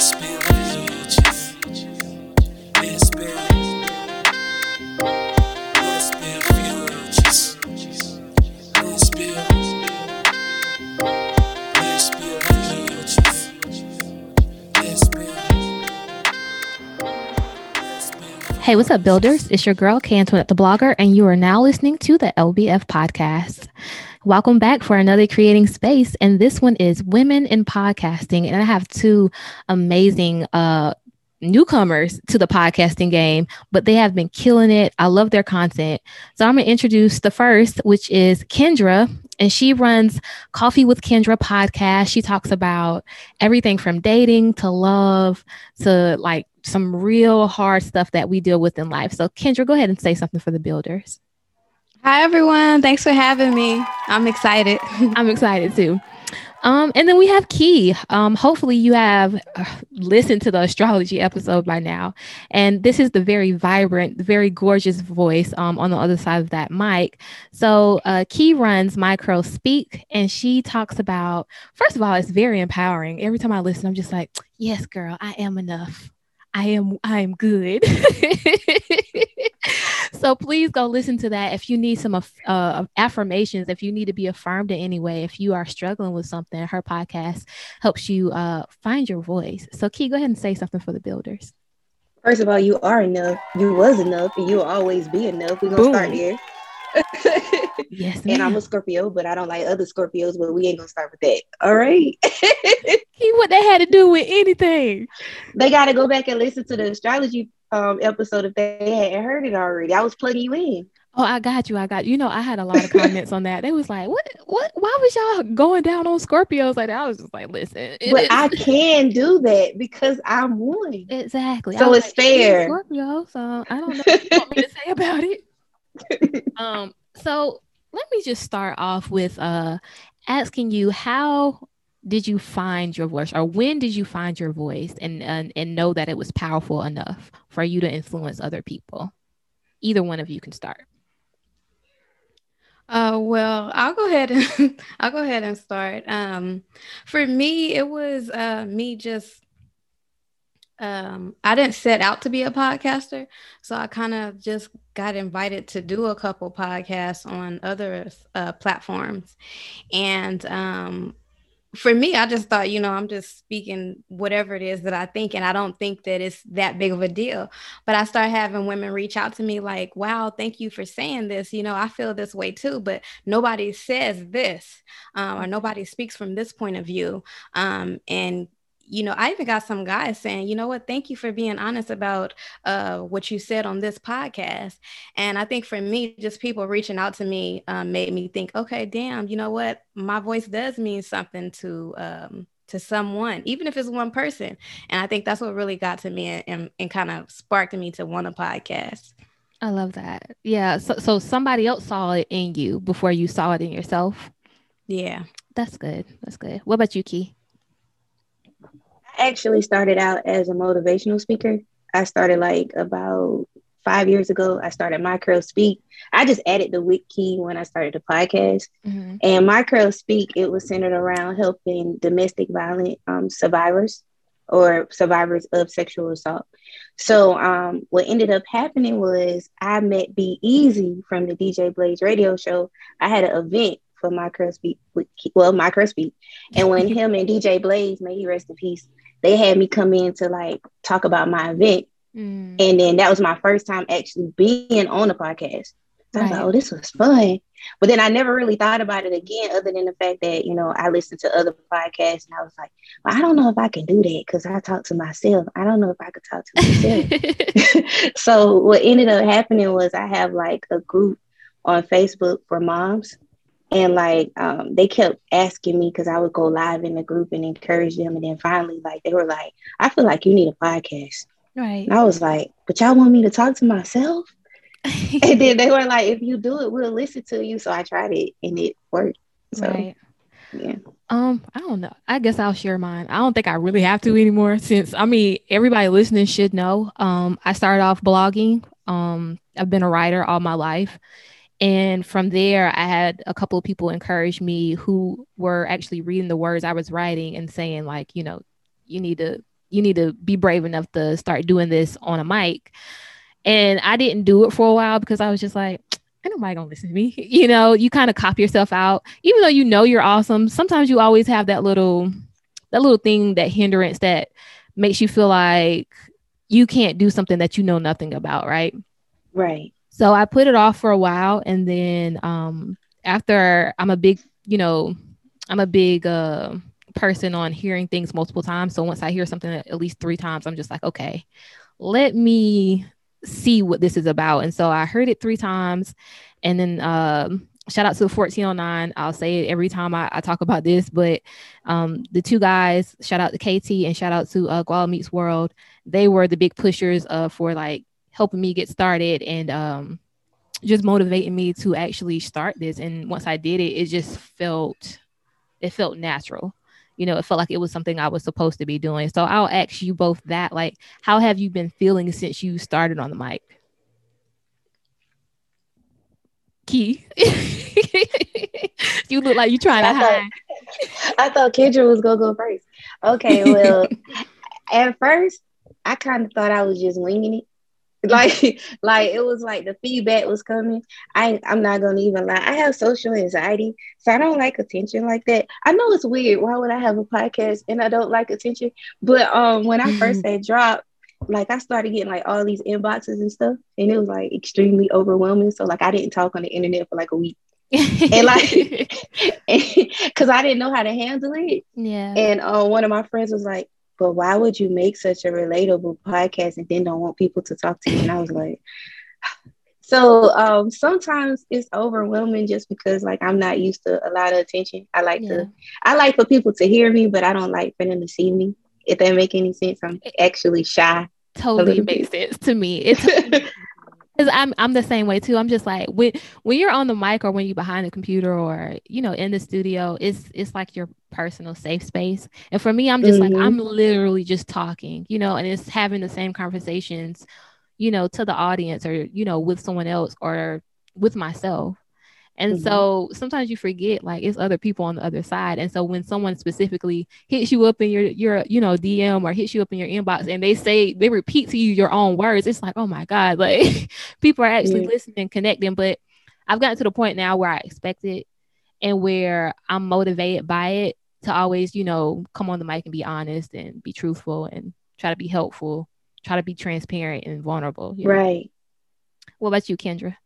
Hey, what's up, builders? It's your girl, Cantuan the blogger, and you are now listening to the LBF podcast. Welcome back for another creating space. And this one is women in podcasting. And I have two amazing uh newcomers to the podcasting game, but they have been killing it. I love their content. So I'm going to introduce the first, which is Kendra. And she runs Coffee with Kendra podcast. She talks about everything from dating to love to like some real hard stuff that we deal with in life. So, Kendra, go ahead and say something for the builders. Hi, everyone. Thanks for having me. I'm excited. I'm excited too. Um, and then we have Key. Um, hopefully, you have uh, listened to the astrology episode by now. And this is the very vibrant, very gorgeous voice um, on the other side of that mic. So, uh, Key runs Micro Speak, and she talks about, first of all, it's very empowering. Every time I listen, I'm just like, yes, girl, I am enough. I am I am good. so please go listen to that if you need some uh, affirmations, if you need to be affirmed in any way, if you are struggling with something, her podcast helps you uh, find your voice. So Key, go ahead and say something for the builders. First of all, you are enough. You was enough, and you'll always be enough. We're gonna Boom. start here yes. And I'm a Scorpio, but I don't like other Scorpios, but we ain't gonna start with that. All right. he what they had to do with anything. They gotta go back and listen to the astrology um episode if they hadn't heard it already. I was plugging you in. Oh, I got you. I got you. You know, I had a lot of comments on that. They was like, "What? What? Why was y'all going down on Scorpios like that?" I was just like, "Listen, but is- I can do that because I'm one. Exactly. So it's like, fair. Scorpio. So I don't know what you want me to say about it um, so let me just start off with uh asking you how did you find your voice or when did you find your voice and, and and know that it was powerful enough for you to influence other people either one of you can start uh, well, I'll go ahead and I'll go ahead and start. Um, for me, it was uh, me just um, I didn't set out to be a podcaster, so I kind of just got invited to do a couple podcasts on other uh, platforms, and um, for me, I just thought, you know, I'm just speaking whatever it is that I think, and I don't think that it's that big of a deal. But I start having women reach out to me like, "Wow, thank you for saying this. You know, I feel this way too, but nobody says this, um, or nobody speaks from this point of view." Um, and you know, I even got some guys saying, you know what, thank you for being honest about uh, what you said on this podcast. And I think for me, just people reaching out to me um, made me think, okay, damn, you know what, my voice does mean something to um, to someone, even if it's one person. And I think that's what really got to me and, and, and kind of sparked me to want a podcast. I love that. Yeah. So, so somebody else saw it in you before you saw it in yourself. Yeah. That's good. That's good. What about you, Key? Actually started out as a motivational speaker. I started like about five years ago. I started Micro Speak. I just added the wiki when I started the podcast. Mm-hmm. And Micro Speak, it was centered around helping domestic violence um, survivors or survivors of sexual assault. So um, what ended up happening was I met Be Easy from the DJ Blaze radio show. I had an event for Micro Speak, well, Micro Speak. And when him and DJ Blaze, may he rest in peace, they had me come in to like talk about my event. Mm. And then that was my first time actually being on a podcast. So right. I was like, oh, this was fun. But then I never really thought about it again, other than the fact that, you know, I listened to other podcasts and I was like, well, I don't know if I can do that because I talk to myself. I don't know if I could talk to myself. so what ended up happening was I have like a group on Facebook for moms and like um, they kept asking me because I would go live in the group and encourage them, and then finally, like they were like, "I feel like you need a podcast." Right. And I was like, "But y'all want me to talk to myself?" and then they were like, "If you do it, we'll listen to you." So I tried it, and it worked. So, right. Yeah. Um, I don't know. I guess I'll share mine. I don't think I really have to anymore since I mean everybody listening should know. Um, I started off blogging. Um, I've been a writer all my life and from there, I had a couple of people encourage me who were actually reading the words I was writing and saying, like, you know, you need to you need to be brave enough to start doing this on a mic. And I didn't do it for a while because I was just like, ain't nobody gonna listen to me. You know, you kind of cop yourself out, even though you know you're awesome. Sometimes you always have that little, that little thing, that hindrance that makes you feel like you can't do something that you know nothing about, right? Right. So I put it off for a while, and then um, after I'm a big, you know, I'm a big uh, person on hearing things multiple times. So once I hear something at least three times, I'm just like, okay, let me see what this is about. And so I heard it three times. And then um, shout out to the 1409. I'll say it every time I, I talk about this, but um, the two guys, shout out to KT and shout out to uh, Meets World. They were the big pushers uh, for like helping me get started and um, just motivating me to actually start this. And once I did it, it just felt, it felt natural you know, it felt like it was something I was supposed to be doing. So I'll ask you both that. Like, how have you been feeling since you started on the mic? Key. you look like you're trying to hide. I thought Kendra was gonna go first. Okay, well, at first I kind of thought I was just winging it. like like it was like the feedback was coming. I i'm not gonna even lie. I have social anxiety so i don't like attention like that. I know it's weird. Why would i have a podcast and i don't like attention? But um when i first had dropped like i started getting like all these inboxes and stuff and it was like extremely overwhelming. So like i didn't talk on the internet for like a week. And like because i didn't know how to handle it. Yeah. And uh, one of my friends was like but why would you make such a relatable podcast and then don't want people to talk to you? And I was like, so um, sometimes it's overwhelming just because like I'm not used to a lot of attention. I like yeah. to, I like for people to hear me, but I don't like for them to see me. If that make any sense, I'm actually shy. Totally makes sense to me. It's because I'm I'm the same way too. I'm just like when when you're on the mic or when you're behind the computer or you know in the studio, it's it's like your personal safe space. And for me, I'm just mm-hmm. like I'm literally just talking, you know, and it's having the same conversations, you know, to the audience or you know with someone else or with myself. And mm-hmm. so sometimes you forget like it's other people on the other side. And so when someone specifically hits you up in your your you know DM or hits you up in your inbox and they say they repeat to you your own words, it's like, oh my God, like people are actually yeah. listening, connecting. But I've gotten to the point now where I expect it and where I'm motivated by it to always, you know, come on the mic and be honest and be truthful and try to be helpful, try to be transparent and vulnerable. You know? Right. What about you, Kendra?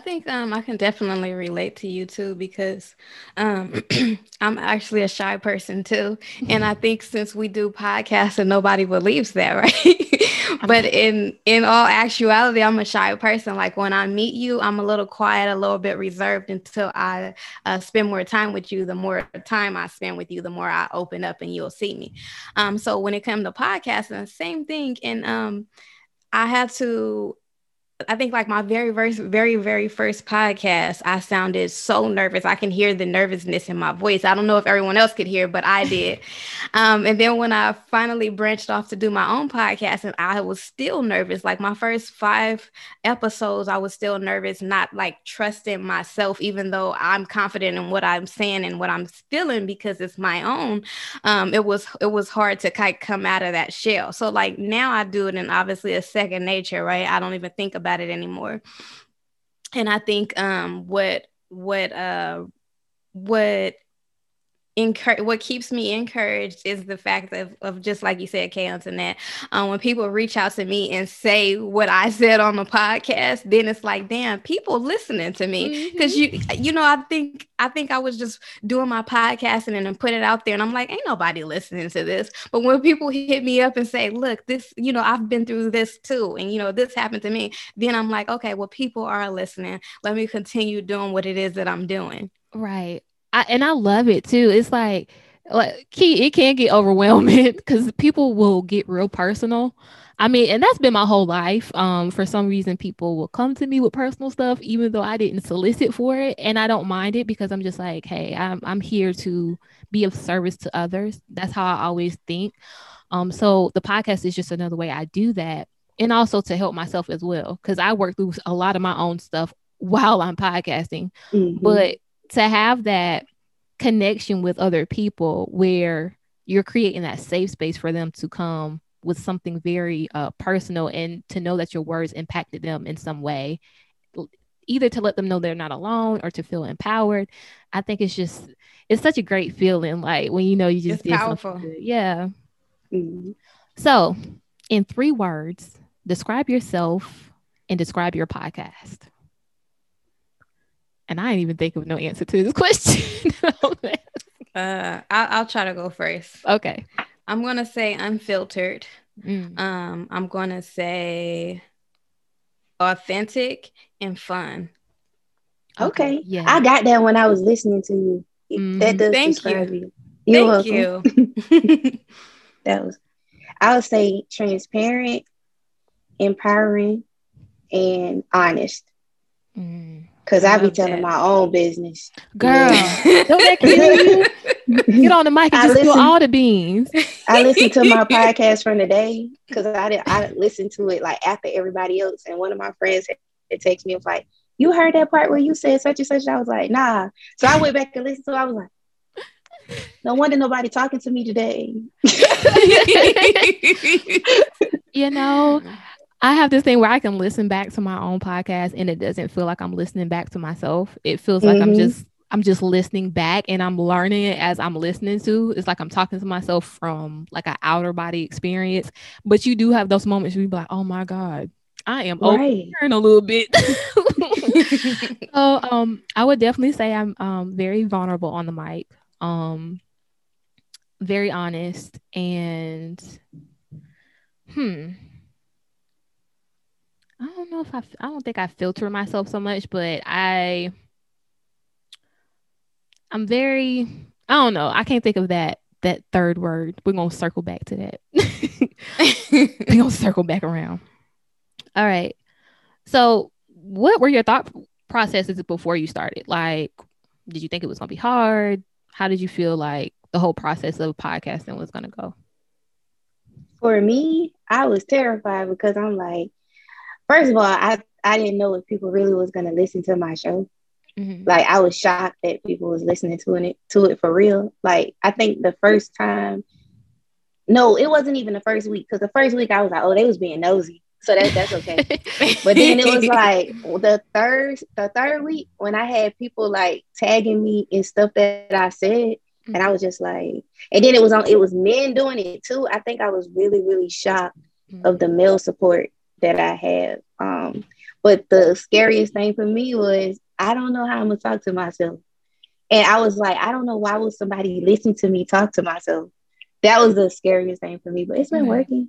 I think um, I can definitely relate to you too because um, I'm actually a shy person too, and I think since we do podcasts and nobody believes that, right? but in in all actuality, I'm a shy person. Like when I meet you, I'm a little quiet, a little bit reserved until I uh, spend more time with you. The more time I spend with you, the more I open up and you'll see me. Um, so when it comes to podcasting, same thing, and um, I had to I think like my very first, very, very first podcast, I sounded so nervous. I can hear the nervousness in my voice. I don't know if everyone else could hear, but I did. um, and then when I finally branched off to do my own podcast, and I was still nervous. Like my first five episodes, I was still nervous, not like trusting myself, even though I'm confident in what I'm saying and what I'm feeling because it's my own. Um, it was it was hard to kind of come out of that shell. So like now I do it, and obviously a second nature, right? I don't even think about about it anymore. And I think um, what what uh, what encourage what keeps me encouraged is the fact of, of just like you said kay Antoinette, um, when people reach out to me and say what i said on the podcast then it's like damn people listening to me. Because mm-hmm. you you know i think i think i was just doing my podcasting and then put it out there and i'm like ain't nobody listening to this. But when people hit me up and say look this you know i've been through this too and you know this happened to me then i'm like okay well people are listening. Let me continue doing what it is that i'm doing. Right I, and I love it too. It's like like key it can get overwhelming because people will get real personal. I mean, and that's been my whole life. Um, for some reason, people will come to me with personal stuff, even though I didn't solicit for it, and I don't mind it because I'm just like, hey, I'm I'm here to be of service to others. That's how I always think. Um, so the podcast is just another way I do that, and also to help myself as well because I work through a lot of my own stuff while I'm podcasting, mm-hmm. but to have that connection with other people where you're creating that safe space for them to come with something very uh, personal and to know that your words impacted them in some way. Either to let them know they're not alone or to feel empowered. I think it's just it's such a great feeling like when you know you just it's powerful. yeah. Mm-hmm. so in three words describe yourself and describe your podcast and i didn't even think of no answer to this question uh I'll, I'll try to go first okay I'm gonna say unfiltered. Mm. Um, I'm gonna say authentic and fun. Okay. okay. Yeah. I got that when I was listening to you. Mm-hmm. That does Thank describe you. you. Thank you. that was I would say transparent, empowering, and honest. Mm. Cause I, I be telling that. my own business. Girl, yeah. don't you? Get on the mic and I just listen, all the beans. I listened to my podcast from the day because I did I listened to it like after everybody else. And one of my friends it takes me, was like, You heard that part where you said such and such? I was like, nah. So I went back and listened to it. I was like, no wonder nobody talking to me today. you know, I have this thing where I can listen back to my own podcast and it doesn't feel like I'm listening back to myself. It feels like mm-hmm. I'm just I'm just listening back and I'm learning it as I'm listening to. It's like I'm talking to myself from like an outer body experience. But you do have those moments where you be like, oh my God, I am right. a little bit. so um I would definitely say I'm um very vulnerable on the mic. Um very honest and hmm I don't know if I, I don't think I filter myself so much, but I, I'm very, I don't know. I can't think of that, that third word. We're going to circle back to that. We're going to circle back around. All right. So what were your thought processes before you started? Like, did you think it was going to be hard? How did you feel like the whole process of podcasting was going to go? For me, I was terrified because I'm like, first of all, I I didn't know if people really was gonna listen to my show. Mm-hmm. Like I was shocked that people was listening to it to it for real. Like I think the first time, no, it wasn't even the first week because the first week I was like, oh, they was being nosy, so that that's okay. but then it was like the third the third week when I had people like tagging me and stuff that I said, mm-hmm. and I was just like, and then it was on it was men doing it too. I think I was really really shocked mm-hmm. of the male support that I had. Um, but the scariest thing for me was I don't know how I'm gonna talk to myself. And I was like, I don't know why would somebody listen to me talk to myself. That was the scariest thing for me, but it's been mm-hmm. working.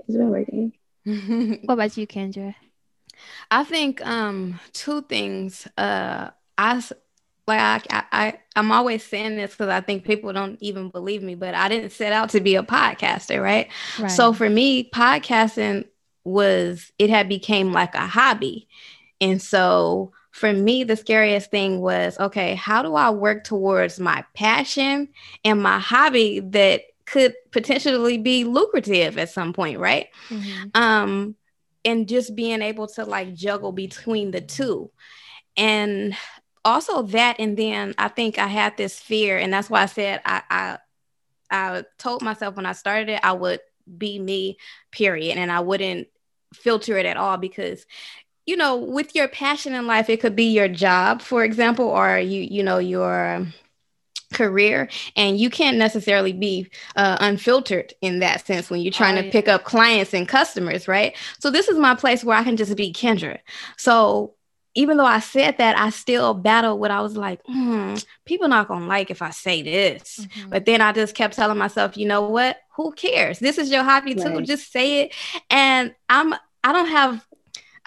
It's been working. what about you, Kendra? I think um two things. Uh I like I, I I'm always saying this because I think people don't even believe me, but I didn't set out to be a podcaster, right? right? So for me, podcasting was it had became like a hobby. And so for me, the scariest thing was okay, how do I work towards my passion and my hobby that could potentially be lucrative at some point, right? Mm-hmm. Um, and just being able to like juggle between the two. And also that, and then I think I had this fear, and that's why I said I I, I told myself when I started it, I would be me, period. And I wouldn't filter it at all because you know with your passion in life it could be your job for example or you you know your career and you can't necessarily be uh, unfiltered in that sense when you're trying oh, to pick up clients and customers right? So this is my place where i can just be kendra so even though I said that, I still battled what I was like, hmm, people not gonna like if I say this. Mm-hmm. But then I just kept telling myself, you know what? Who cares? This is your hobby right. too. Just say it. And I'm I don't have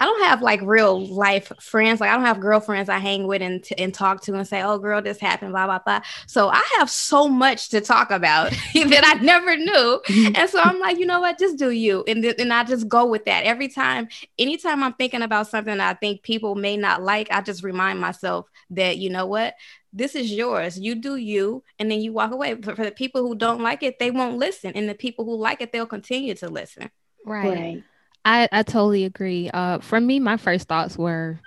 I don't have like real life friends. Like I don't have girlfriends I hang with and, t- and talk to and say, "Oh, girl, this happened." Blah blah blah. So I have so much to talk about that I never knew, mm-hmm. and so I'm like, you know what? Just do you, and th- and I just go with that every time. Anytime I'm thinking about something I think people may not like, I just remind myself that you know what this is yours. You do you, and then you walk away. For, for, the people who don't like it, they won't listen, and the people who like it, they'll continue to listen. Right. right. I, I totally agree. Uh, for me, my first thoughts were,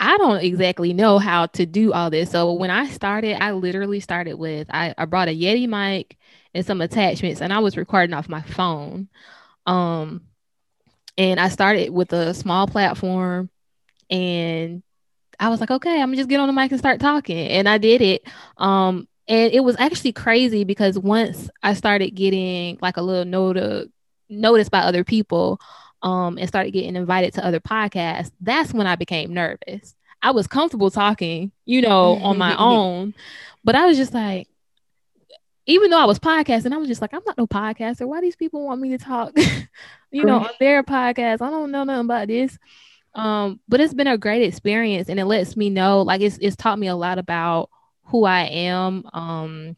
I don't exactly know how to do all this. So when I started, I literally started with I, I brought a Yeti mic and some attachments, and I was recording off my phone. Um, and I started with a small platform, and I was like, okay, I'm gonna just get on the mic and start talking, and I did it. Um, and it was actually crazy because once I started getting like a little note noticed by other people, um, and started getting invited to other podcasts, that's when I became nervous. I was comfortable talking, you know, on my own, but I was just like, even though I was podcasting, I was just like, I'm not no podcaster. Why these people want me to talk, you know, on their podcast? I don't know nothing about this. Um, but it's been a great experience and it lets me know, like it's it's taught me a lot about who I am. Um,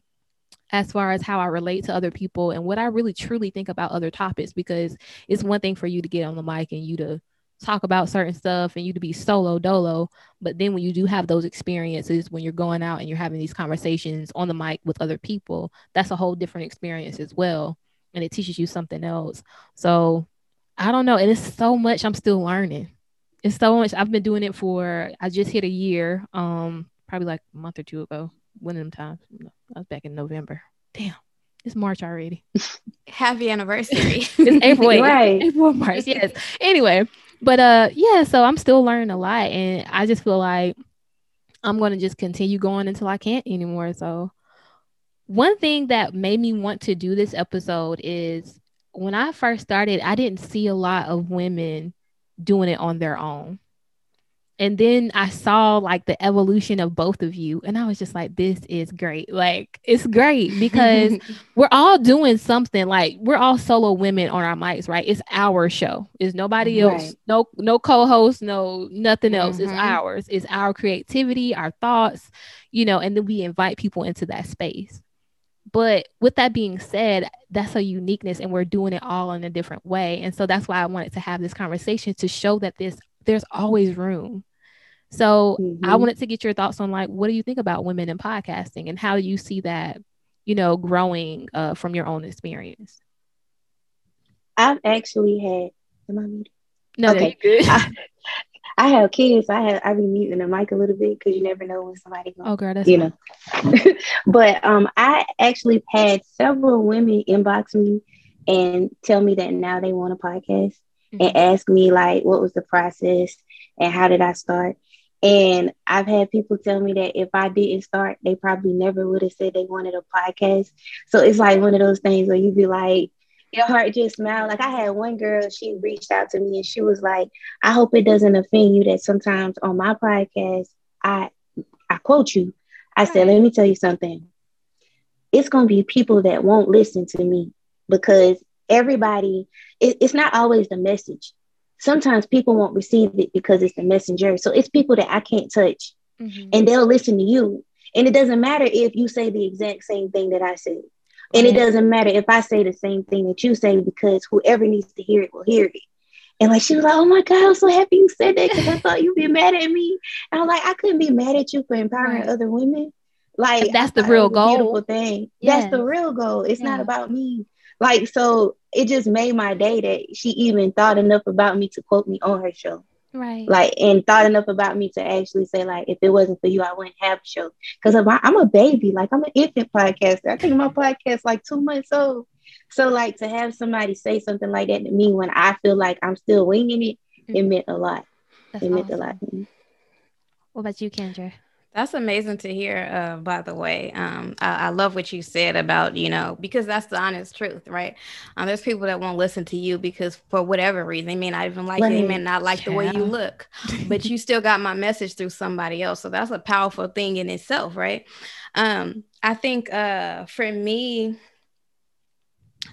as far as how I relate to other people and what I really truly think about other topics because it's one thing for you to get on the mic and you to talk about certain stuff and you to be solo dolo but then when you do have those experiences when you're going out and you're having these conversations on the mic with other people that's a whole different experience as well and it teaches you something else so i don't know and it's so much i'm still learning it's so much i've been doing it for i just hit a year um probably like a month or two ago one of them times. I was back in November. Damn, it's March already. Happy anniversary. it's April, right? April, March. Yes. Anyway, but uh, yeah. So I'm still learning a lot, and I just feel like I'm gonna just continue going until I can't anymore. So one thing that made me want to do this episode is when I first started, I didn't see a lot of women doing it on their own and then I saw like the evolution of both of you, and I was just like, this is great. Like, it's great because we're all doing something. Like, we're all solo women on our mics, right? It's our show. It's nobody else. Right. No, no co-host, no nothing else. Mm-hmm. It's ours. It's our creativity, our thoughts, you know, and then we invite people into that space. But with that being said, that's a uniqueness, and we're doing it all in a different way. And so that's why I wanted to have this conversation to show that this there's always room so mm-hmm. I wanted to get your thoughts on like, what do you think about women in podcasting and how do you see that, you know, growing uh, from your own experience? I've actually had, am I muted? No, okay. good. I, I, have kids. I have, I be muting the mic a little bit because you never know when somebody going Oh girl, that's you fine. know. but um, I actually had several women inbox me and tell me that now they want a podcast mm-hmm. and ask me like what was the process and how did I start. And I've had people tell me that if I didn't start, they probably never would have said they wanted a podcast. So it's like one of those things where you be like, your heart just smiled. Like I had one girl, she reached out to me and she was like, I hope it doesn't offend you that sometimes on my podcast, I I quote you. I said, let me tell you something. It's gonna be people that won't listen to me because everybody, it, it's not always the message sometimes people won't receive it because it's the messenger. So it's people that I can't touch mm-hmm. and they'll listen to you. And it doesn't matter if you say the exact same thing that I said. And it doesn't matter if I say the same thing that you say because whoever needs to hear it will hear it. And like she was like, "Oh my god, I'm so happy you said that because I thought you'd be mad at me." And I'm like, I couldn't be mad at you for empowering right. other women. Like that's the real goal. Beautiful thing. Yes. That's the real goal. It's yeah. not about me. Like, so it just made my day that she even thought enough about me to quote me on her show. Right. Like, and thought enough about me to actually say, like, if it wasn't for you, I wouldn't have a show. Because I'm a baby. Like, I'm an infant podcaster. I think my podcast like two months old. So, like, to have somebody say something like that to me when I feel like I'm still winging it, mm-hmm. it meant a lot. That's it awesome. meant a lot. What about you, Kendra? That's amazing to hear, uh, by the way. Um, I, I, love what you said about, you know, because that's the honest truth, right? Um, there's people that won't listen to you because for whatever reason, they may not even like you, they may not like the way you look, but you still got my message through somebody else. So that's a powerful thing in itself, right? Um, I think uh, for me,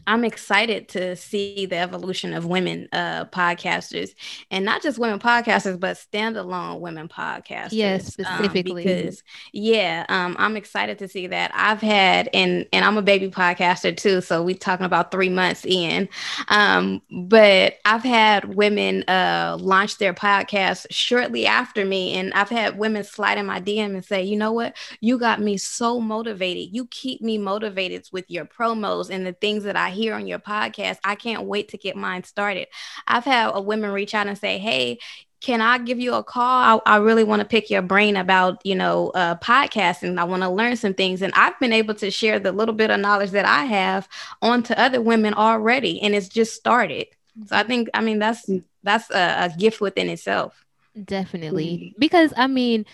I'm excited to see the evolution of women uh, podcasters, and not just women podcasters, but standalone women podcasters. Yes, um, specifically um, because yeah, um, I'm excited to see that. I've had and and I'm a baby podcaster too, so we're talking about three months in, um, but I've had women uh, launch their podcast shortly after me, and I've had women slide in my DM and say, you know what, you got me so motivated. You keep me motivated with your promos and the things that I hear on your podcast, I can't wait to get mine started. I've had a women reach out and say, Hey, can I give you a call? I, I really want to pick your brain about, you know, uh, podcasting. I want to learn some things. And I've been able to share the little bit of knowledge that I have onto other women already. And it's just started. So I think, I mean, that's, that's a, a gift within itself. Definitely. Mm. Because I mean,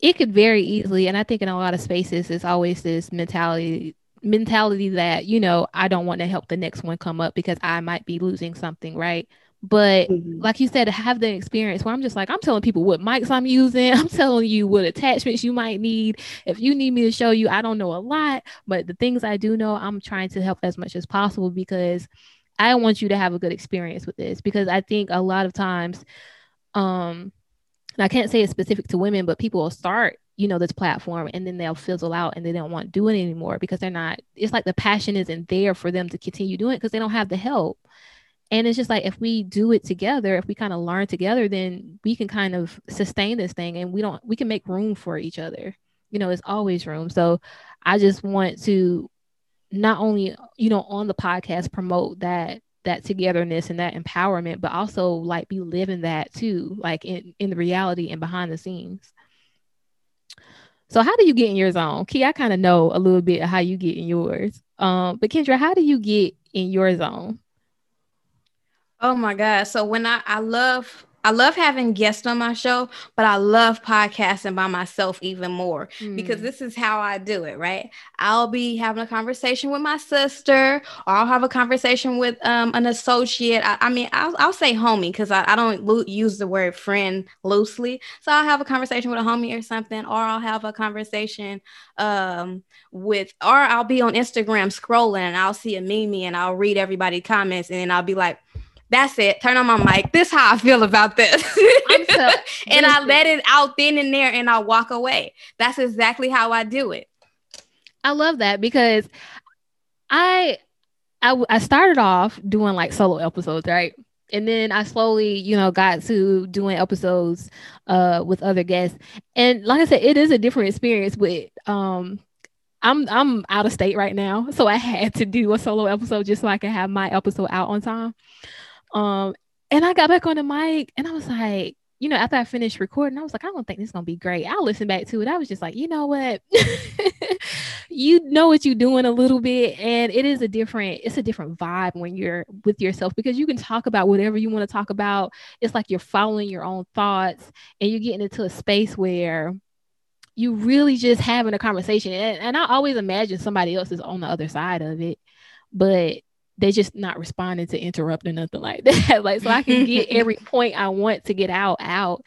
it could very easily, and I think in a lot of spaces, it's always this mentality mentality that you know i don't want to help the next one come up because i might be losing something right but mm-hmm. like you said, to have the experience where I'm just like, I'm telling people what mics I'm using. I'm telling you what attachments you might need. If you need me to show you, I don't know a lot, but the things I do know, I'm trying to help as much as possible because I want you to have a good experience with this. Because I think a lot of times, um, I can't say it's specific to women, but people will start you know this platform and then they'll fizzle out and they don't want to do it anymore because they're not it's like the passion isn't there for them to continue doing it because they don't have the help. And it's just like if we do it together if we kind of learn together then we can kind of sustain this thing and we don't we can make room for each other. You know it's always room. So i just want to not only you know on the podcast promote that that togetherness and that empowerment but also like be living that too like in in the reality and behind the scenes so how do you get in your zone? Key i kind of know a little bit how you get in yours. Um but kendra how do you get in your zone? Oh my God. So when I, I love I love having guests on my show, but I love podcasting by myself even more mm. because this is how I do it, right? I'll be having a conversation with my sister, or I'll have a conversation with um, an associate. I, I mean, I'll, I'll, say homie because I, I don't lo- use the word friend loosely. So I'll have a conversation with a homie or something, or I'll have a conversation um, with, or I'll be on Instagram scrolling and I'll see a meme and I'll read everybody's comments and then I'll be like, that's it. Turn on my mic. This how I feel about this. so, and I let it out then and there and I walk away. That's exactly how I do it. I love that because I I, I started off doing like solo episodes, right? And then I slowly, you know, got to doing episodes uh with other guests. And like I said, it is a different experience with um I'm I'm out of state right now, so I had to do a solo episode just so I can have my episode out on time. Um, and I got back on the mic and I was like, you know, after I finished recording, I was like, I don't think this is gonna be great. I'll listen back to it. I was just like, you know what? you know what you're doing a little bit, and it is a different, it's a different vibe when you're with yourself because you can talk about whatever you want to talk about. It's like you're following your own thoughts and you're getting into a space where you really just having a conversation. And, and I always imagine somebody else is on the other side of it, but they just not responding to interrupt or nothing like that. like so I can get every point I want to get out out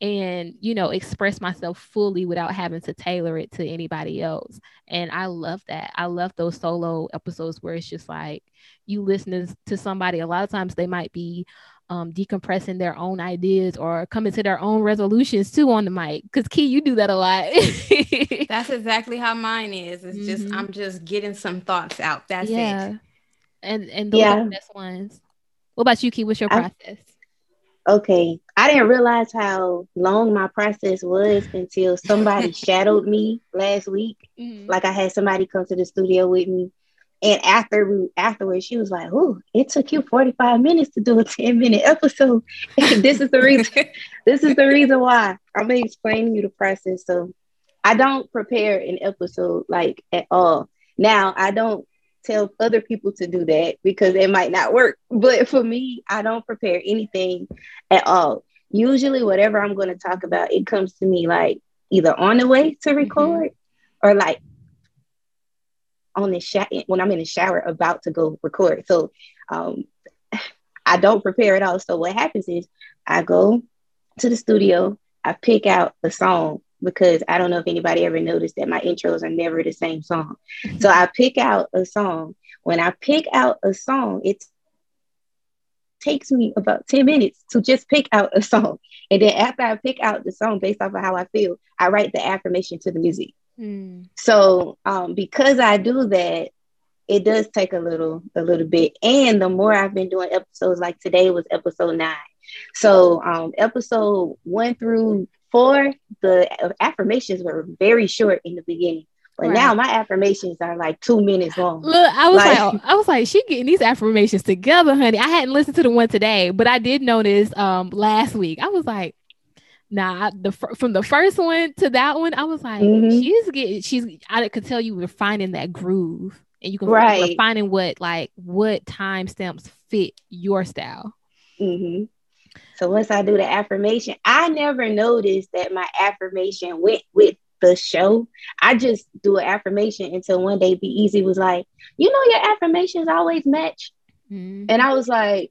and you know express myself fully without having to tailor it to anybody else. And I love that. I love those solo episodes where it's just like you listening to somebody. A lot of times they might be um, decompressing their own ideas or coming to their own resolutions too on the mic. Because Key, you do that a lot. That's exactly how mine is. It's mm-hmm. just I'm just getting some thoughts out. That's yeah. it and and those yeah. are the best ones. What about you, Key? What's your process? Okay, I didn't realize how long my process was until somebody shadowed me last week. Mm-hmm. Like I had somebody come to the studio with me, and after we afterwards, she was like, "Oh, it took you forty five minutes to do a ten minute episode. this is the reason. this is the reason why I'm explaining you the process. So I don't prepare an episode like at all. Now I don't tell other people to do that because it might not work. But for me, I don't prepare anything at all. Usually, whatever I'm going to talk about, it comes to me like either on the way to mm-hmm. record mm-hmm. or like on the shower when I'm in the shower about to go record. So um, I don't prepare at all. So what happens is I go to the studio, I pick out a song because I don't know if anybody ever noticed that my intros are never the same song. so I pick out a song. When I pick out a song, it takes me about 10 minutes to just pick out a song. And then after I pick out the song based off of how I feel, I write the affirmation to the music. Mm. So um, because I do that, it does take a little a little bit. And the more I've been doing episodes, like today was episode nine. So um, episode one through four, the affirmations were very short in the beginning. But right. now my affirmations are like two minutes long. Look, I was like, like, I was like, she getting these affirmations together, honey. I hadn't listened to the one today, but I did notice um last week. I was like, nah, the from the first one to that one, I was like, mm-hmm. she's getting, she's. I could tell you we're finding that groove, and you can right. finding what like what time stamps fit your style. Mm-hmm. So once I do the affirmation, I never noticed that my affirmation went with the show. I just do an affirmation until one day Be Easy was like, you know, your affirmations always match. Mm-hmm. And I was like,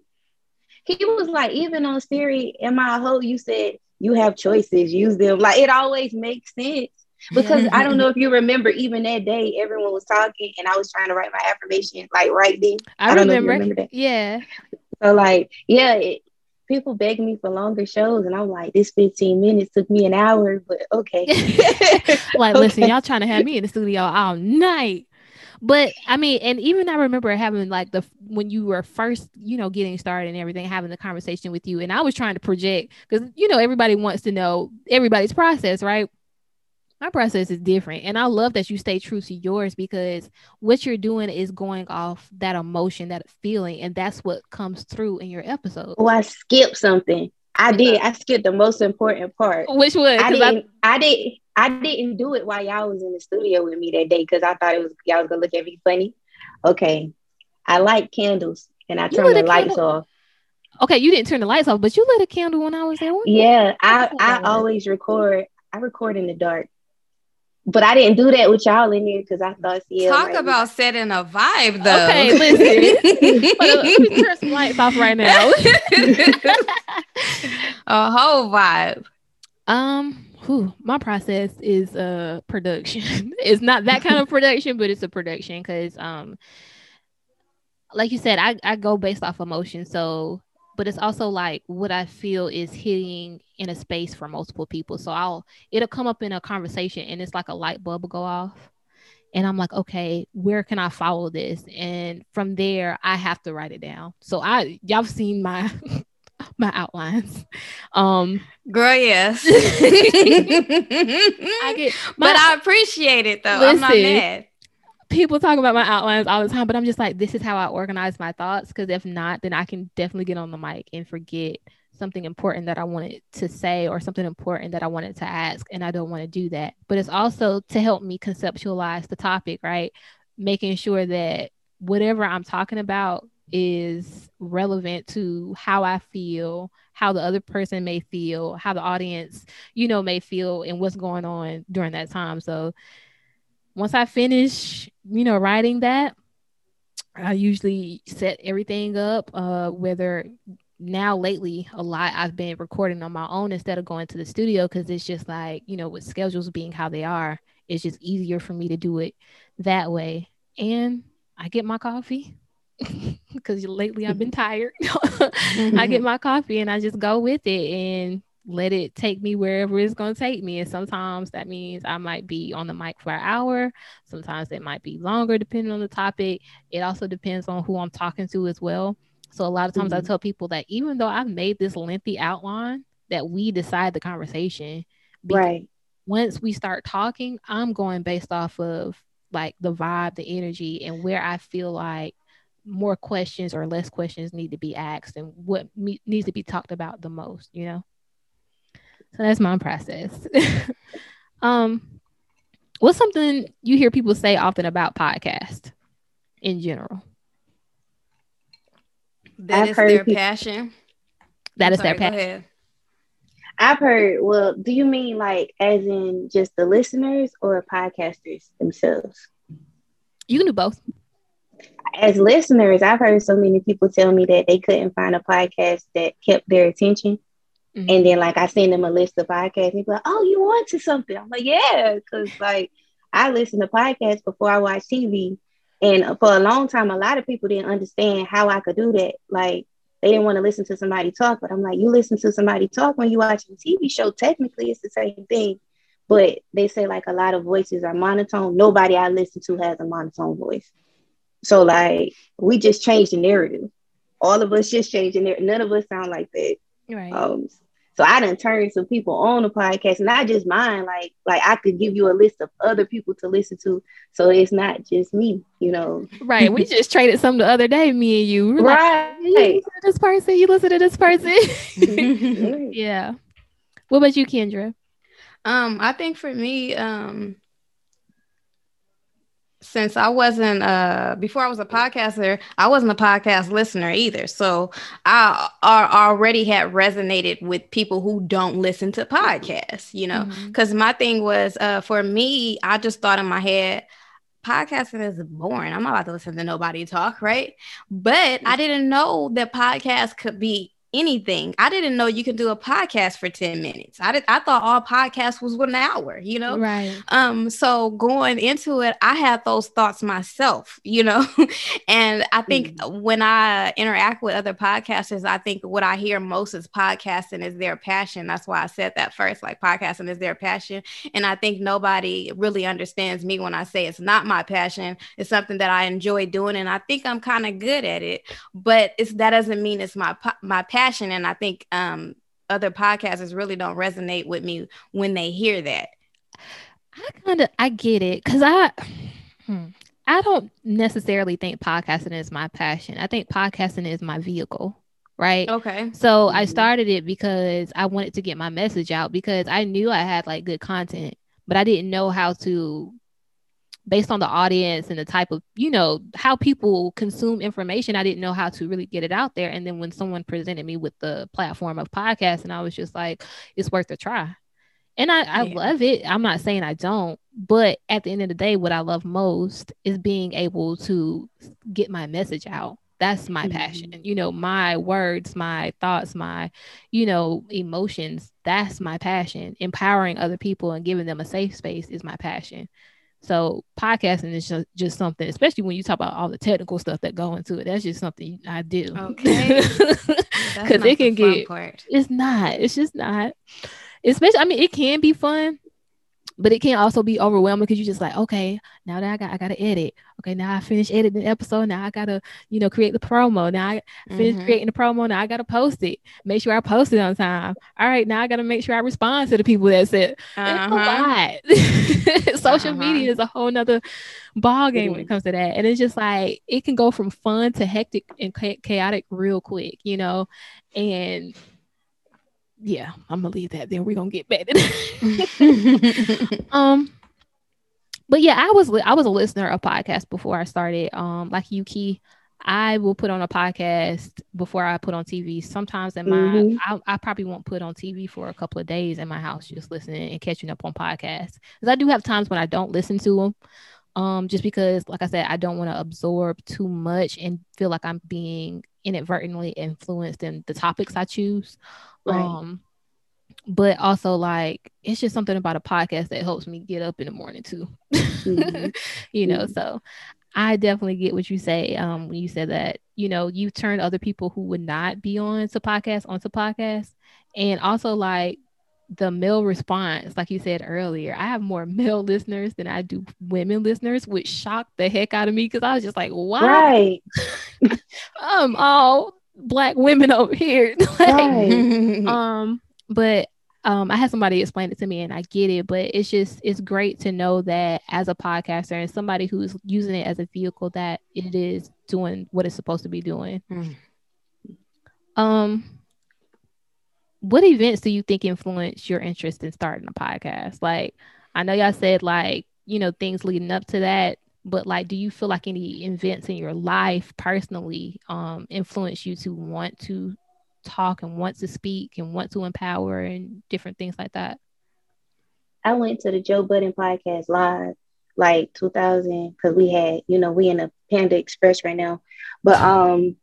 he was like, even on Siri, in my whole, you said you have choices, use them. Like it always makes sense. Because I don't know if you remember, even that day, everyone was talking, and I was trying to write my affirmation like right then. I, I remember. remember that. Yeah. So like, yeah, it, people beg me for longer shows, and I'm like, this 15 minutes took me an hour, but okay. like, okay. listen, y'all trying to have me in the studio all night. But I mean, and even I remember having like the when you were first, you know, getting started and everything, having the conversation with you, and I was trying to project because you know everybody wants to know everybody's process, right? My process is different and i love that you stay true to yours because what you're doing is going off that emotion that feeling and that's what comes through in your episode. Oh i skipped something. I did. i skipped the most important part. Which was i didn't I, I didn't i didn't do it while y'all was in the studio with me that day because i thought it was y'all was gonna look at me funny. Okay. I like candles and i turned the lights candle? off. Okay you didn't turn the lights off but you lit a candle when i was there yeah i i always record i record in the dark but I didn't do that with y'all in here because I thought CL talk about setting a vibe though. Okay, listen. let me turn some lights off right now. a whole vibe. Um, whew, my process is uh production. it's not that kind of production, but it's a production because um, like you said, I I go based off emotion. So but it's also like what I feel is hitting in a space for multiple people. So I'll it'll come up in a conversation and it's like a light bulb will go off. And I'm like, okay, where can I follow this? And from there, I have to write it down. So I y'all have seen my my outlines. Um girl, yes. I get my, but I appreciate it though. Listen, I'm not mad people talk about my outlines all the time, but I'm just like, this is how I organize my thoughts. Because if not, then I can definitely get on the mic and forget something important that I wanted to say or something important that I wanted to ask. And I don't want to do that. But it's also to help me conceptualize the topic, right? Making sure that whatever I'm talking about is relevant to how I feel, how the other person may feel, how the audience, you know, may feel, and what's going on during that time. So once I finish, you know, writing that, I usually set everything up. Uh, whether now lately a lot I've been recording on my own instead of going to the studio because it's just like you know with schedules being how they are, it's just easier for me to do it that way. And I get my coffee because lately I've been tired. I get my coffee and I just go with it and let it take me wherever it's going to take me. And sometimes that means I might be on the mic for an hour. Sometimes it might be longer, depending on the topic. It also depends on who I'm talking to as well. So a lot of times mm-hmm. I tell people that even though I've made this lengthy outline, that we decide the conversation. Right. Once we start talking, I'm going based off of like the vibe, the energy, and where I feel like more questions or less questions need to be asked and what me- needs to be talked about the most, you know? So that's my process. um, what's something you hear people say often about podcast in general? That I've is their people, passion. That I'm is sorry, their passion. I've heard. Well, do you mean like as in just the listeners or podcasters themselves? You can do both. As listeners, I've heard so many people tell me that they couldn't find a podcast that kept their attention. Mm-hmm. And then like I send them a list of podcasts. And like, oh, you want to something? I'm like, yeah, because like I listen to podcasts before I watch TV. And for a long time, a lot of people didn't understand how I could do that. Like they didn't want to listen to somebody talk, but I'm like, you listen to somebody talk when you watch a TV show. Technically, it's the same thing. But they say like a lot of voices are monotone. Nobody I listen to has a monotone voice. So like we just changed the narrative. All of us just changed the narrative. None of us sound like that. Right. Um, So I didn't turn some people on the podcast, not just mine. Like, like I could give you a list of other people to listen to, so it's not just me. You know, right? We just traded some the other day, me and you. We're right? Like, you listen to this person. You listen to this person. yeah. What about you, Kendra? Um, I think for me, um, since I wasn't uh before I was a podcaster, I wasn't a podcast listener either. So I, I already had resonated with people who don't listen to podcasts, you know, because mm-hmm. my thing was uh for me, I just thought in my head, podcasting is boring. I'm not about to listen to nobody talk, right? But I didn't know that podcasts could be anything. I didn't know you could do a podcast for 10 minutes. I did I thought all podcasts was one hour, you know? Right. Um, so going into it, I had those thoughts myself, you know. and I think mm-hmm. when I interact with other podcasters, I think what I hear most is podcasting is their passion. That's why I said that first, like podcasting is their passion. And I think nobody really understands me when I say it's not my passion. It's something that I enjoy doing and I think I'm kind of good at it, but it's that doesn't mean it's my my passion passion and i think um other podcasters really don't resonate with me when they hear that. I kind of i get it because i hmm, i don't necessarily think podcasting is my passion. I think podcasting is my vehicle right? Okay. So i mm-hmm. started it because i wanted to get my message out because i knew i had like good content but i didn't know how to based on the audience and the type of you know how people consume information i didn't know how to really get it out there. And then when someone presented me with the platform of podcast and i was just like it's worth a try. And i, I yeah. love it. I'm not saying i don't but at the end of the day what i love most is being able to get my message out. That's my mm-hmm. passion you know my words my thoughts my you know emotions that's my passion. Empowering other people and giving them a safe space is my passion so podcasting is just, just something, especially when you talk about all the technical stuff that go into it. That's just something I do. Okay. Because it can get. Part. It's not. It's just not. Especially, I mean, it can be fun, but it can also be overwhelming because you're just like, okay, now that I got I gotta edit. Okay, now I finished editing the episode. Now I gotta, you know, create the promo. Now I finished mm-hmm. creating the promo. Now I gotta post it. Make sure I post it on time. All right, now I gotta make sure I respond to the people that said uh-huh. it's a lot. Social uh-huh. media is a whole nother ball game when it comes to that. And it's just like it can go from fun to hectic and chaotic real quick, you know. And yeah, I'm gonna leave that. Then we're gonna get back to um, but yeah, I was I was a listener of podcasts before I started. Um, like Yuki, I will put on a podcast before I put on TV. Sometimes in my, mm-hmm. I, I, probably won't put on TV for a couple of days in my house, just listening and catching up on podcasts. Because I do have times when I don't listen to them, um, just because, like I said, I don't want to absorb too much and feel like I'm being inadvertently influenced in the topics I choose. Right. Um, but also like it's just something about a podcast that helps me get up in the morning too. Mm-hmm. you know, mm-hmm. so I definitely get what you say um, when you said that, you know, you turn other people who would not be on to podcasts onto podcasts. And also like the male response, like you said earlier, I have more male listeners than I do women listeners, which shocked the heck out of me because I was just like, why? Right. um, all black women over here. like, right. um, but um, I had somebody explain it to me and I get it, but it's just it's great to know that as a podcaster and somebody who's using it as a vehicle that it is doing what it's supposed to be doing. Mm. Um what events do you think influenced your interest in starting a podcast? Like I know y'all said like, you know, things leading up to that, but like do you feel like any events in your life personally um influence you to want to talk and want to speak and want to empower and different things like that? I went to the Joe Budden podcast live like 2000 because we had, you know, we in a Panda Express right now. But um,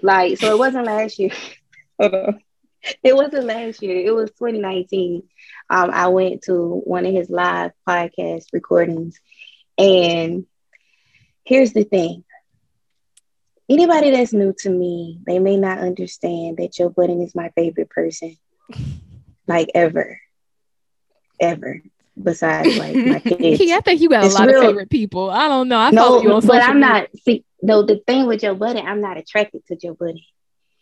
like, so it wasn't last year. it wasn't last year. It was 2019. Um, I went to one of his live podcast recordings, and here's the thing: anybody that's new to me, they may not understand that Joe Budden is my favorite person, like ever, ever. Besides, like my kids. yeah, I think you got it's a lot real, of favorite people. I don't know. I no, you on but I'm media. not. See, no, the thing with Joe Budden, I'm not attracted to Joe Budden.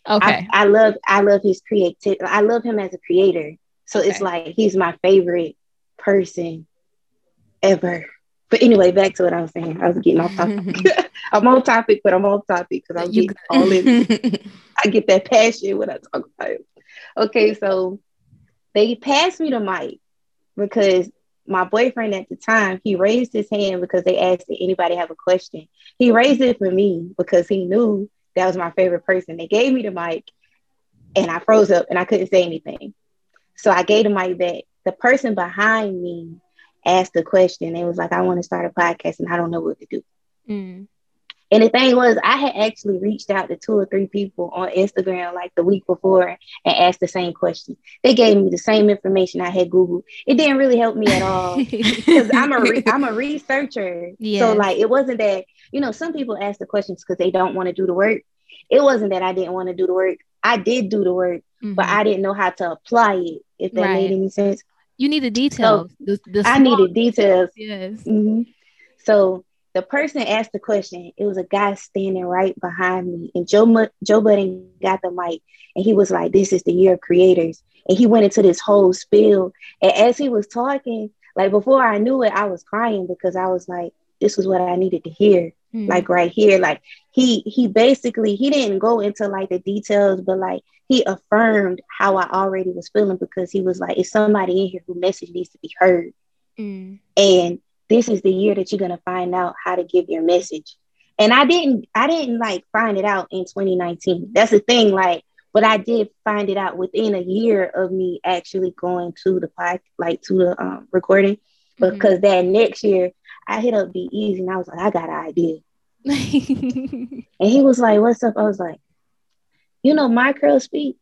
Okay. I, I, love I love his creativity. I love him as a creator. So okay. it's like he's my favorite person ever. But anyway, back to what I was saying. I was getting off topic. I'm on topic, but I'm off topic because I'm getting all in. I get that passion when I talk about it. Okay, so they passed me the mic because my boyfriend at the time he raised his hand because they asked if anybody have a question. He raised it for me because he knew that was my favorite person. They gave me the mic, and I froze up and I couldn't say anything. So I gave the mic back. The person behind me asked the question. It was like, I want to start a podcast and I don't know what to do. Mm. And the thing was, I had actually reached out to two or three people on Instagram like the week before and asked the same question. They gave me the same information I had Googled. It didn't really help me at all because I'm a re- I'm a researcher. So like, it wasn't that you know some people ask the questions because they don't want to do the work. It wasn't that I didn't want to do the work. I did do the work, mm-hmm. but I didn't know how to apply it. If that right. made any sense. You need the details. So the, the I needed details. Yes. Mm-hmm. So the person asked the question. It was a guy standing right behind me, and Joe Joe Budden got the mic, and he was like, "This is the year of creators," and he went into this whole spiel. And as he was talking, like before I knew it, I was crying because I was like, "This was what I needed to hear." Mm-hmm. Like right here, like he he basically he didn't go into like the details, but like he affirmed how I already was feeling because he was like, "It's somebody in here whose message needs to be heard," mm. and this is the year that you're gonna find out how to give your message. And I didn't, I didn't like find it out in 2019. That's the thing, like, but I did find it out within a year of me actually going to the pod, like to the um, recording, mm-hmm. because that next year I hit up Be Easy and I was like, I got an idea. and he was like, What's up? I was like, you know, micro speak.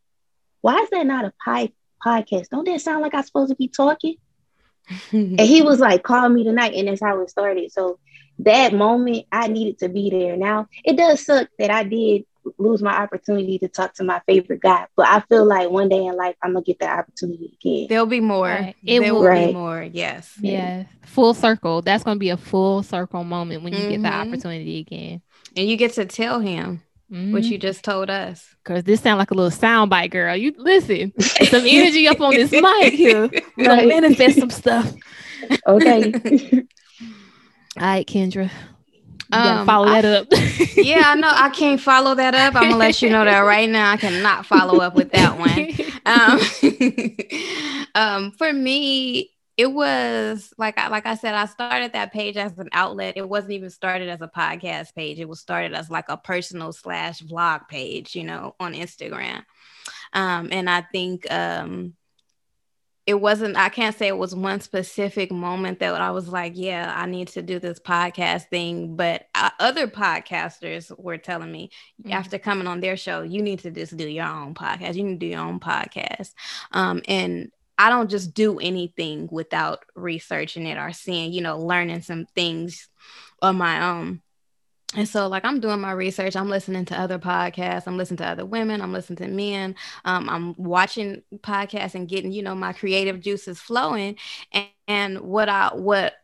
Why is that not a pie podcast? Don't that sound like I'm supposed to be talking? And he was like, call me tonight. And that's how it started. So that moment, I needed to be there. Now, it does suck that I did lose my opportunity to talk to my favorite guy, but I feel like one day in life, I'm going to get that opportunity again. There'll be more. Right. It there will right. be more. Yes. Yeah. Full circle. That's going to be a full circle moment when you mm-hmm. get the opportunity again. And you get to tell him mm-hmm. what you just told us. Cause this sound like a little soundbite, girl. You listen, some energy up on this mic here. We're gonna manifest some stuff. Okay. All right, Kendra. You um, follow that I, up. yeah, I know. I can't follow that up. I'm gonna let you know that right now. I cannot follow up with that one. Um, um, for me, it was like I, like I said, I started that page as an outlet. It wasn't even started as a podcast page. It was started as like a personal slash vlog page, you know, on Instagram. Um, and I think um, it wasn't. I can't say it was one specific moment that I was like, yeah, I need to do this podcast thing. But uh, other podcasters were telling me mm-hmm. after coming on their show, you need to just do your own podcast. You need to do your own podcast. Um, and I don't just do anything without researching it or seeing, you know, learning some things on my own. And so, like, I'm doing my research. I'm listening to other podcasts. I'm listening to other women. I'm listening to men. Um, I'm watching podcasts and getting, you know, my creative juices flowing. And, and what I what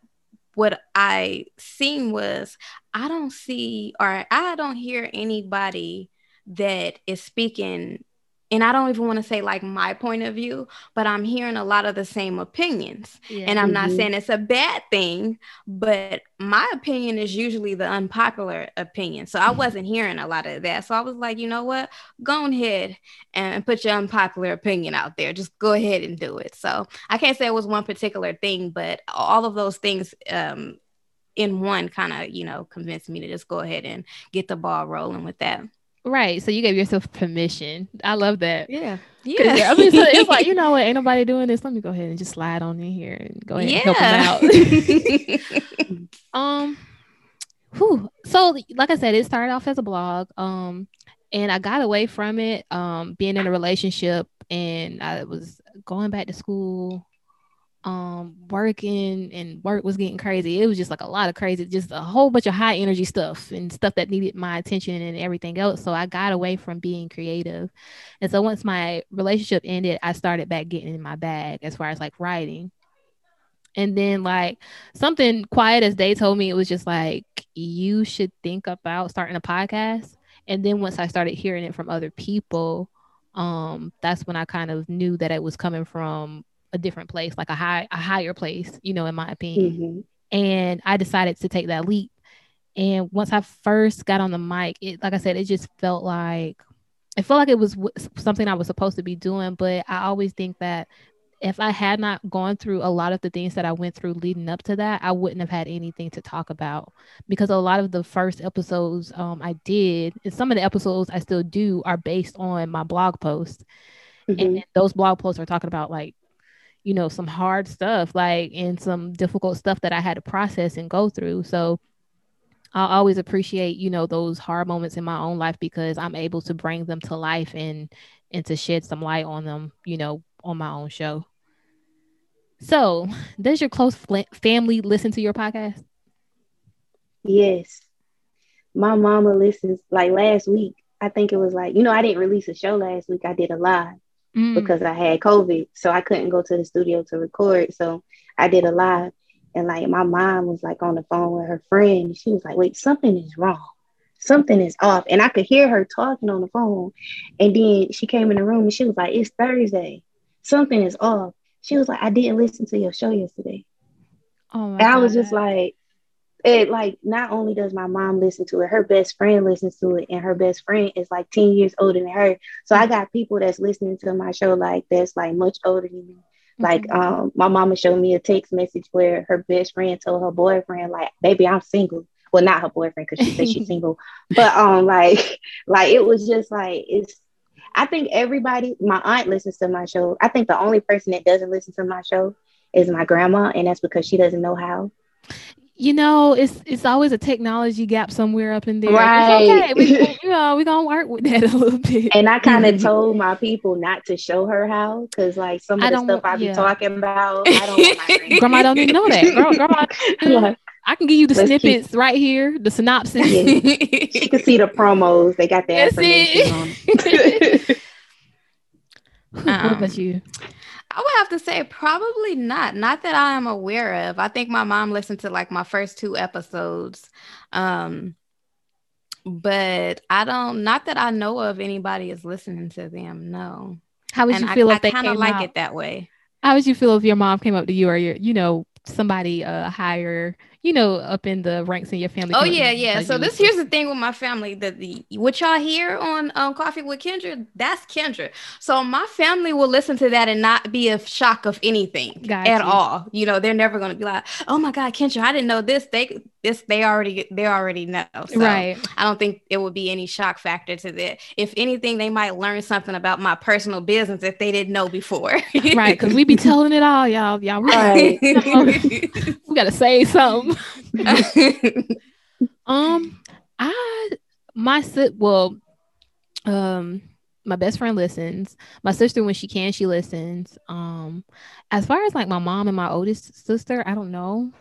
what I seen was I don't see or I don't hear anybody that is speaking and I don't even want to say like my point of view, but I'm hearing a lot of the same opinions. Yeah. And I'm not mm-hmm. saying it's a bad thing, but my opinion is usually the unpopular opinion. So I wasn't hearing a lot of that. So I was like, you know what? Go ahead and put your unpopular opinion out there. Just go ahead and do it. So I can't say it was one particular thing, but all of those things um, in one kind of, you know, convinced me to just go ahead and get the ball rolling with that. Right. So you gave yourself permission. I love that. Yeah. Yeah. I mean, so it's like, you know what? Ain't nobody doing this. Let me go ahead and just slide on in here and go ahead yeah. and help them out. um, whew. So like I said, it started off as a blog. Um, and I got away from it, um, being in a relationship and I was going back to school um working and work was getting crazy. It was just like a lot of crazy just a whole bunch of high energy stuff and stuff that needed my attention and everything else. So i got away from being creative. And so once my relationship ended i started back getting in my bag as far as like writing. And then like something quiet as they told me it was just like you should think about starting a podcast. And then once I started hearing it from other people, um, that's when I kind of knew that it was coming from a different place, like a high a higher place, you know, in my opinion. Mm-hmm. And I decided to take that leap. And once I first got on the mic, it like I said, it just felt like it felt like it was w- something I was supposed to be doing. But I always think that if I had not gone through a lot of the things that I went through leading up to that, I wouldn't have had anything to talk about because a lot of the first episodes um, I did, and some of the episodes I still do, are based on my blog posts. Mm-hmm. And those blog posts are talking about like, you know, some hard stuff, like, and some difficult stuff that I had to process and go through. So I always appreciate, you know, those hard moments in my own life because I'm able to bring them to life and and to shed some light on them, you know, on my own show. So, does your close family listen to your podcast? Yes. My mama listens like last week. I think it was like, you know, I didn't release a show last week. I did a live mm. because I had COVID. So I couldn't go to the studio to record. So I did a live. And like my mom was like on the phone with her friend. She was like, wait, something is wrong. Something is off. And I could hear her talking on the phone. And then she came in the room and she was like, it's Thursday something is off. She was like, I didn't listen to your show yesterday. Oh and I was just like, it like not only does my mom listen to it, her best friend listens to it, and her best friend is like 10 years older than her. So I got people that's listening to my show like that's like much older than me. Like mm-hmm. um my mama showed me a text message where her best friend told her boyfriend, like, baby, I'm single. Well, not her boyfriend because she said she's single, but um like like it was just like it's I think everybody, my aunt listens to my show. I think the only person that doesn't listen to my show is my grandma, and that's because she doesn't know how. You know, it's it's always a technology gap somewhere up in there. Right. It's okay. We, you know, we're gonna work with that a little bit. And I kind of told my people not to show her how, because like some of the stuff I be yeah. talking about, I don't grandma don't even know that. Girl, grandma, I can give you the Let's snippets keep... right here, the synopsis. Yeah. she can see the promos. They got the That's information on. what um, about you? I would have to say probably not. Not that I am aware of. I think my mom listened to like my first two episodes. Um, but I don't not that I know of anybody is listening to them. No. How would and you feel I, if I they kind of like out? it that way? How would you feel if your mom came up to you or your, you know, somebody uh higher you know, up in the ranks in your family. Oh yeah, yeah. So this here's the thing with my family that the what y'all hear on um, Coffee with Kendra, that's Kendra. So my family will listen to that and not be a shock of anything Got at you. all. You know, they're never gonna be like, oh my God, Kendra, I didn't know this. They this they already they already know. So right. I don't think it would be any shock factor to that. If anything, they might learn something about my personal business if they didn't know before. right, because we be telling it all, y'all. Y'all right. we gotta say something. um, I my sit well, um, my best friend listens. My sister, when she can, she listens. Um, as far as like my mom and my oldest sister, I don't know.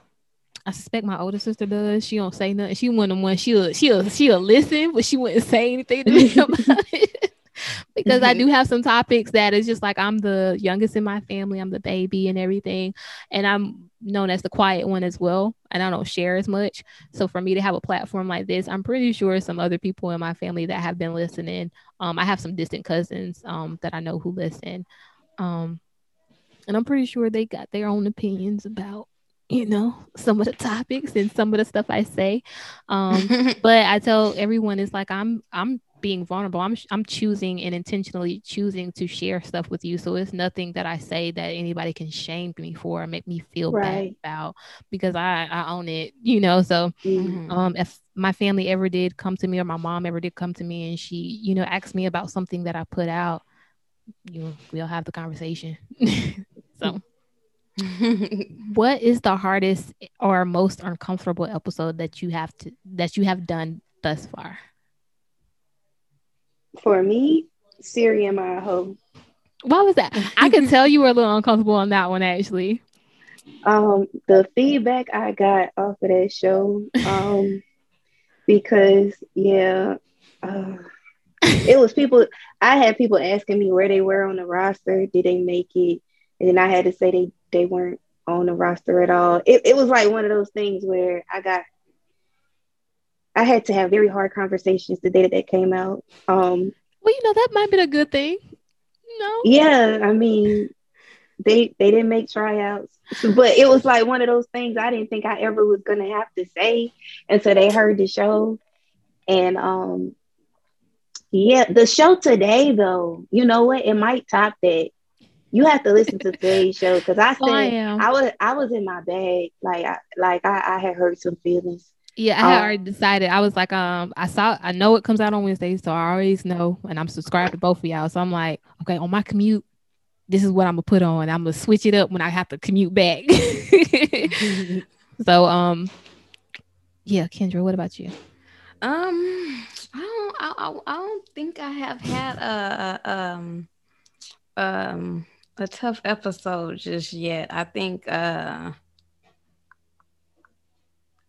I suspect my older sister does. She don't say nothing. She one of one. She'll she'll she'll listen, but she wouldn't say anything to me about it. because mm-hmm. I do have some topics that is just like I'm the youngest in my family, I'm the baby and everything, and I'm known as the quiet one as well, and I don't share as much. So for me to have a platform like this, I'm pretty sure some other people in my family that have been listening. Um, I have some distant cousins um that I know who listen, um, and I'm pretty sure they got their own opinions about you know some of the topics and some of the stuff I say. Um, but I tell everyone it's like I'm I'm being vulnerable. I'm I'm choosing and intentionally choosing to share stuff with you. So it's nothing that I say that anybody can shame me for or make me feel right. bad about because I I own it, you know. So mm-hmm. um if my family ever did come to me or my mom ever did come to me and she, you know, asked me about something that I put out, you know, we'll have the conversation. so what is the hardest or most uncomfortable episode that you have to that you have done thus far? For me, Siri and my hoe. Why was that? I can tell you were a little uncomfortable on that one actually. Um, the feedback I got off of that show, um, because yeah, uh, it was people. I had people asking me where they were on the roster. Did they make it? And then I had to say they they weren't on the roster at all. It, it was like one of those things where I got, I had to have very hard conversations the day that that came out. Um, well, you know that might be a good thing. No. Yeah, I mean, they they didn't make tryouts, but it was like one of those things I didn't think I ever was gonna have to say until they heard the show, and um, yeah, the show today though, you know what? It might top that. You have to listen to today's show because I said oh, I, I, was I was in my bag, like I like I, I had hurt some feelings. Yeah, I had um, already decided. I was like, um, I saw, I know it comes out on Wednesday, so I always know, and I'm subscribed to both of y'all. So I'm like, okay, on my commute, this is what I'm gonna put on. I'm gonna switch it up when I have to commute back. so, um, yeah, Kendra, what about you? Um, I don't, I, I don't think I have had a, a um, um, a tough episode just yet. I think, uh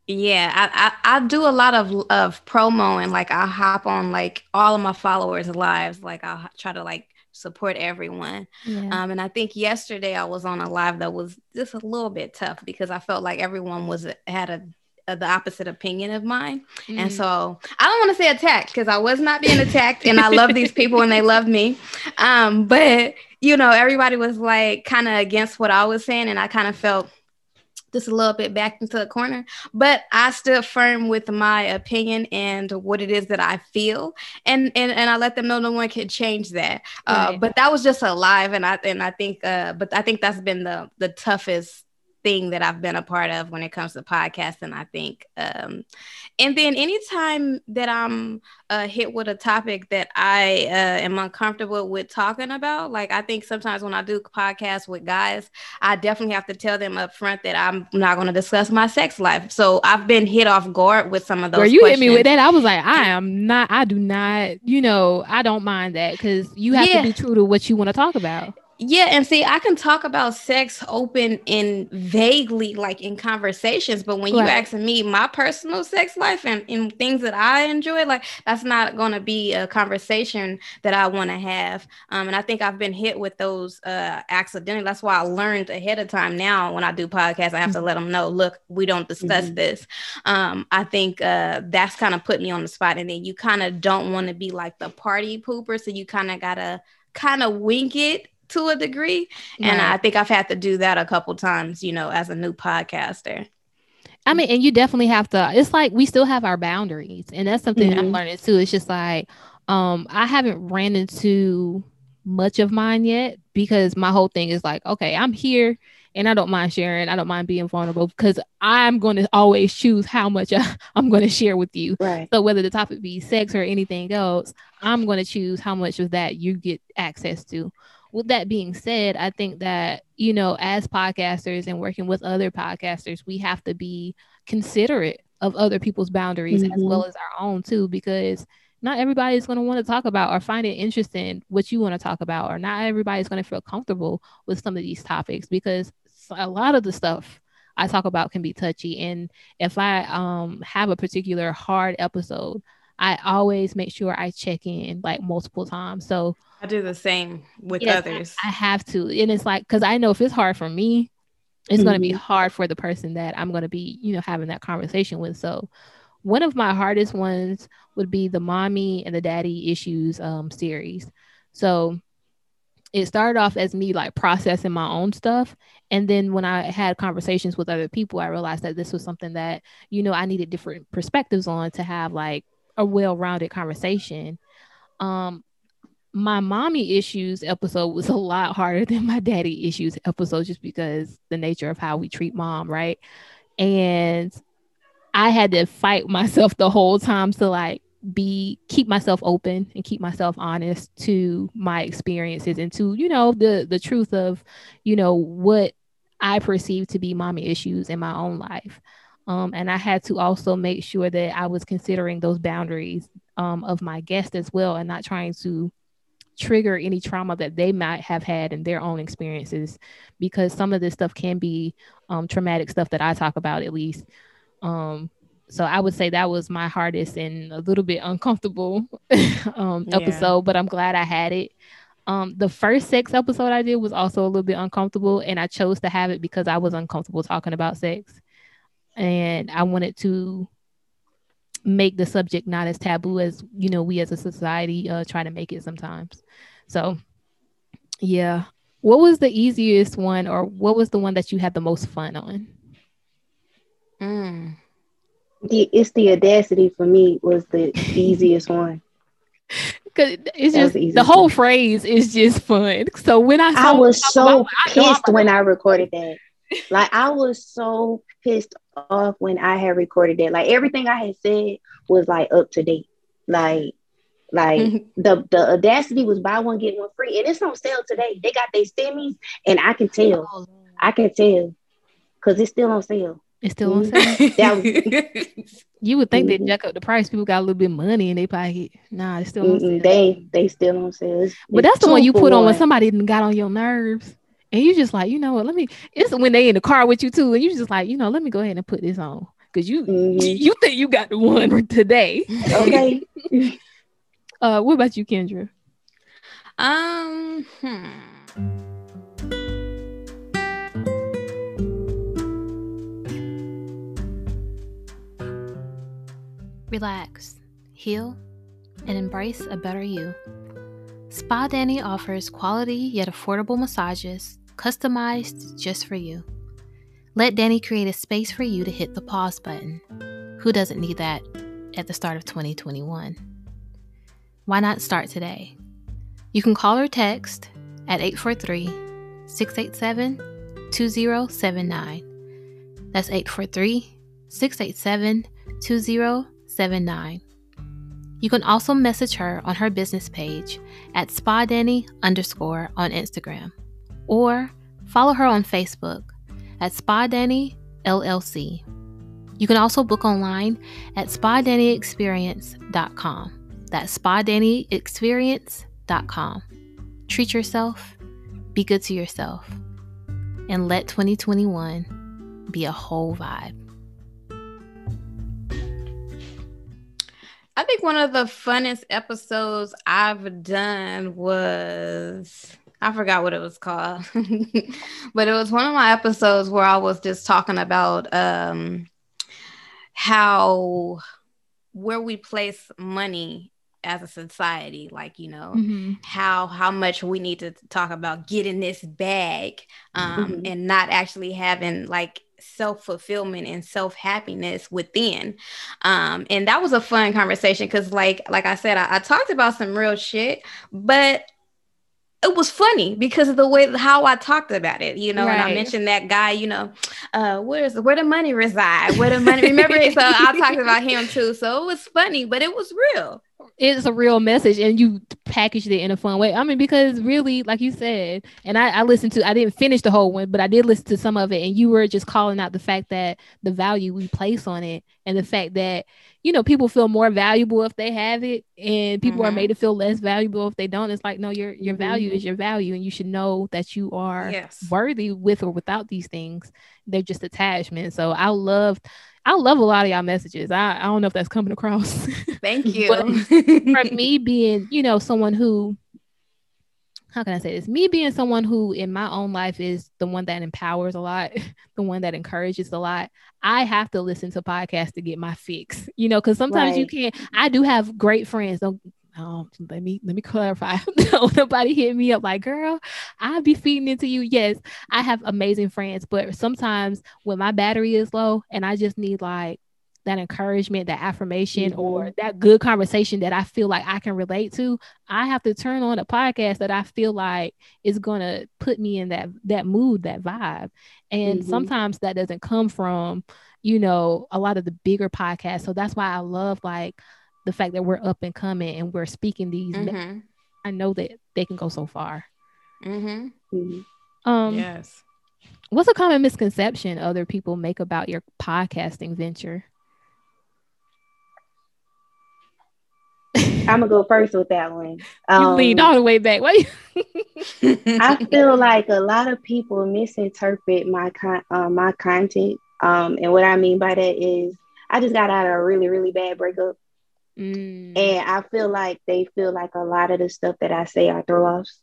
yeah, I, I, I do a lot of of promo and like I hop on like all of my followers' lives. Like I'll try to like support everyone. Yeah. Um, and I think yesterday I was on a live that was just a little bit tough because I felt like everyone was had a, a the opposite opinion of mine. Mm. And so I don't want to say attacked because I was not being attacked and I love these people and they love me. Um, but you know, everybody was like kind of against what I was saying and I kind of felt just a little bit back into the corner. But I stood firm with my opinion and what it is that I feel, and and and I let them know no one can change that. Uh. But that was just alive, and I and I think, uh, but I think that's been the the toughest thing that I've been a part of when it comes to podcasting, I think. Um, and then anytime that I'm uh, hit with a topic that I uh, am uncomfortable with talking about, like I think sometimes when I do podcasts with guys, I definitely have to tell them up front that I'm not going to discuss my sex life. So I've been hit off guard with some of those. Where you questions. hit me with that, I was like, I am not, I do not, you know, I don't mind that because you have yeah. to be true to what you want to talk about. Yeah, and see, I can talk about sex open and vaguely, like in conversations, but when right. you ask me my personal sex life and, and things that I enjoy, like that's not going to be a conversation that I want to have. Um, and I think I've been hit with those uh, accidentally. That's why I learned ahead of time. Now, when I do podcasts, I have to let them know, look, we don't discuss mm-hmm. this. Um, I think uh, that's kind of put me on the spot, and then you kind of don't want to be like the party pooper, so you kind of gotta kind of wink it to a degree. Right. And I think I've had to do that a couple times, you know, as a new podcaster. I mean, and you definitely have to, it's like we still have our boundaries. And that's something mm-hmm. I'm learning too. It's just like, um, I haven't ran into much of mine yet because my whole thing is like, okay, I'm here and I don't mind sharing. I don't mind being vulnerable because I'm going to always choose how much I, am going to share with you. Right. So whether the topic be sex or anything else, I'm going to choose how much of that you get access to with that being said, I think that, you know, as podcasters and working with other podcasters, we have to be considerate of other people's boundaries mm-hmm. as well as our own too, because not everybody is going to want to talk about or find it interesting what you want to talk about, or not everybody's going to feel comfortable with some of these topics because a lot of the stuff I talk about can be touchy. And if I um, have a particular hard episode, I always make sure I check in like multiple times. So I do the same with yes, others. I, I, have to. And it's like, because I know if it's hard for me, it's mm-hmm. going to be hard for the person that I'm going to be, you know, having that conversation with. So one of my hardest ones would be the mommy and the daddy issues um, series. So it started off as me like processing my own stuff. And then when I had conversations with other people, I realized that this was something that, you know, I needed different perspectives on to have like a well-rounded conversation. Um, my mommy issues episode was a lot harder than my daddy issues episode just because the nature of how we treat mom, right? And I had to fight myself the whole time to like be keep myself open and keep myself honest to my experiences and to you know the the truth of you know what I perceive to be mommy issues in my own life. Um, and I had to also make sure that I was considering those boundaries um, of my guest as well and not trying to trigger any trauma that they might have had in their own experiences because some of this stuff can be um, traumatic stuff that I talk about at least. Um, so I would say that was my hardest and a little bit uncomfortable um, yeah. episode, but I'm glad I had it. Um, the first sex episode I did was also a little bit uncomfortable, and I chose to have it because I was uncomfortable talking about sex, and I wanted to make the subject not as taboo as you know we as a society uh, try to make it sometimes. So, yeah. What was the easiest one, or what was the one that you had the most fun on? Mm. The it's the audacity for me was the easiest one. Cause it's just the whole phrase is just fun. So when I I was so about, pissed I when I recorded that. Like I was so pissed off when I had recorded that. Like everything I had said was like up to date. Like like the the audacity was buy one get one free, and it's on sale today. They got their stimmies, and I can tell, oh, I can tell, cause it's still on sale. It's still on mm-hmm. sale. you would think mm-hmm. they jack up the price. People got a little bit of money in their pocket. Nah, it's still on sale. They they still on sale. It's, but that's the one you put on when somebody got on your nerves. And you just like, you know what, let me it's when they in the car with you too. And you just like, you know, let me go ahead and put this on. Cause you mm-hmm. you think you got the one today. Okay. uh what about you, Kendra? Um hmm. Relax, heal, and embrace a better you. Spa Danny offers quality yet affordable massages customized just for you. Let Danny create a space for you to hit the pause button. Who doesn't need that at the start of 2021? Why not start today? You can call or text at 843 687 2079. That's 843 687 2079. You can also message her on her business page at SpaDanny underscore on Instagram or follow her on Facebook at SpaDanny LLC. You can also book online at SpaDannyExperience.com. That's SpaDannyExperience.com. Treat yourself, be good to yourself, and let 2021 be a whole vibe. I think one of the funnest episodes I've done was I forgot what it was called, but it was one of my episodes where I was just talking about um, how where we place money as a society like you know mm-hmm. how how much we need to talk about getting this bag um, mm-hmm. and not actually having like self fulfillment and self happiness within. Um, and that was a fun conversation because, like, like I said, I, I talked about some real shit, but it was funny because of the way how I talked about it, you know, right. and I mentioned that guy, you know, uh, where's where the money reside, where the money remember so I talked about him too. So it was funny, but it was real it's a real message and you packaged it in a fun way. I mean, because really, like you said, and I, I, listened to, I didn't finish the whole one, but I did listen to some of it, and you were just calling out the fact that the value we place on it and the fact that, you know, people feel more valuable if they have it, and people mm-hmm. are made to feel less valuable if they don't. It's like, no, your your mm-hmm. value is your value, and you should know that you are yes. worthy with or without these things. They're just attachments. So I love I love a lot of y'all messages. I, I don't know if that's coming across. Thank you. for me being, you know, someone who how can I say this? Me being someone who in my own life is the one that empowers a lot, the one that encourages a lot. I have to listen to podcasts to get my fix, you know, because sometimes right. you can't. I do have great friends. Don't um, let me let me clarify. Nobody hit me up like, girl, I'll be feeding into you. Yes, I have amazing friends, but sometimes when my battery is low and I just need like that encouragement, that affirmation, mm-hmm. or that good conversation that I feel like I can relate to, I have to turn on a podcast that I feel like is gonna put me in that that mood, that vibe. And mm-hmm. sometimes that doesn't come from, you know, a lot of the bigger podcasts. So that's why I love like the fact that we're up and coming and we're speaking these mm-hmm. i know that they can go so far mm-hmm. um yes what's a common misconception other people make about your podcasting venture I'm gonna go first with that one. Um, you leaned all the way back. Wait. I feel like a lot of people misinterpret my con- uh, my content, um, and what I mean by that is I just got out of a really really bad breakup, Mm. And I feel like they feel like a lot of the stuff that I say are throw offs.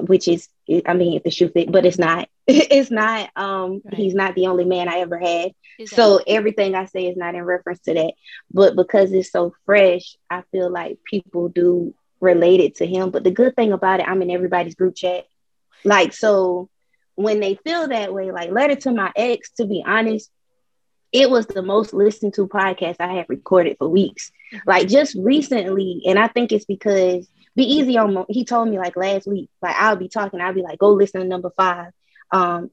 which is I mean if the shoe fit, but it's not. it's not um right. he's not the only man I ever had. Exactly. So everything I say is not in reference to that. But because it's so fresh, I feel like people do relate it to him. But the good thing about it, I'm in everybody's group chat. Like so when they feel that way, like letter to my ex, to be honest, it was the most listened to podcast I have recorded for weeks. Like just recently, and I think it's because be easy on he told me like last week, like I'll be talking, I'll be like, go listen to number five, um,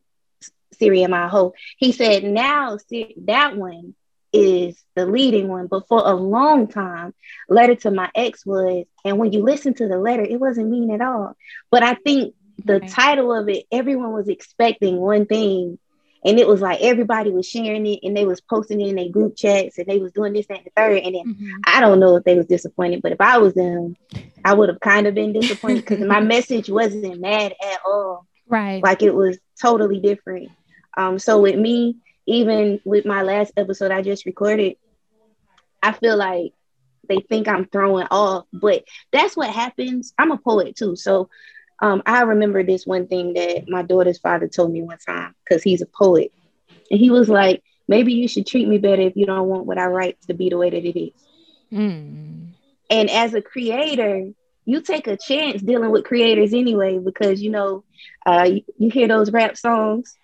Siri and my hoe. He said now that one is the leading one, but for a long time, letter to my ex was, and when you listen to the letter, it wasn't mean at all. But I think the okay. title of it, everyone was expecting one thing. And it was like everybody was sharing it and they was posting it in their group chats and they was doing this, and the third. And then mm-hmm. I don't know if they was disappointed, but if I was them, I would have kind of been disappointed because my message wasn't mad at all. Right. Like it was totally different. Um, so with me, even with my last episode I just recorded, I feel like they think I'm throwing off, but that's what happens. I'm a poet too. So um, I remember this one thing that my daughter's father told me one time because he's a poet. And he was like, maybe you should treat me better if you don't want what I write to be the way that it is. Mm. And as a creator, you take a chance dealing with creators anyway, because you know, uh, you, you hear those rap songs,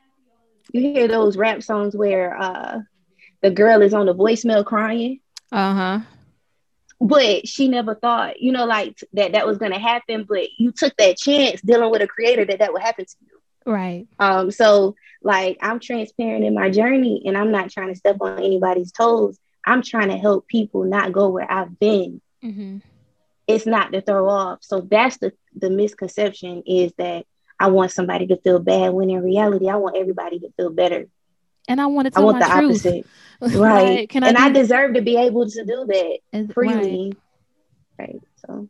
you hear those rap songs where uh, the girl is on the voicemail crying. Uh huh but she never thought, you know, like that that was going to happen. But you took that chance dealing with a creator that that would happen to you. Right. Um. So like I'm transparent in my journey, and I'm not trying to step on anybody's toes. I'm trying to help people not go where I've been. Mm-hmm. It's not to throw off. So that's the the misconception is that I want somebody to feel bad when in reality I want everybody to feel better and I want to tell I want the truth. opposite. Right. Can I and I deserve to be able to do that freely. Right. right. So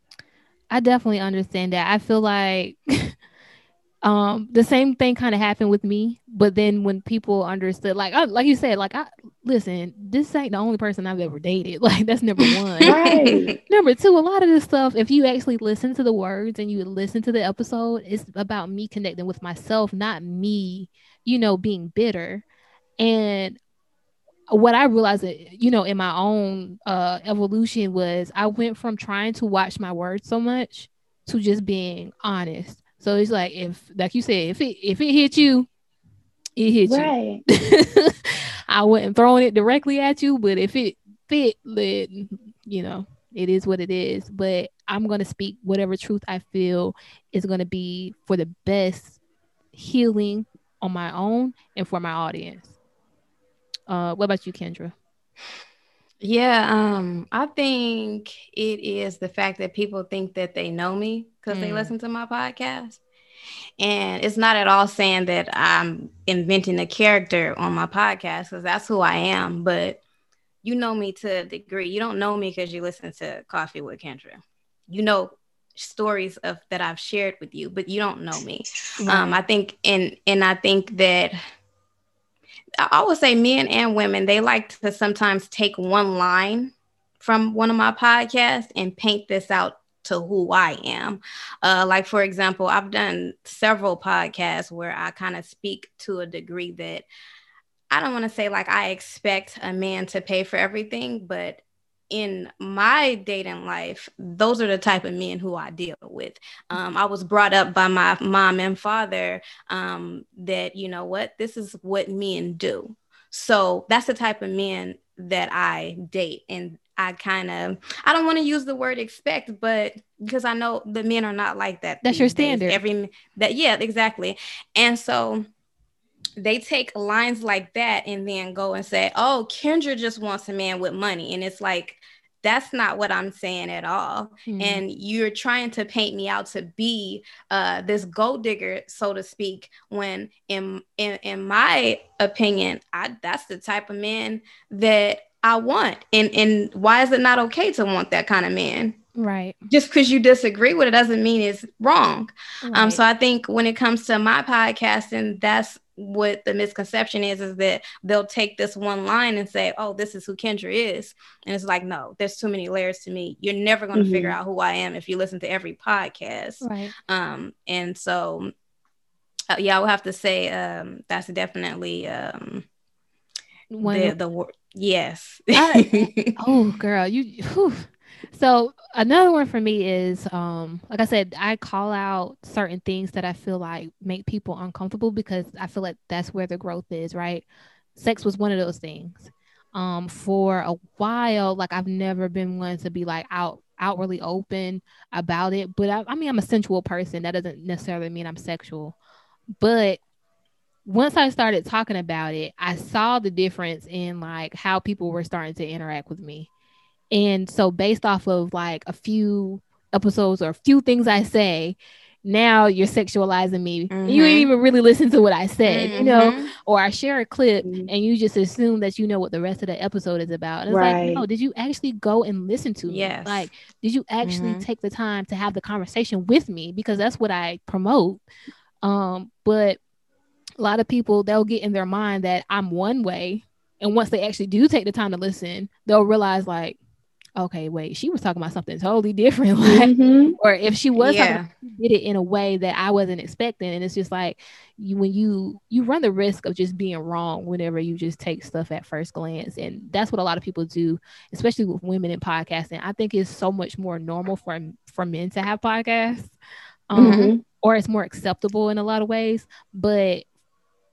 I definitely understand that. I feel like um the same thing kind of happened with me but then when people understood like I, like you said like i listen this ain't the only person i've ever dated like that's number one right. number two a lot of this stuff if you actually listen to the words and you listen to the episode it's about me connecting with myself not me you know being bitter and what I realized, that, you know, in my own uh, evolution was I went from trying to watch my words so much to just being honest. So it's like if, like you said, if it if it hit you, it hit right. you. I wasn't throwing it directly at you, but if it fit, then you know, it is what it is. But I'm gonna speak whatever truth I feel is gonna be for the best healing on my own and for my audience. Uh, what about you, Kendra? Yeah, um, I think it is the fact that people think that they know me because mm. they listen to my podcast. And it's not at all saying that I'm inventing a character on my podcast because that's who I am. But you know me to a degree. You don't know me because you listen to Coffee with Kendra. You know stories of that I've shared with you, but you don't know me. Right. Um, I think and and I think that I always say men and women, they like to sometimes take one line from one of my podcasts and paint this out to who I am. Uh, like, for example, I've done several podcasts where I kind of speak to a degree that I don't want to say like I expect a man to pay for everything, but in my dating life, those are the type of men who I deal with. Um, I was brought up by my mom and father um, that, you know what, this is what men do. So that's the type of men that I date. And I kind of, I don't want to use the word expect, but because I know the men are not like that. That's your standard. Days. Every that, yeah, exactly. And so they take lines like that and then go and say, "Oh, Kendra just wants a man with money," and it's like that's not what I'm saying at all. Mm-hmm. And you're trying to paint me out to be uh, this gold digger, so to speak. When in in, in my opinion, I that's the type of man that I want. And and why is it not okay to want that kind of man? Right. Just because you disagree with it doesn't mean it's wrong. Um, right. Um, so I think when it comes to my podcast, and that's what the misconception is is that they'll take this one line and say, "Oh, this is who Kendra is," and it's like, no, there's too many layers to me. You're never going to mm-hmm. figure out who I am if you listen to every podcast. Right. Um, and so, uh, yeah, I would have to say um, that's definitely um, one the, the yes. I, oh, girl, you. Whew. So another one for me is um like I said, I call out certain things that I feel like make people uncomfortable because I feel like that's where the growth is, right? Sex was one of those things. Um for a while, like I've never been one to be like out outwardly open about it. But I, I mean I'm a sensual person. That doesn't necessarily mean I'm sexual. But once I started talking about it, I saw the difference in like how people were starting to interact with me. And so, based off of like a few episodes or a few things I say, now you're sexualizing me. Mm-hmm. You ain't even really listen to what I said, mm-hmm. you know, mm-hmm. or I share a clip mm-hmm. and you just assume that you know what the rest of the episode is about. And it's right. like, no, did you actually go and listen to yes. me? Like, did you actually mm-hmm. take the time to have the conversation with me? Because that's what I promote. Um, but a lot of people they'll get in their mind that I'm one way. And once they actually do take the time to listen, they'll realize like, okay, wait, she was talking about something totally different. Like, mm-hmm. or if she was yeah. talking, did it in a way that I wasn't expecting. And it's just like you when you you run the risk of just being wrong whenever you just take stuff at first glance. And that's what a lot of people do, especially with women in podcasting. I think it's so much more normal for for men to have podcasts. Um, mm-hmm. or it's more acceptable in a lot of ways. But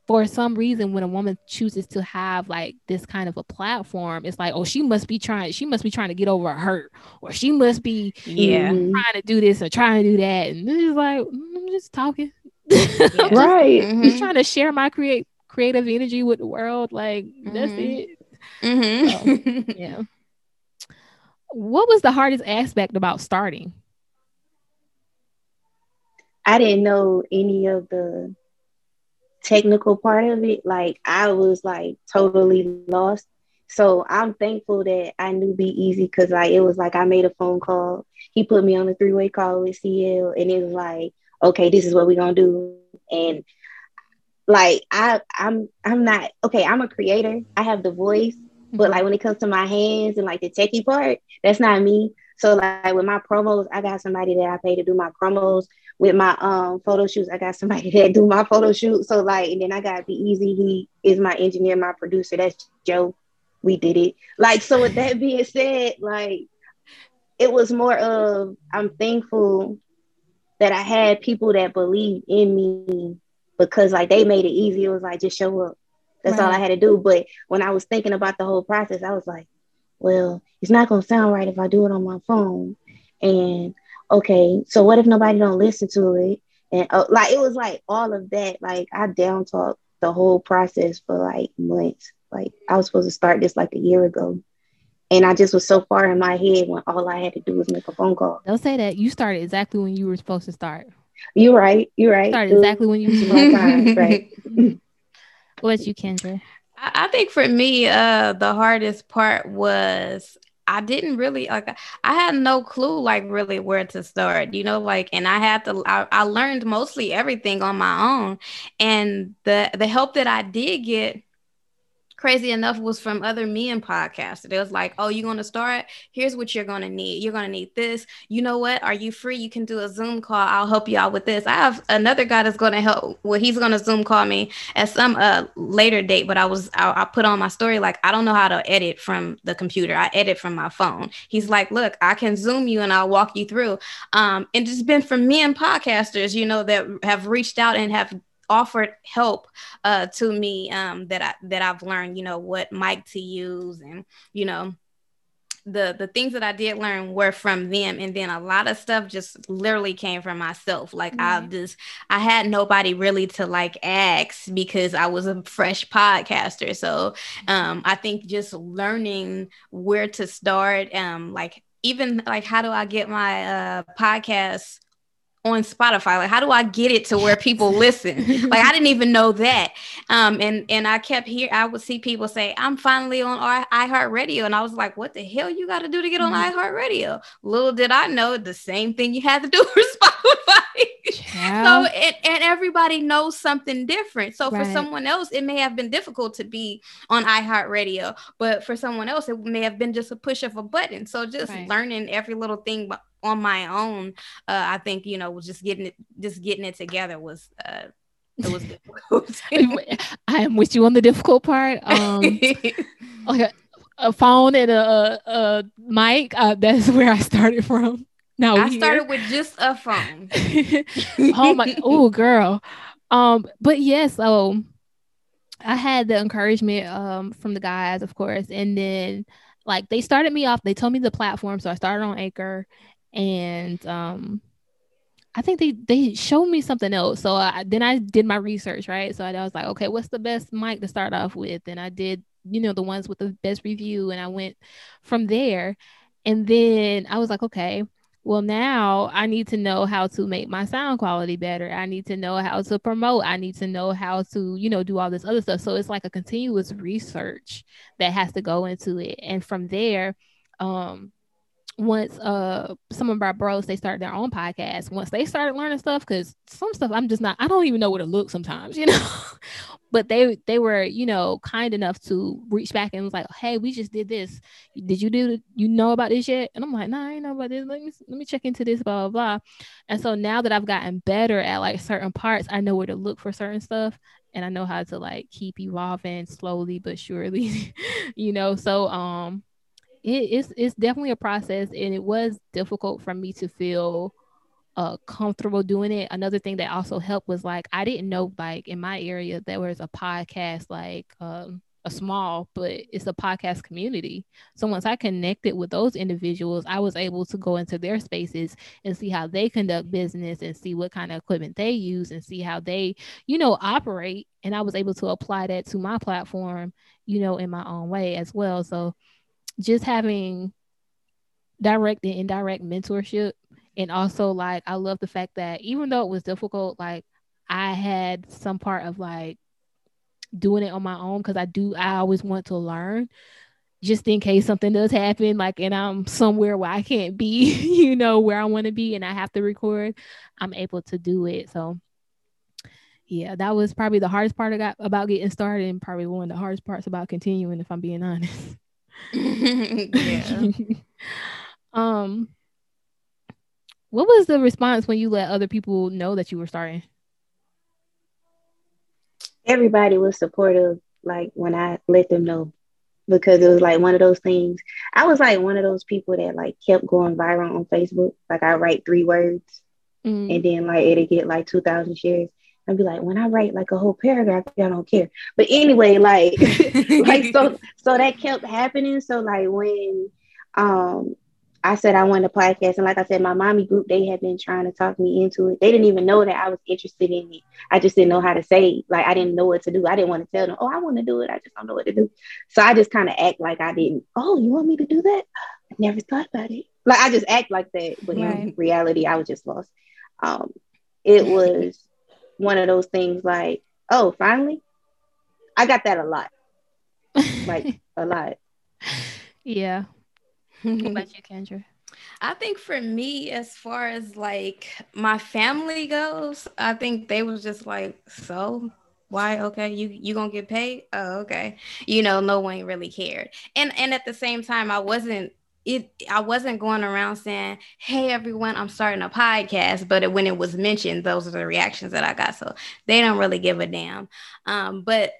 for some reason when a woman chooses to have like this kind of a platform it's like oh she must be trying she must be trying to get over a hurt or she must be yeah. Trying to do this or trying to do that. And it's like mm, i'm just talking. Yeah. right. Mm-hmm. just trying to share my create creative energy with the world. Like mm-hmm. that's it. Mm-hmm. so, yeah. What was the hardest aspect about starting? I didn't know any of the technical part of it, like I was like totally lost. So I'm thankful that I knew Be Easy because like it was like I made a phone call. He put me on a three way call with CL, and it was like, okay, this is what we're gonna do. And like I, I'm, I'm not okay. I'm a creator. I have the voice, but like when it comes to my hands and like the techie part, that's not me. So like with my promos, I got somebody that I pay to do my promos with my um photo shoots, I got somebody that do my photo shoot. So like, and then I got Be Easy. He is my engineer, my producer. That's Joe. We did it. Like, so with that being said, like it was more of I'm thankful that I had people that believed in me because like they made it easy. It was like just show up. That's right. all I had to do. But when I was thinking about the whole process, I was like, well, it's not gonna sound right if I do it on my phone. And okay, so what if nobody don't listen to it? And uh, like it was like all of that. Like I down talked the whole process for like months. Like I was supposed to start this like a year ago. And I just was so far in my head when all I had to do was make a phone call. Don't say that. You started exactly when you were supposed to start. You're right. You're right. Started exactly when you were supposed to start. right. What's you, Kendra? I think for me, uh, the hardest part was I didn't really like I had no clue like really where to start, you know, like and I had to I, I learned mostly everything on my own. And the the help that I did get crazy enough was from other men podcasters. It was like, oh, you're going to start? Here's what you're going to need. You're going to need this. You know what? Are you free? You can do a Zoom call. I'll help you out with this. I have another guy that's going to help. Well, he's going to Zoom call me at some uh, later date, but I was, I, I put on my story, like, I don't know how to edit from the computer. I edit from my phone. He's like, look, I can Zoom you and I'll walk you through. Um, and it's been from men podcasters, you know, that have reached out and have offered help uh, to me um, that I that I've learned, you know, what mic to use and you know the the things that I did learn were from them, and then a lot of stuff just literally came from myself. Like mm-hmm. I just I had nobody really to like ask because I was a fresh podcaster. So um, I think just learning where to start, um, like even like how do I get my uh, podcast on Spotify? Like, how do I get it to where people listen? like, I didn't even know that. Um, and and I kept here. I would see people say, "I'm finally on iHeartRadio," and I was like, "What the hell you got to do to get on mm-hmm. iHeartRadio?" Little did I know the same thing you had to do for Spotify. Yeah. So and, and everybody knows something different. So right. for someone else, it may have been difficult to be on iHeartRadio, but for someone else, it may have been just a push of a button. So just right. learning every little thing on my own, uh, I think you know, just getting it, just getting it together was. Uh, it was difficult. I am with you on the difficult part. Um, like a, a phone and a, a, a mic. Uh, that's where I started from. Now I started with just a phone. oh my, oh girl. Um, but yes, so I had the encouragement um from the guys, of course, and then like they started me off. They told me the platform, so I started on Anchor, and um, I think they they showed me something else. So I, then I did my research, right? So I, was like, okay, what's the best mic to start off with? And I did, you know, the ones with the best review, and I went from there. And then I was like, okay, well now i need to know how to make my sound quality better i need to know how to promote i need to know how to you know do all this other stuff so it's like a continuous research that has to go into it and from there um once uh some of our bros they started their own podcast once they started learning stuff because some stuff i'm just not i don't even know what it looks sometimes you know? But they they were you know kind enough to reach back and was like hey we just did this. Did you do you know about this yet? And i'm like no nah, i ain't know about this. Let me let me check into this blah blah blah. And so now that i've gotten better at like certain parts i know where to look for certain stuff and i know how to like keep evolving slowly but surely you know? So um it, it's it's definitely a process, and it was difficult for me to feel uh comfortable doing it. Another thing that also helped was like I didn't know like in my area there was a podcast like um a small, but it's a podcast community. So once I connected with those individuals, I was able to go into their spaces and see how they conduct business and see what kind of equipment they use and see how they, you know, operate. And I was able to apply that to my platform, you know, in my own way as well. So just having direct and indirect mentorship. And also like i love the fact that even though it was difficult like i had some part of like doing it on my own because i do i always want to learn just in case something does happen like and i'm somewhere where i can't be you know where i want to be and i have to record i'm able to do it. So yeah that was probably the hardest part i got about getting started and probably one of the hardest parts about continuing if i'm being honest yeah. um what was the response when you let other people know that you were starting? Everybody was supportive, like when I let them know, because it was like one of those things. I was like one of those people that like kept going viral on Facebook. Like I write three words, mm-hmm. and then like it'd get like two thousand shares. I'd be like, when I write like a whole paragraph, I don't care. But anyway, like, like so, so that kept happening. So like when, um, I said I wanted a podcast, and like I said, my mommy group they had been trying to talk me into it. They didn't even know that I was interested in it. I just didn't know how to say. It. Like I didn't know what to do. I didn't want to tell them, oh, I want to do it. I just don't know what to do. So I just kind of act like I didn't. Oh, you want me to do that? I never thought about it. Like I just act like that, but right. in reality, I was just lost. Um, it was one of those things like, oh, finally, I got that a lot, like a lot. Yeah. what about you, Kendra? I think for me, as far as like my family goes, I think they was just like, so why okay you you gonna get paid oh okay you know no one really cared and and at the same time i wasn't it I wasn't going around saying, "Hey everyone, I'm starting a podcast," but it, when it was mentioned, those are the reactions that I got. So they don't really give a damn. Um, but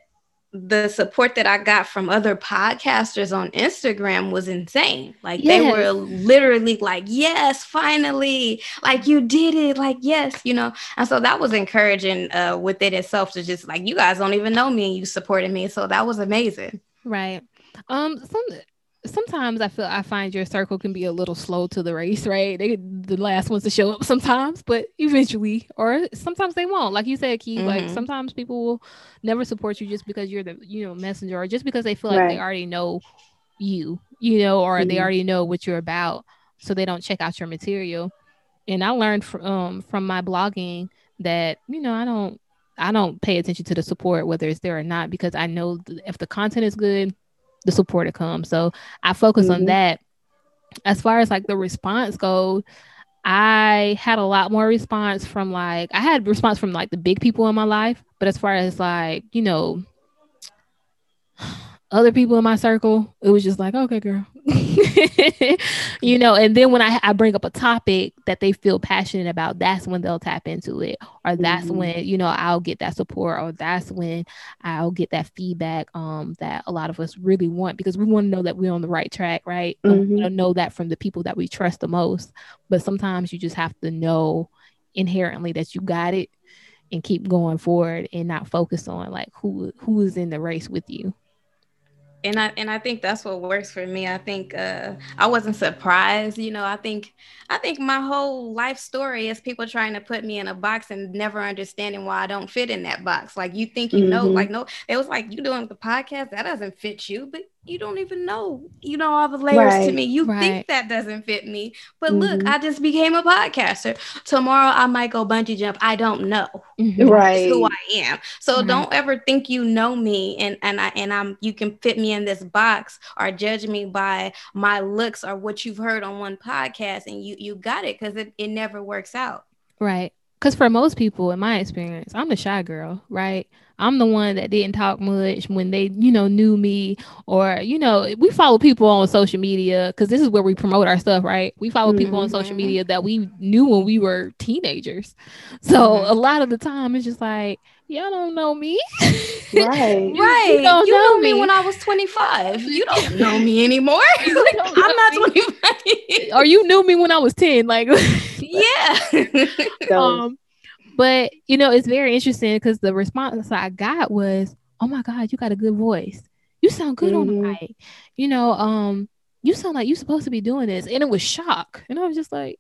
the support that I got from other podcasters on Instagram was insane. Like yes. they were literally like, "Yes, finally! Like you did it! Like yes, you know." And so that was encouraging uh, within itself to just like you guys don't even know me and you supported me, so that was amazing. Right. Um. Some sometimes I feel I find your circle can be a little slow to the race, right? They the last ones to show up sometimes, but eventually, or sometimes they won't. Like you said, Keith, mm-hmm. like sometimes people will never support you just because you're the you know messenger, or just because they feel like right. they already know you, you know, or mm-hmm. they already know what you're about, so they don't check out your material. And I learned from um, from my blogging that you know I don't I don't pay attention to the support whether it's there or not because I know if the content is good the support to come. So I focus mm-hmm. on that. As far as like the response goes, I had a lot more response from like I had response from like the big people in my life, but as far as like, you know, other people in my circle, it was just like, okay, girl. you know, and then when I, I bring up a topic that they feel passionate about, that's when they'll tap into it. Or that's mm-hmm. when, you know, I'll get that support or that's when I'll get that feedback um that a lot of us really want because we want to know that we're on the right track, right? Mm-hmm. We know that from the people that we trust the most. But sometimes you just have to know inherently that you got it and keep going forward and not focus on like who who is in the race with you and I and I think that's what works for me. I think uh, I wasn't surprised. You know, I think I think my whole life story is people trying to put me in a box and never understanding why I don't fit in that box. Like you think you mm-hmm. know, like no, it was like you doing the podcast that doesn't fit you, but you don't even know, you know, all the layers right. to me. You right. think that doesn't fit me. But mm-hmm. look, I just became a podcaster. Tomorrow I might go bungee jump. I don't know. Mm-hmm. Right. who I am. So right. don't ever think you know me and and I and I'm you can fit me in this box or judge me by my looks or what you've heard on one podcast and you you got it because it, it never works out. Right. Because for most people, in my experience, I'm the shy girl, right? I'm the one that didn't talk much when they, you know, knew me or, you know, we follow people on social media because this is where we promote our stuff, right? We follow mm-hmm. people on social mm-hmm. media that we knew when we were teenagers. So mm-hmm. a lot of the time it's just like, y'all don't know me. Right. you, right. You, don't you know, know me. me when I was 25. You don't know me anymore. like, I'm not 25. or you knew me when I was 10. Like, yeah. um, but you know, it's very interesting because the response I got was, "Oh my God, you got a good voice. You sound good mm-hmm. on the mm-hmm. mic. You know, um, you sound like you're supposed to be doing this." And it was shock, and I was just like,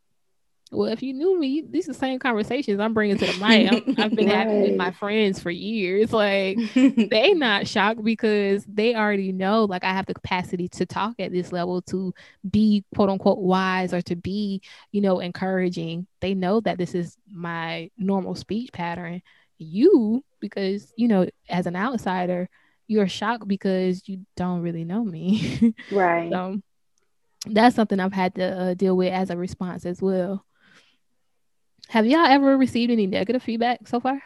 well, if you knew me, these are the same conversations I'm bringing to the mic. i have been right. having with my friends for years. Like they not shocked because they already know like I have the capacity to talk at this level to be quote unquote wise or to be, you know, encouraging. They know that this is my normal speech pattern. You, because you know, as an outsider, you're shocked because you don't really know me. Right. so that's something I've had to uh, deal with as a response as well. Have y'all ever received any negative feedback so far?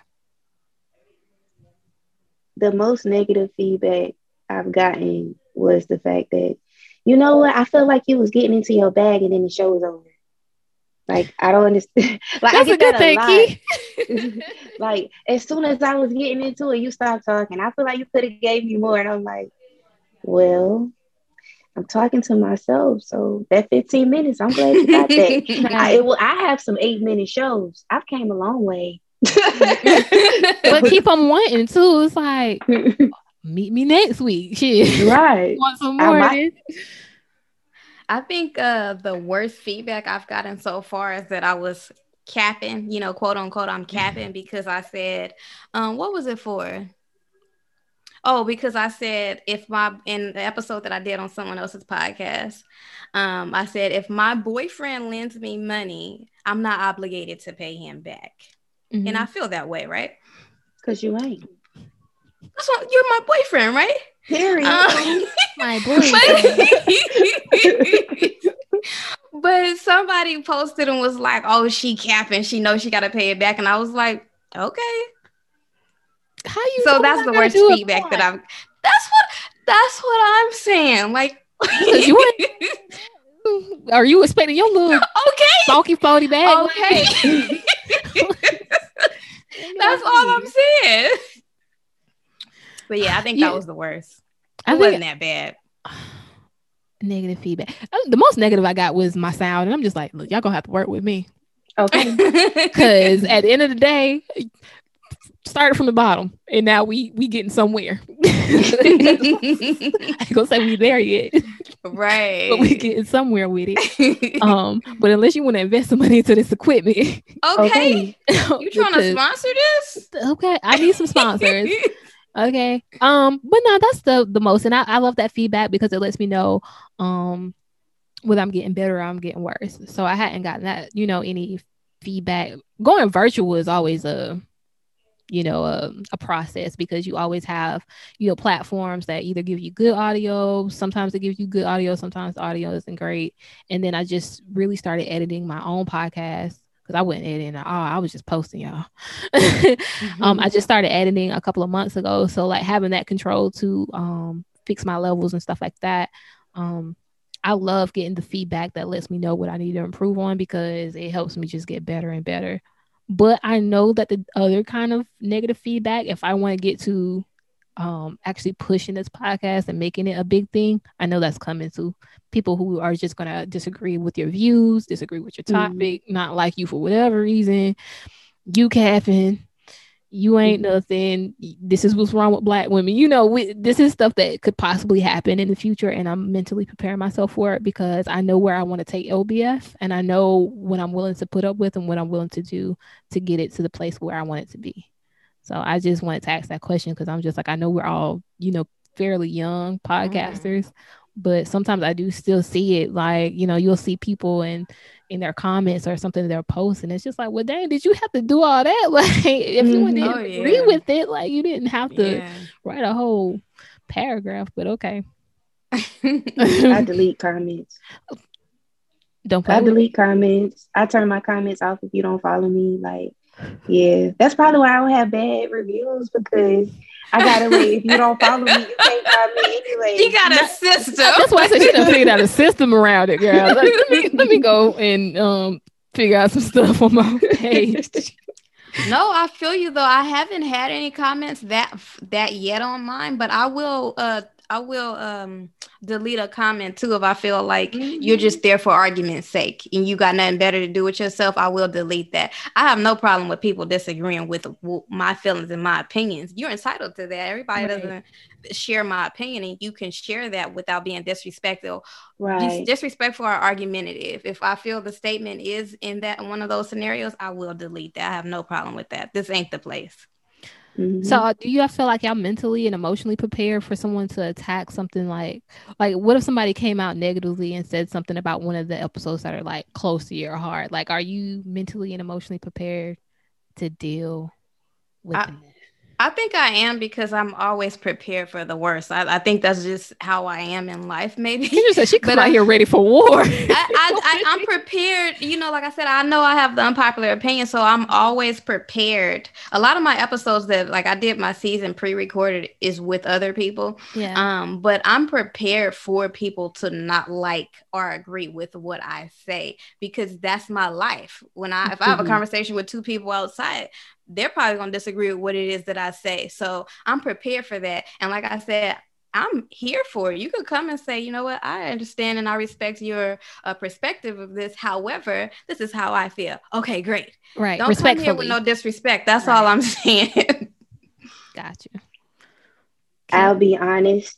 The most negative feedback I've gotten was the fact that, you know what, I feel like you was getting into your bag and then the show was over. Like I don't understand. like That's I get a good that thing, like as soon as I was getting into it, you stopped talking. I feel like you could have gave me more, and I'm like, well, I'm talking to myself. So that 15 minutes, I'm glad you got that. I, it will, I have some eight minute shows. I've came a long way. but keep on wanting too. It's like meet me next week. Shit. Right. Want some more? I, I think uh, the worst feedback I've gotten so far is that I was capping, you know, quote unquote, I'm capping because I said, um, what was it for? Oh, because I said if my in the episode that I did on someone else's podcast, um, I said if my boyfriend lends me money, I'm not obligated to pay him back, mm-hmm. and I feel that way, right? Because you ain't. That's what you're my boyfriend, right? Period. Um, my boyfriend. but somebody posted and was like, "Oh, she capping. She knows she got to pay it back," and I was like, "Okay." How you? So that's the worst feedback that I'm. That's what. That's what I'm saying. Like, you are you expecting your little okay funky phony bag? Okay. that's all I'm saying. But yeah, I think that was the worst. It I wasn't that bad. Negative feedback. Uh, the most negative I got was my sound, and I'm just like, look, y'all gonna have to work with me. Okay. Because at the end of the day, started from the bottom and now we we getting somewhere. I gonna say we there yet. Right. but we getting somewhere with it. Um, but unless you want to invest some money into this equipment. Okay. you trying to sponsor this? Okay. I need some sponsors. okay. Um, but no, that's the the most. And I, I love that feedback because it lets me know um whether I'm getting better or I'm getting worse. So I hadn't gotten that, you know, any feedback. Going virtual is always a you know a, a, process because you always have you know platforms that either give you good audio sometimes it gives you good audio sometimes audio isn't great and then i just really started editing my own podcast because i wasn't editing at all i was just posting y'all mm-hmm. um, i just started editing a couple of months ago so like having that control to um, fix my levels and stuff like that um, I love getting the feedback that lets me know what I need to improve on because it helps me just get better and better. But I know that the other kind of negative feedback, if I want to get to um, actually pushing this podcast and making it a big thing, I know that's coming to people who are just going to disagree with your views, disagree with your mm-hmm. topic, mm-hmm. not like you for whatever reason. You capping, you ain't mm-hmm. nothing. This is what's wrong with black women. You know, we, this is stuff that could possibly happen in the future, and I'm mentally preparing myself for it because I know where I want to take LBF, and I know what I'm willing to put up with and what I'm willing to do to get it to the place where I want it to be. So I just wanted to ask that question because I'm just like I know we're all you know fairly young mm-hmm. podcasters, mm. but sometimes I do still see it. Like you know, you'll see people and in their comments or something they're posting. It's just like, well, dang, did you have to do all that? Like, if mm-hmm. you didn't oh, yeah. agree with it, like you didn't have to yeah. write a whole paragraph. But okay. I delete comments. Don't I delete comments. I turn my comments off if you don't follow me. Like, yeah, that's probably why I don't have bad reviews because I got away. If you don't follow me, you can't find me anyway. He got a system. That's why I said she done figured out a system around it, girl. Like, let me let me go and um figure out some stuff on my page. no, I feel you though. I haven't had any comments that that yet on mine, but I will uh I will um delete a comment too if I feel like mm-hmm. you're just there for argument's sake and you got nothing better to do with yourself. I will delete that. I have no problem with people disagreeing with my feelings and my opinions. You're entitled to that. Everybody right. doesn't share my opinion, and you can share that without being disrespectful. Right. disrespectful or argumentative. If I feel the statement is in that one of those scenarios, I will delete that. I have no problem with that. This ain't the place. Mm-hmm. So uh, do you feel like y'all mentally and emotionally prepared for someone to attack something like like what if somebody came out negatively and said something about one of the episodes that are like close to your heart? Like are you mentally and emotionally prepared to deal with I, I think I am because I'm always prepared for the worst. I, I think that's just how I am in life. Maybe you just said she come out I, here ready for war. I, I, am prepared. You know, like I said, I know I have the unpopular opinion, so I'm always prepared. A lot of my episodes that like I did my season pre-recorded is with other people. Yeah. Um, but I'm prepared for people to not like or agree with what I say because that's my life. When I if I have a mm-hmm. conversation with two people outside, they're probably going to disagree with what it is that I say. So I'm prepared for that. And like I said, I'm here for it. You could come and say, you know what, I understand and I respect your uh, perspective of this. However, this is how I feel. Okay, great. Right. Don't come here with no disrespect. That's right. all I'm saying. Got Gotcha. I'll be honest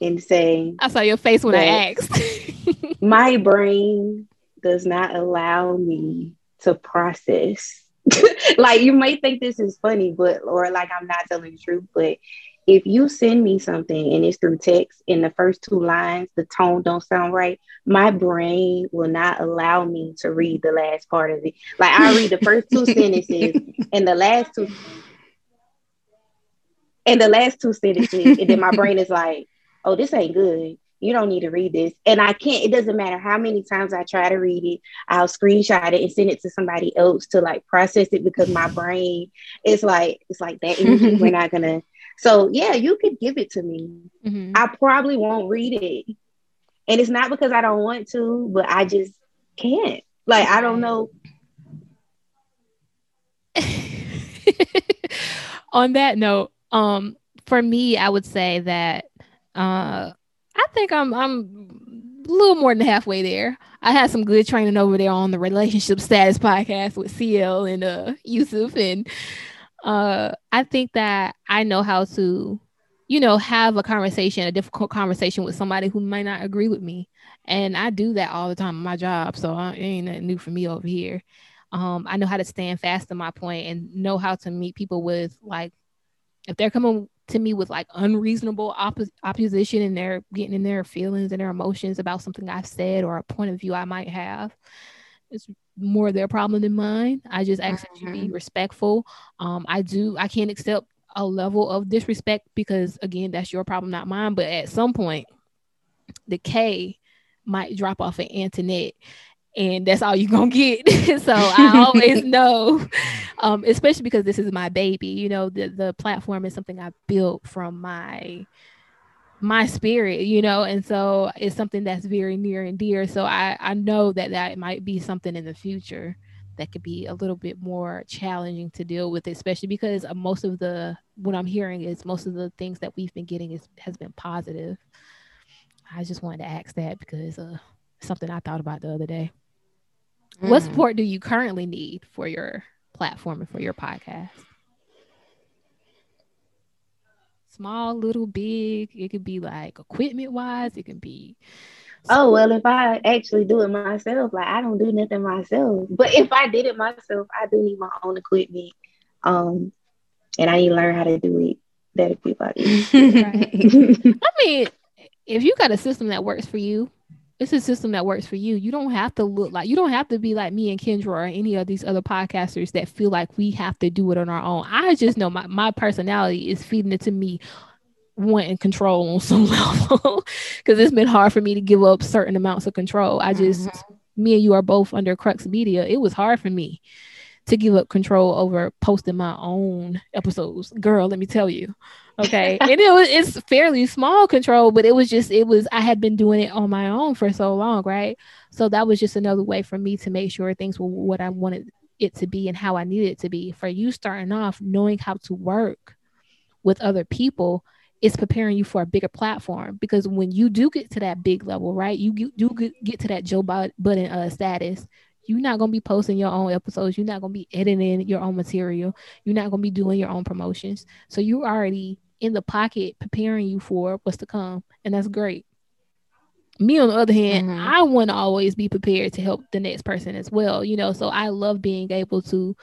and say I saw your face when I asked. my brain does not allow me to process like you might think this is funny, but or like I'm not telling the truth, but if you send me something and it's through text in the first two lines the tone don't sound right my brain will not allow me to read the last part of it. Like i read the first two sentences and the last two and the last two sentences and then my brain is like oh this ain't good you don't need to read this. And I can't, it doesn't matter how many times I try to read it, I'll screenshot it and send it to somebody else to like process it because my brain is like, it's like that energy. We're not gonna. So yeah, you could give it to me. Mm-hmm. I probably won't read it. And it's not because I don't want to, but I just can't. Like, I don't know. On that note, um, for me, I would say that uh I think I'm I'm a little more than halfway there. I had some good training over there on the relationship status podcast with CL and uh Yusuf and uh I think that I know how to you know have a conversation a difficult conversation with somebody who might not agree with me and I do that all the time in my job so it ain't nothing new for me over here um I know how to stand fast to my point and know how to meet people with like if they're coming to me with like unreasonable opposition and they're getting in their feelings and their emotions about something I've said or a point of view I might have. It's more their problem than mine. I just ask mm-hmm. that you be mm-hmm. respectful. Um, I do. I can't accept a level of disrespect because again, that's your problem, not mine. But at some point, the K might drop off an Antoinette and that's all you're gonna get. so I always know, um, especially because this is my baby. You know, the the platform is something I built from my my spirit, you know, and so it's something that's very near and dear. So I I know that that might be something in the future that could be a little bit more challenging to deal with, especially because most of the what I'm hearing is most of the things that we've been getting is has been positive. I just wanted to ask that because uh, something I thought about the other day. Mm. What support do you currently need for your platform and for your podcast? Small, little, big. It could be like equipment wise. It can be. Oh well, if I actually do it myself, like I don't do nothing myself. But if I did it myself, I do need my own equipment. Um, and I need to learn how to do it. That'd be about it. I mean, if you got a system that works for you, it's a system that works for you. You don't have to look like you don't have to be like me and Kendra or any of these other podcasters that feel like we have to do it on our own. I just know my, my personality is feeding it to me wanting control on some level because it's been hard for me to give up certain amounts of control. I just mm-hmm. me and you are both under Crux Media. It was hard for me to give up control over posting my own episodes. Girl, let me tell you. Okay. and it was it's fairly small control, but it was just it was I had been doing it on my own for so long, right? So that was just another way for me to make sure things were what I wanted it to be and how I needed it to be. For you starting off, knowing how to work with other people is preparing you for a bigger platform because when you do get to that big level, right? You do get to that Joe Budden uh, status you're not gonna be posting your own episodes. You're not gonna be editing your own material. You're not gonna be doing your own promotions. So you already in the pocket preparing you for what's to come, and that's great. Me on the other hand, mm-hmm. I want to always be prepared to help the next person as well. You know, so I love being able to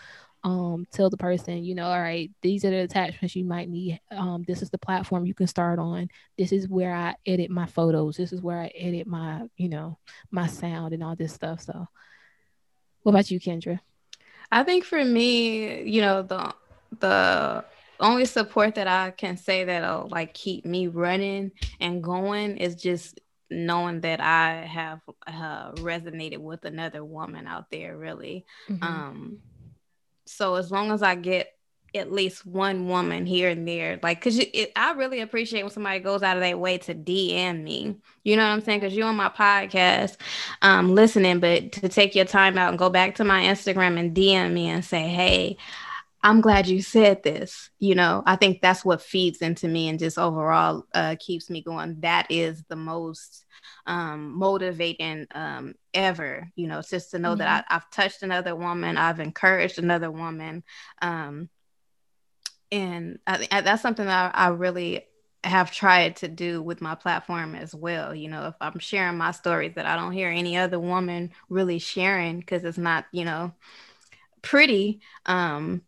um tell the person you know all right these are the attachments you might need um this is the platform you can start on this is where i edit my photos this is where i edit my you know my sound and all this stuff so what about you, Kendra? I think for me, you know, the the only support that I can say that'll like keep me running and going is just knowing that I have uh, resonated with another woman out there, really. Mm-hmm. Um, so as long as I get at least one woman here and there. Like, cause it, I really appreciate when somebody goes out of their way to DM me. You know what I'm saying? Cause you're on my podcast, um, listening, but to take your time out and go back to my Instagram and DM me and say, "Hey, I'm glad you said this." You know, I think that's what feeds into me and just overall uh, keeps me going. That is the most um, motivating um, ever. You know, just to know mm-hmm. that I, have touched another woman, I've encouraged another woman. Um, and I, I, that's something that I, I really have tried to do with my platform as well. You know, if I'm sharing my stories that I don't hear any other woman really sharing because it's not, you know, pretty, um,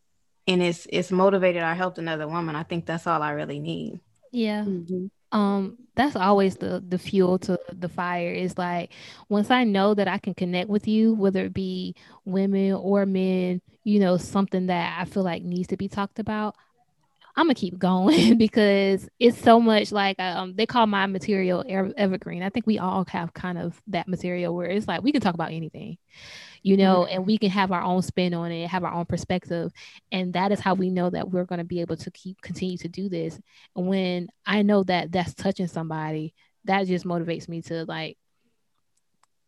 and it's it's motivated or helped another woman. I think that's all I really need. Yeah. Mm-hmm. Um, that's always the the fuel to the fire is like once I know that I can connect with you, whether it be women or men, you know, something that I feel like needs to be talked about, I'm gonna keep going because it's so much like um they call my material evergreen. I think we all have kind of that material where it's like we can talk about anything, you know, mm-hmm. and we can have our own spin on it, have our own perspective, and that is how we know that we're gonna be able to keep continue to do this. And when I know that that's touching somebody, that just motivates me to like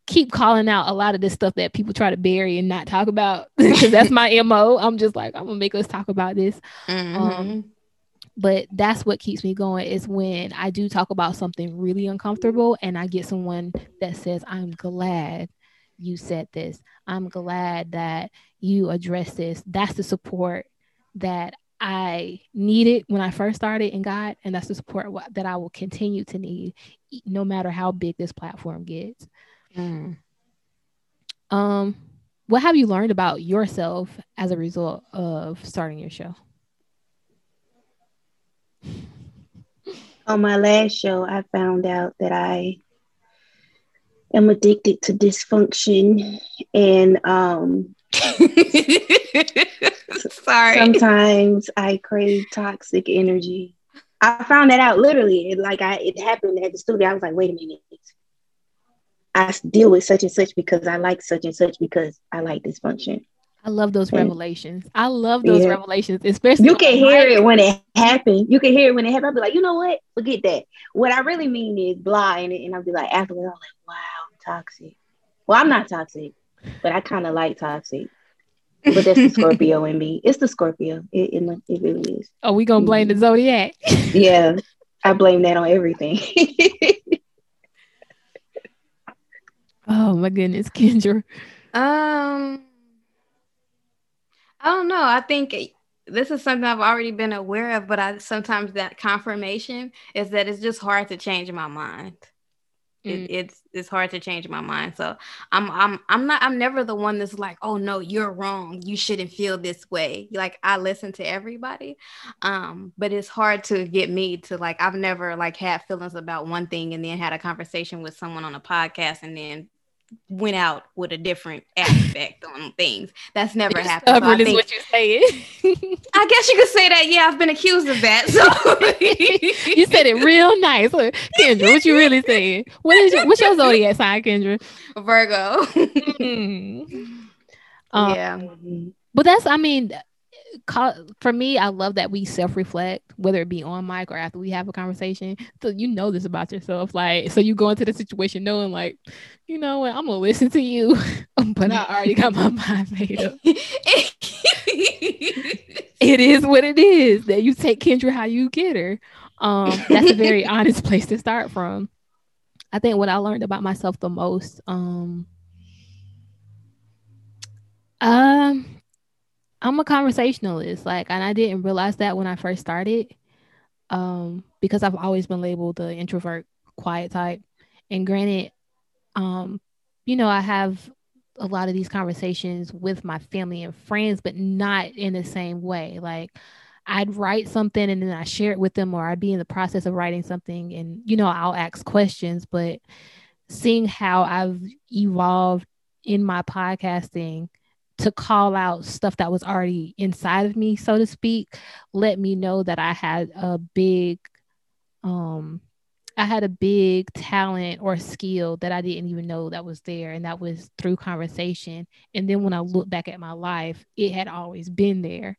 keep calling out a lot of this stuff that people try to bury and not talk about because that's my mo. I'm just like I'm gonna make us talk about this. Mm-hmm. Um, but that's what keeps me going is when I do talk about something really uncomfortable and I get someone that says, I'm glad you said this. I'm glad that you addressed this. That's the support that I needed when I first started in God, and that's the support that I will continue to need no matter how big this platform gets. Mm. Um, what have you learned about yourself as a result of starting your show? On my last show, I found out that I am addicted to dysfunction and um Sorry. Sometimes I crave toxic energy. I found that out literally. Like I it happened at the studio. I was like, wait a minute. I deal with such and such because I like such and such because I like dysfunction. I love those revelations. I love those yeah. revelations, especially you can hear it when it happened. You can hear it when it happened. I'll be like, you know what? Forget that. What I really mean is blah, and, and I'll be like, afterwards, I'm like, wow, I'm toxic. Well, I'm not toxic, but I kind of like toxic. But that's the Scorpio in me. It's the Scorpio. It, it, it really is. Are we gonna blame the zodiac? yeah, I blame that on everything. oh my goodness, Kendra. Um, I don't know. I think this is something I've already been aware of, but I sometimes that confirmation is that it's just hard to change my mind. It, mm. it's it's hard to change my mind. So I'm I'm I'm not I'm never the one that's like, oh no, you're wrong. You shouldn't feel this way. Like I listen to everybody, um, but it's hard to get me to like I've never like had feelings about one thing and then had a conversation with someone on a podcast and then went out with a different aspect on things. That's never You're happened. Stubborn so is what you're saying. I guess you could say that. Yeah, I've been accused of that. So you said it real nice, Kendra. What you really saying? What is your, what's your zodiac sign, Kendra? Virgo. mm-hmm. um, yeah, but that's. I mean, for me, I love that we self reflect, whether it be on mic or after we have a conversation. So you know this about yourself. Like, so you go into the situation knowing, like, you know what, I'm gonna listen to you, but I already got my mind made up. it is what it is that you take Kendra how you get her. Um, that's a very honest place to start from. I think what I learned about myself the most, um, um, I'm a conversationalist. Like, and I didn't realize that when I first started, um, because I've always been labeled the introvert, quiet type. And granted, um, you know, I have a lot of these conversations with my family and friends, but not in the same way. Like, I'd write something and then I share it with them, or I'd be in the process of writing something, and you know, I'll ask questions. But seeing how I've evolved in my podcasting to call out stuff that was already inside of me, so to speak, let me know that I had a big um I had a big talent or skill that I didn't even know that was there. And that was through conversation. And then when I look back at my life, it had always been there.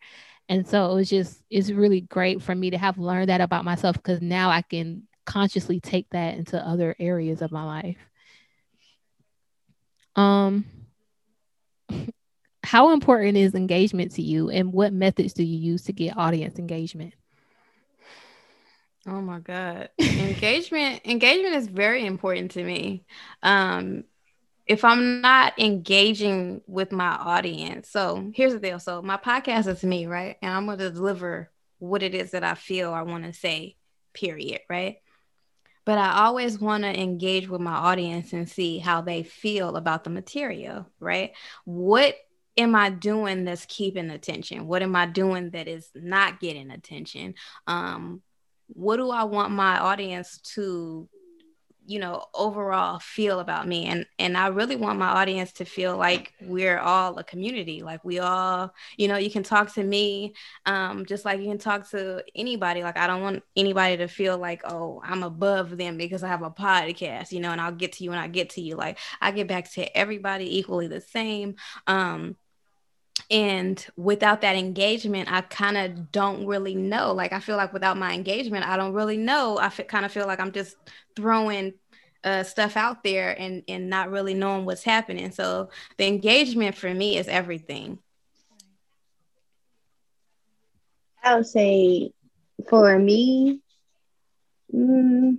And so it was just, it's really great for me to have learned that about myself because now I can consciously take that into other areas of my life. Um, how important is engagement to you and what methods do you use to get audience engagement? Oh my god. Engagement engagement is very important to me. Um if i'm not engaging with my audience so here's the deal. So my podcast is me right? And i'm going to deliver what it is that i feel i want to say period right? But I always want to engage with my audience and see how they feel about the material, right? What am I doing that's keeping attention? What am I doing that is not getting attention? Um, what do I want my audience to, you know, overall feel about me? And and I really want my audience to feel like we're all a community. Like we all, you know, you can talk to me, um, just like you can talk to anybody. Like I don't want anybody to feel like, oh, I'm above them because I have a podcast, you know, and I'll get to you and I get to you. Like I get back to everybody equally the same. Um, and without that engagement i kind of don't really know. Like i feel like without my engagement i don't really know. I kind of feel like i'm just throwing uh, stuff out there and and not really knowing what's happening. So the engagement for me is everything. I would say for me mm,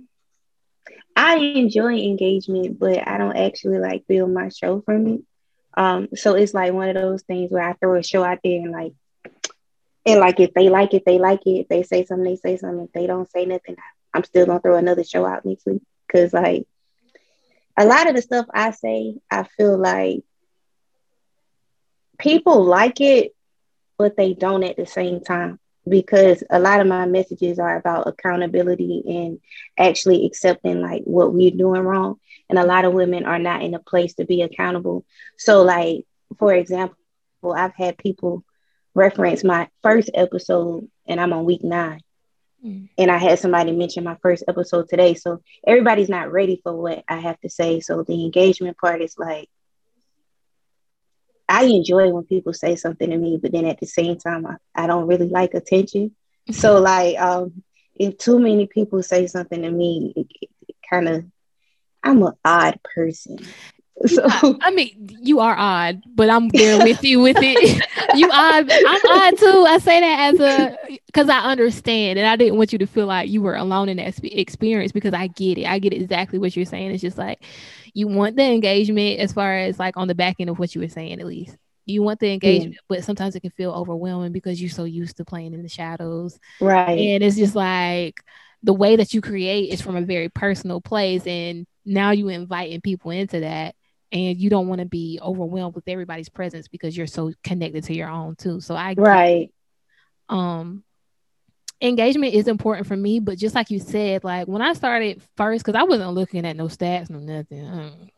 i enjoy engagement but i don't actually like build my show from it um, so it's like one of those things where I throw a show out there and like, and like if they like it, they like it. If they say something, they say something. If they don't say nothing, I'm still gonna throw another show out next week. Cause like a lot of the stuff I say, I feel like people like it, but they don't at the same time because a lot of my messages are about accountability and actually accepting like what we're doing wrong and a lot of women are not in a place to be accountable. So, like for example, I've had people reference my first episode, and I'm on week nine. Mm. And I had somebody mention my first episode today. So everybody's not ready for what I have to say. So the engagement part is like, I enjoy when people say something to me, but then at the same time, I, I don't really like attention. So like, um, if too many people say something to me, it, it kind of, I'm an odd person. So yeah, I mean, you are odd, but I'm there with you with it. you odd, I'm odd too. I say that as a because I understand, and I didn't want you to feel like you were alone in that experience because I get it. I get exactly what you're saying. It's just like you want the engagement as far as like on the back end of what you were saying, at least. You want the engagement, mm. but sometimes it can feel overwhelming because you're so used to playing in the shadows. Right. And it's just like the way that you create is from a very personal place. And now you inviting people into that and you don't want to be overwhelmed with everybody's presence because you're so connected to your own too. So I right. Um engagement is important for me, but just like you said, like when I started first, because I wasn't looking at no stats, no nothing.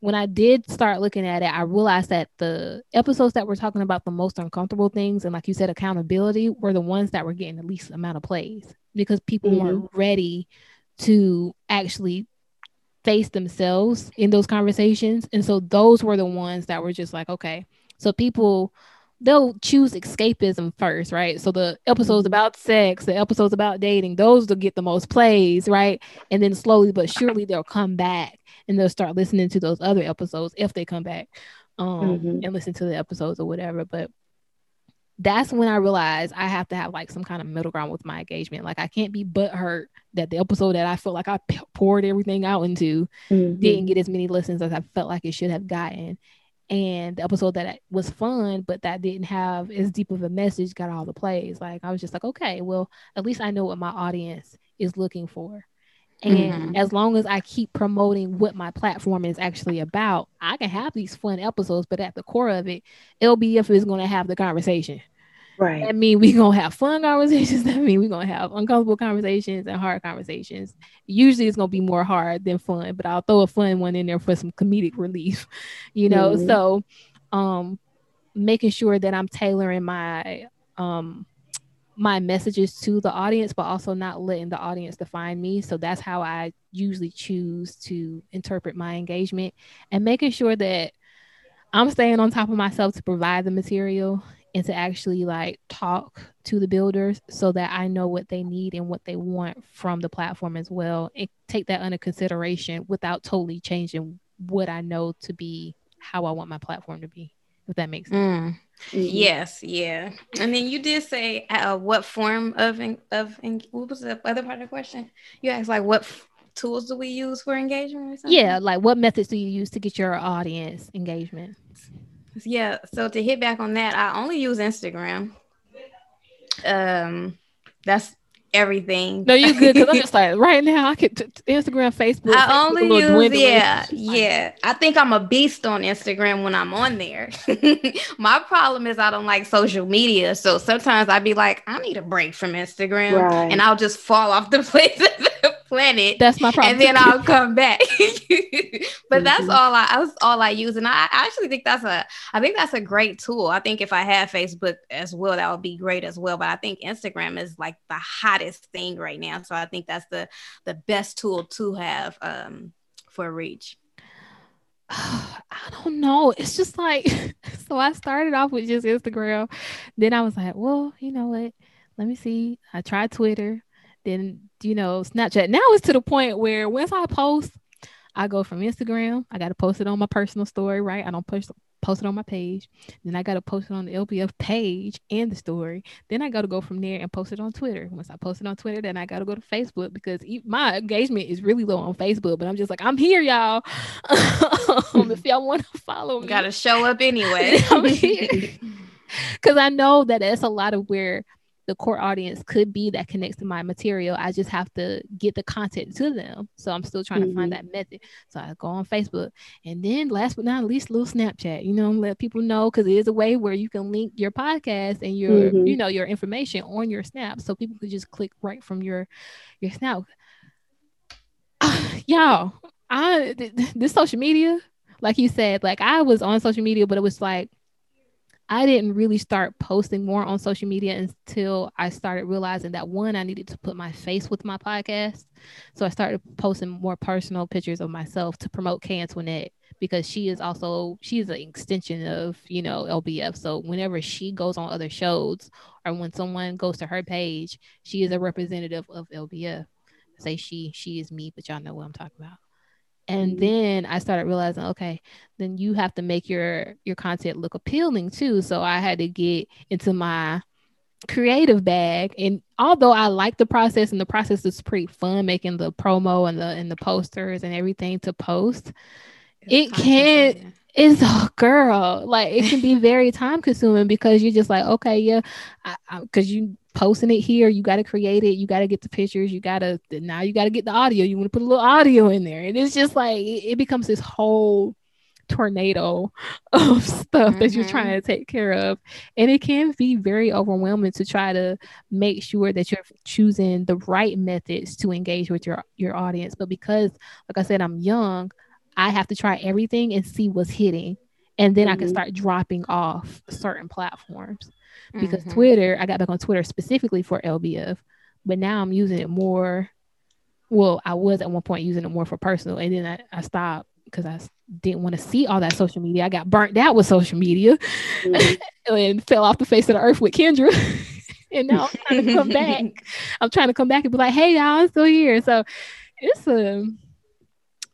When I did start looking at it, I realized that the episodes that were talking about the most uncomfortable things and, like you said, accountability were the ones that were getting the least amount of plays because people mm-hmm. weren't ready to actually face themselves in those conversations. And so those were the ones that were just like, okay. So people they'll choose escapism first, right? So the episodes about sex, the episodes about dating, those will get the most plays, right? And then slowly but surely they'll come back and they'll start listening to those other episodes if they come back um mm-hmm. and listen to the episodes or whatever. But that's when I realized I have to have like some kind of middle ground with my engagement. Like I can't be butthurt that the episode that I felt like I p- poured everything out into mm-hmm. didn't get as many listens as I felt like it should have gotten. And the episode that was fun, but that didn't have as deep of a message, got all the plays. Like I was just like, okay, well, at least I know what my audience is looking for. And mm-hmm. as long as I keep promoting what my platform is actually about, I can have these fun episodes, but at the core of it, LBF is going to have the conversation. Right. That mean we're gonna have fun conversations. That mean we're gonna have uncomfortable conversations and hard conversations. Usually it's gonna be more hard than fun, but I'll throw a fun one in there for some comedic relief. You know, mm-hmm. so um making sure that I'm tailoring my um my messages to the audience, but also not letting the audience define me. So that's how I usually choose to interpret my engagement and making sure that I'm staying on top of myself to provide the material and to actually like talk to the builders so that I know what they need and what they want from the platform as well and take that under consideration without totally changing what I know to be how I want my platform to be if that makes sense. Mm. Mm-hmm. Yes, yeah. And then you did say uh, what form of of what was the other part of the question? You asked like what f- tools do we use for engagement? Yeah, like what methods do you use to get your audience engagement? Yeah, so to hit back on that, I only use Instagram. Um, that's everything. No, you good because I'm just like right now. I could t- Instagram, Facebook. I only use yeah, yeah. I think I'm a beast on Instagram when I'm on there. My problem is I don't like social media, so sometimes I'd be like, I need a break from Instagram, right. and I'll just fall off the place planet. That's my problem. And then I'll come back. but mm-hmm. that's all I that's all I use. And I, I actually think that's a I think that's a great tool. I think if I had Facebook as well, that would be great as well. But I think Instagram is like the hottest thing right now. So I think that's the the best tool to have um for reach. I don't know. It's just like so I started off with just Instagram. Then I was like, well, you know what? Let me see. I tried Twitter then you know Snapchat. Now it's to the point where once I post, I go from Instagram. I got to post it on my personal story, right? I don't post post it on my page. Then I got to post it on the LBF page and the story. Then I got to go from there and post it on Twitter. Once I post it on Twitter, then I got to go to Facebook because my engagement is really low on Facebook. But I'm just like, I'm here, y'all. um, if y'all want to follow me, got to show up anyway. Because I know that it's a lot of where the core audience could be that connects to my material. I just have to get the content to them. So I'm still trying mm-hmm. to find mm-hmm. that method. So I go on Facebook and then last but not least, little Snapchat, you know, let people know because it is a way where you can link your podcast and your, mm-hmm. you know, your information on your snap. So people could just click right from your your snap. y'all, I this social media, like you said, like I was on social media, but it was like I didn't really start posting more on social media until I started realizing that one, I needed to put my face with my podcast. So I started posting more personal pictures of myself to promote Kay Antoinette because she is also she's an extension of you know LBF. So whenever she goes on other shows or when someone goes to her page, she is a representative of LBF. Say she, she is me, but y'all know what I'm talking about and mm-hmm. then i started realizing okay then you have to make your your content look appealing too. So i had to get into my creative bag. And although i like the process and the process is pretty fun making the promo and the and the posters and everything to post it's it can it's a girl like it can be very time consuming because you're just like okay yeah because you posting it here. You got to create it. You got to get the pictures. You got to now you got to get the audio. You want to put a little audio in there, and it's just like it, it becomes this whole tornado of stuff mm-hmm. that you're trying mm-hmm. to take care of and it can be very overwhelming to try to make sure that you're choosing the right methods to engage with your your audience but because like i said i'm young i have to try everything and see what's hitting and then mm-hmm. i can mm-hmm. start dropping off certain platforms because mm-hmm. Twitter, I got back on Twitter specifically for LBF, but now I'm using it more. Well, I was at one point using it more for personal, and then I, I stopped because I didn't want to see all that social media. I got burnt out with social media mm-hmm. and fell off the face of the earth with Kendra. and now I'm trying to come back. I'm trying to come back and be like, hey, y'all, I'm still here. So it's a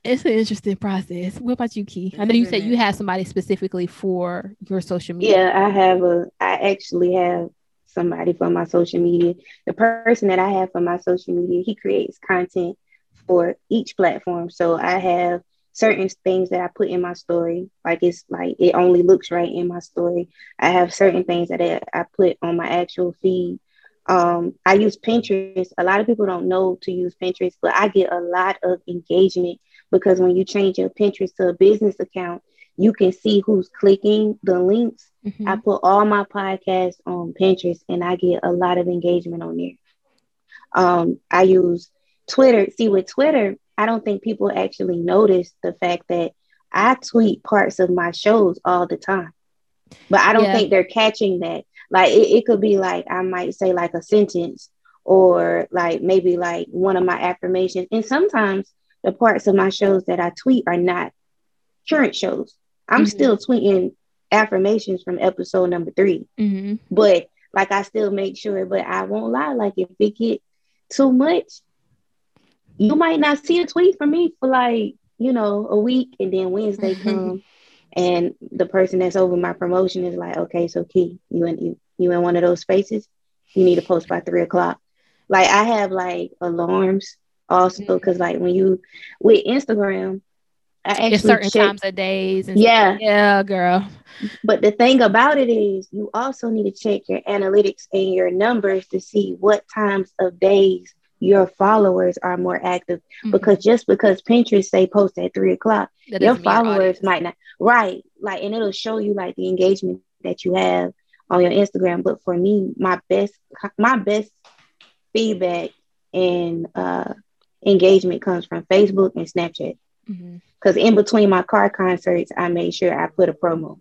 it's an interesting process. What about you, Key? I know you said you have somebody specifically for your social media. Yeah, I have a. I actually have somebody for my social media. The person that I have for my social media, he creates content for each platform. So I have certain things that I put in my story, like it's like it only looks right in my story. I have certain things that I put on my actual feed. Um, I use Pinterest. A lot of people don't know to use Pinterest, but I get a lot of engagement because when you change your Pinterest to a business account, you can see who's clicking the links. Mm-hmm. I put all my podcasts on Pinterest and I get a lot of engagement on there. Um, I use Twitter. See, with Twitter, I don't think people actually notice the fact that I tweet parts of my shows all the time, but I don't yeah. think they're catching that. Like it, it could be like I might say like a sentence or like maybe like one of my affirmations. And sometimes the parts of my shows that I tweet are not current shows. I'm mm-hmm. still tweeting affirmations from episode number 3 mm-hmm. but like I still make sure. But I won't lie, like if it get too much, you might not see a tweet from me for like you know a week, and then Wednesday come, and the person that's over my promotion is like, okay, so Key, you in you, you in one of those spaces? You need to post by three o'clock. Like I have like alarms also because mm-hmm. like when you with Instagram, I actually it's certain check, times of days. yeah, yeah, girl. But the thing about it is, you also need to check your analytics and your numbers to see what times of days your followers are more active. Mm-hmm. Because just because Pinterest say post at three o'clock, that your followers your might not. Right, like, and it'll show you like the engagement that you have on your Instagram. But for me, my best, my best feedback and uh engagement comes from Facebook and Snapchat. Because mm-hmm. in between my car concerts, I made sure I put a promo.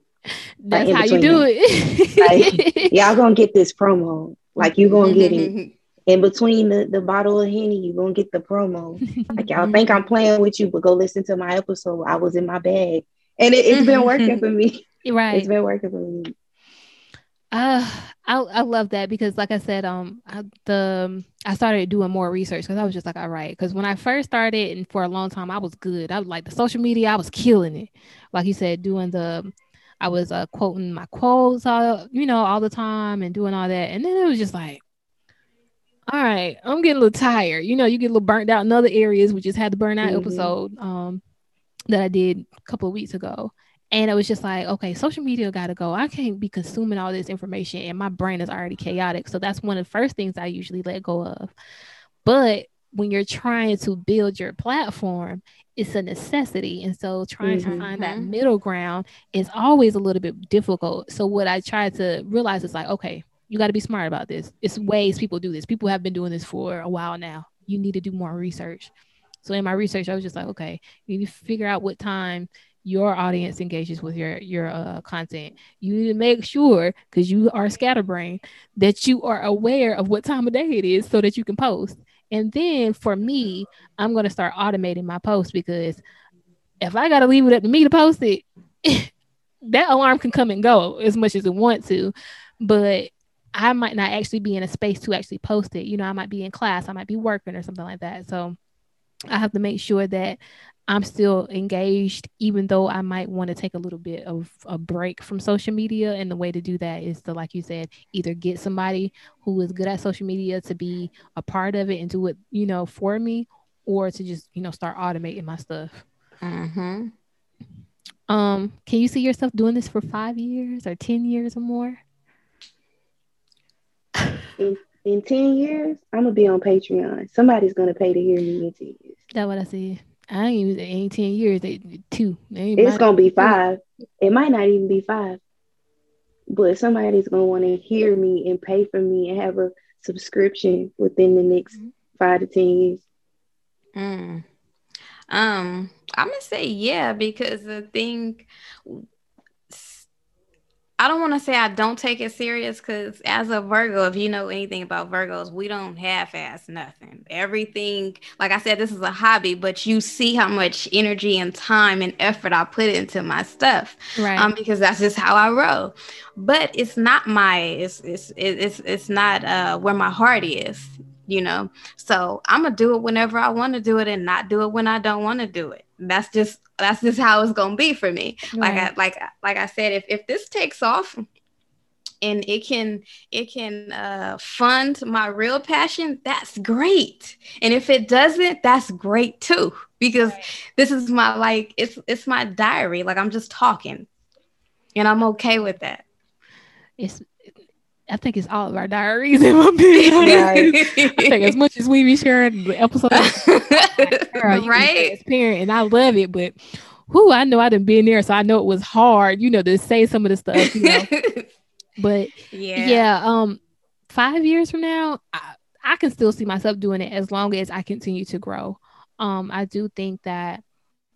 That's like how you do them. it. like, y'all gonna get this promo. Like you gonna get it. In between the, the bottle of Henny, you gonna get the promo. Like y'all think I'm playing with you, but go listen to my episode. I was in my bag. And it, has been working for me. Right. It's been working for me. Uh, I I love that because, like I said, um, I, the I started doing more research because I was just like, all right, because when I first started and for a long time, I was good. I was like the social media, I was killing it. Like you said, doing the, I was uh, quoting my quotes, all you know, all the time and doing all that, and then it was just like, all right, I'm getting a little tired. You know, you get a little burnt out in other areas. We just had the burnout mm-hmm. episode um that I did a couple of weeks ago and it was just like, okay, social media got to go. I can't be consuming all this information, and my brain is already chaotic. So that's one of the first things I usually let go of. But when you're trying to build your platform, it's a necessity. And so trying mm-hmm. to find that mm-hmm. middle ground is always a little bit difficult. So what I try to realize is like, okay, you got to be smart about this. It's ways people do this. People have been doing this for a while now. You need to do more research. So in my research, I was just like, okay, you need to figure out what time your audience engages with your your uh, content. You need to make sure because you are scatterbrained that you are aware of what time of day it is so that you can post. And then for me, I'm gonna start automating my posts because if I gotta leave it up to me to post it, that alarm can come and go as much as it wants to, but I might not actually be in a space to actually post it. You know, I might be in class, I might be working or something like that. So I have to make sure that I'm still engaged, even though I might want to take a little bit of a break from social media. And the way to do that is to, like you said, either get somebody who is good at social media to be a part of it and do it, you know, for me, or to just, you know, start automating my stuff. Mm-hmm. Um, can you see yourself doing this for five years or 10 years or more? In, in 10 years, I'm gonna be on Patreon. Somebody's gonna pay to hear me in 10 years. That's what I see. I ain't even ain't 10 years, they two. They it's gonna be five. It might not even be five. But somebody's gonna want to hear me and pay for me and have a subscription within the next mm-hmm. five to ten years. Mm. Um, I'm gonna say yeah because the thing I don't want to say I don't take it serious because as a Virgo, if you know anything about Virgos, we don't half ass nothing. Everything, like I said, this is a hobby, but you see how much energy and time and effort I put into my stuff. Right. Um, because that's just how I roll. But it's not my, it's it's it's it's not uh where my heart is you know. So I'm gonna do it whenever I want to do it and not do it when I don't want to do it. That's just that's just how it's gonna be for me. Right. Like I like like I said, if if this takes off and it can it can uh, fund my real passion that's great and if it doesn't that's great too because right. this is my like it's it's my diary like i'm just talking and i'm okay with that it's I think it's all of our diaries. If I'm being honest, I think as much as we be sharing the episodes, girl, right? Transparent, and I love it. But who I know I didn't been there, so I know it was hard, you know, to say some of the stuff. You know, but yeah, yeah. Um, five years from now, I, I can still see myself doing it as long as I continue to grow. Um, I do think that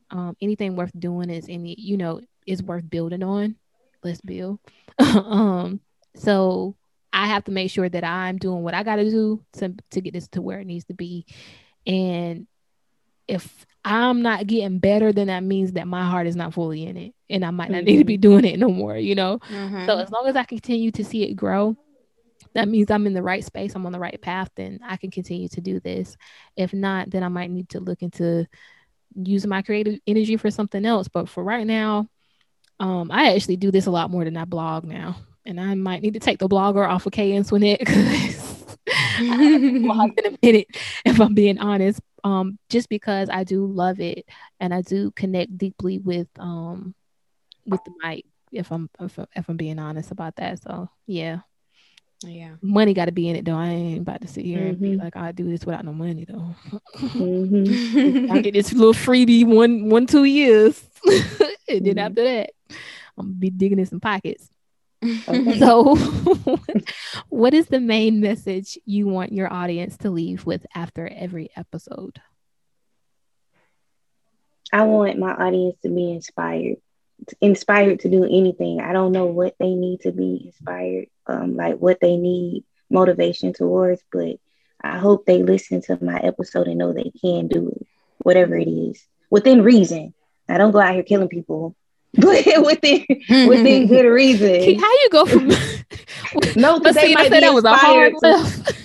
um, anything worth doing is any, you know, is worth building on. Let's build. um, so I have to make sure that I'm doing what I got to do to to get this to where it needs to be. And if I'm not getting better, then that means that my heart is not fully in it, and I might not mm-hmm. need to be mm-hmm. doing it no more. You know. Mm-hmm. So as long as I continue to see it grow, that means I'm in the right space. I'm on the right path. Then I can continue to do this. If not, then I might need to look into using my creative energy for something else. But for right now, um, I actually do this a lot more than I blog now and I might need to take the blogger off of Kay Antoinette because I blog in a minute, if I'm being honest. Um, just because I do love it and I do connect deeply with um with the mic. If I'm if, if I'm being honest about that, so yeah. Yeah. Money got to be in it though. I ain't about to sit here mm-hmm. and be mm-hmm. like, I do this without no money though. mm-hmm. I get this little freebie one, one, two years. and then mm-hmm. after that, I'm gonna be digging in some pockets. Okay. so, what is the main message you want your audience to leave with after every episode? I want my audience to be inspired, inspired to do anything. I don't know what they need to be inspired, um, like what they need motivation towards, but I hope they listen to my episode and know they can do it, whatever it is, within reason. I don't go out here killing people within within good reason. How you go from no? Because they might be that was a hard left.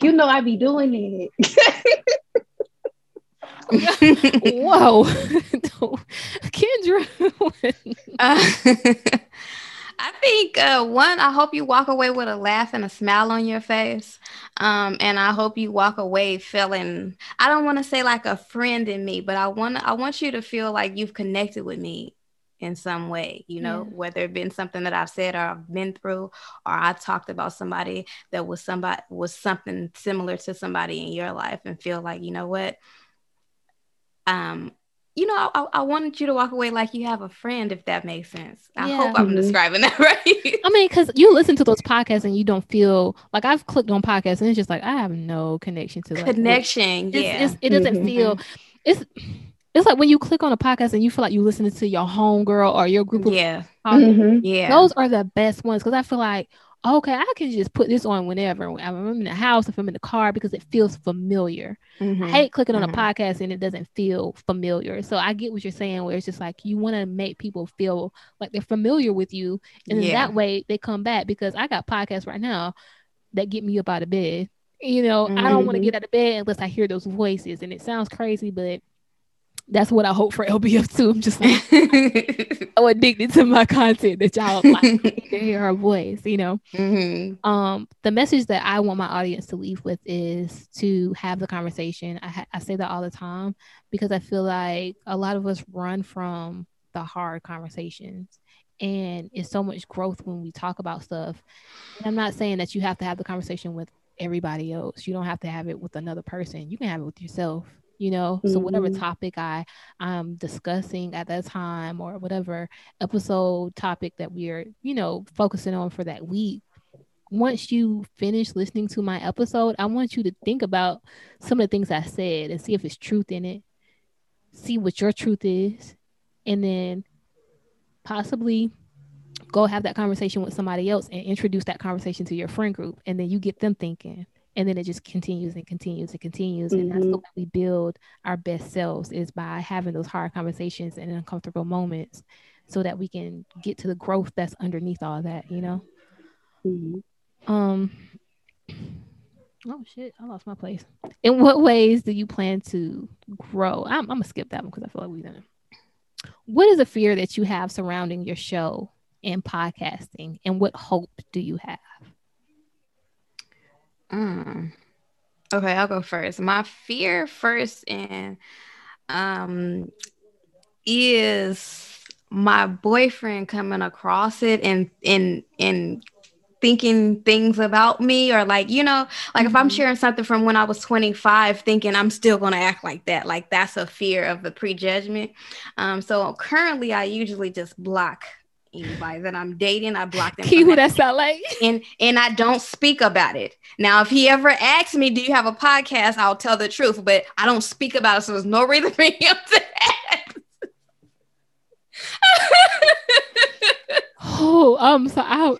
you know, I be doing it. Whoa, Kendra. uh, I think uh, one, I hope you walk away with a laugh and a smile on your face. Um, and I hope you walk away feeling, I don't want to say like a friend in me, but I want I want you to feel like you've connected with me in some way, you know, yeah. whether it been something that I've said or I've been through, or I talked about somebody that was somebody was something similar to somebody in your life and feel like, you know what? Um, you know, I, I wanted you to walk away like you have a friend, if that makes sense. I yeah. hope I'm mm-hmm. describing that right. I mean, because you listen to those podcasts and you don't feel like I've clicked on podcasts and it's just like I have no connection to like, connection. It's, yeah, it's, it doesn't mm-hmm. feel. It's it's like when you click on a podcast and you feel like you listening to your homegirl or your group of yeah, mm-hmm. yeah. Those are the best ones because I feel like okay, I can just put this on whenever I'm in the house, if I'm in the car, because it feels familiar. Mm-hmm. I hate clicking on mm-hmm. a podcast and it doesn't feel familiar. So I get what you're saying, where it's just like you want to make people feel like they're familiar with you, and yeah. that way they come back. Because I got podcasts right now that get me up out of bed. You know, mm-hmm. I don't want to get out of bed unless I hear those voices, and it sounds crazy, but that's what I hope for LBF too. I'm just like I'm addicted to my content that y'all like to hear her voice, you know. Mm-hmm. Um, the message that I want my audience to leave with is to have the conversation. I, ha- I say that all the time because I feel like a lot of us run from the hard conversations and it's so much growth when we talk about stuff. And I'm not saying that you have to have the conversation with everybody else. You don't have to have it with another person. You can have it with yourself you know mm-hmm. so whatever mm-hmm. topic i i'm discussing at that time or whatever episode topic that we're you know focusing on for that week once you finish listening to my episode i want you to think about some of the things i said and see if it's truth in it see what your truth is and then possibly go have that conversation with somebody else and introduce that conversation to your friend group and then you get them thinking and then it just continues and continues and continues mm-hmm. and that's the mm-hmm. way we build our best selves is by having those hard conversations and uncomfortable moments so that we can get to the growth that's underneath all that you know mm-hmm. um oh shit i lost my place in what ways do you plan to grow i'm, I'm gonna skip that one because i feel like we done what is a fear that you have surrounding your show and podcasting and what hope do you have Mm. Okay, I'll go first. My fear first and um is my boyfriend coming across it and and and thinking things about me or like you know like mm-hmm. if i'm mm-hmm. sharing something from when i was 25 thinking i'm still going to act like that like that's a fear of the prejudgment um so currently i usually just block anybody that I'm dating, I block them. who that sound like? And and I don't speak about it. Now, if he ever asks me, "Do you have a podcast?" I'll tell the truth, but I don't speak about it, so there's no reason for him to ask. oh, um, so I,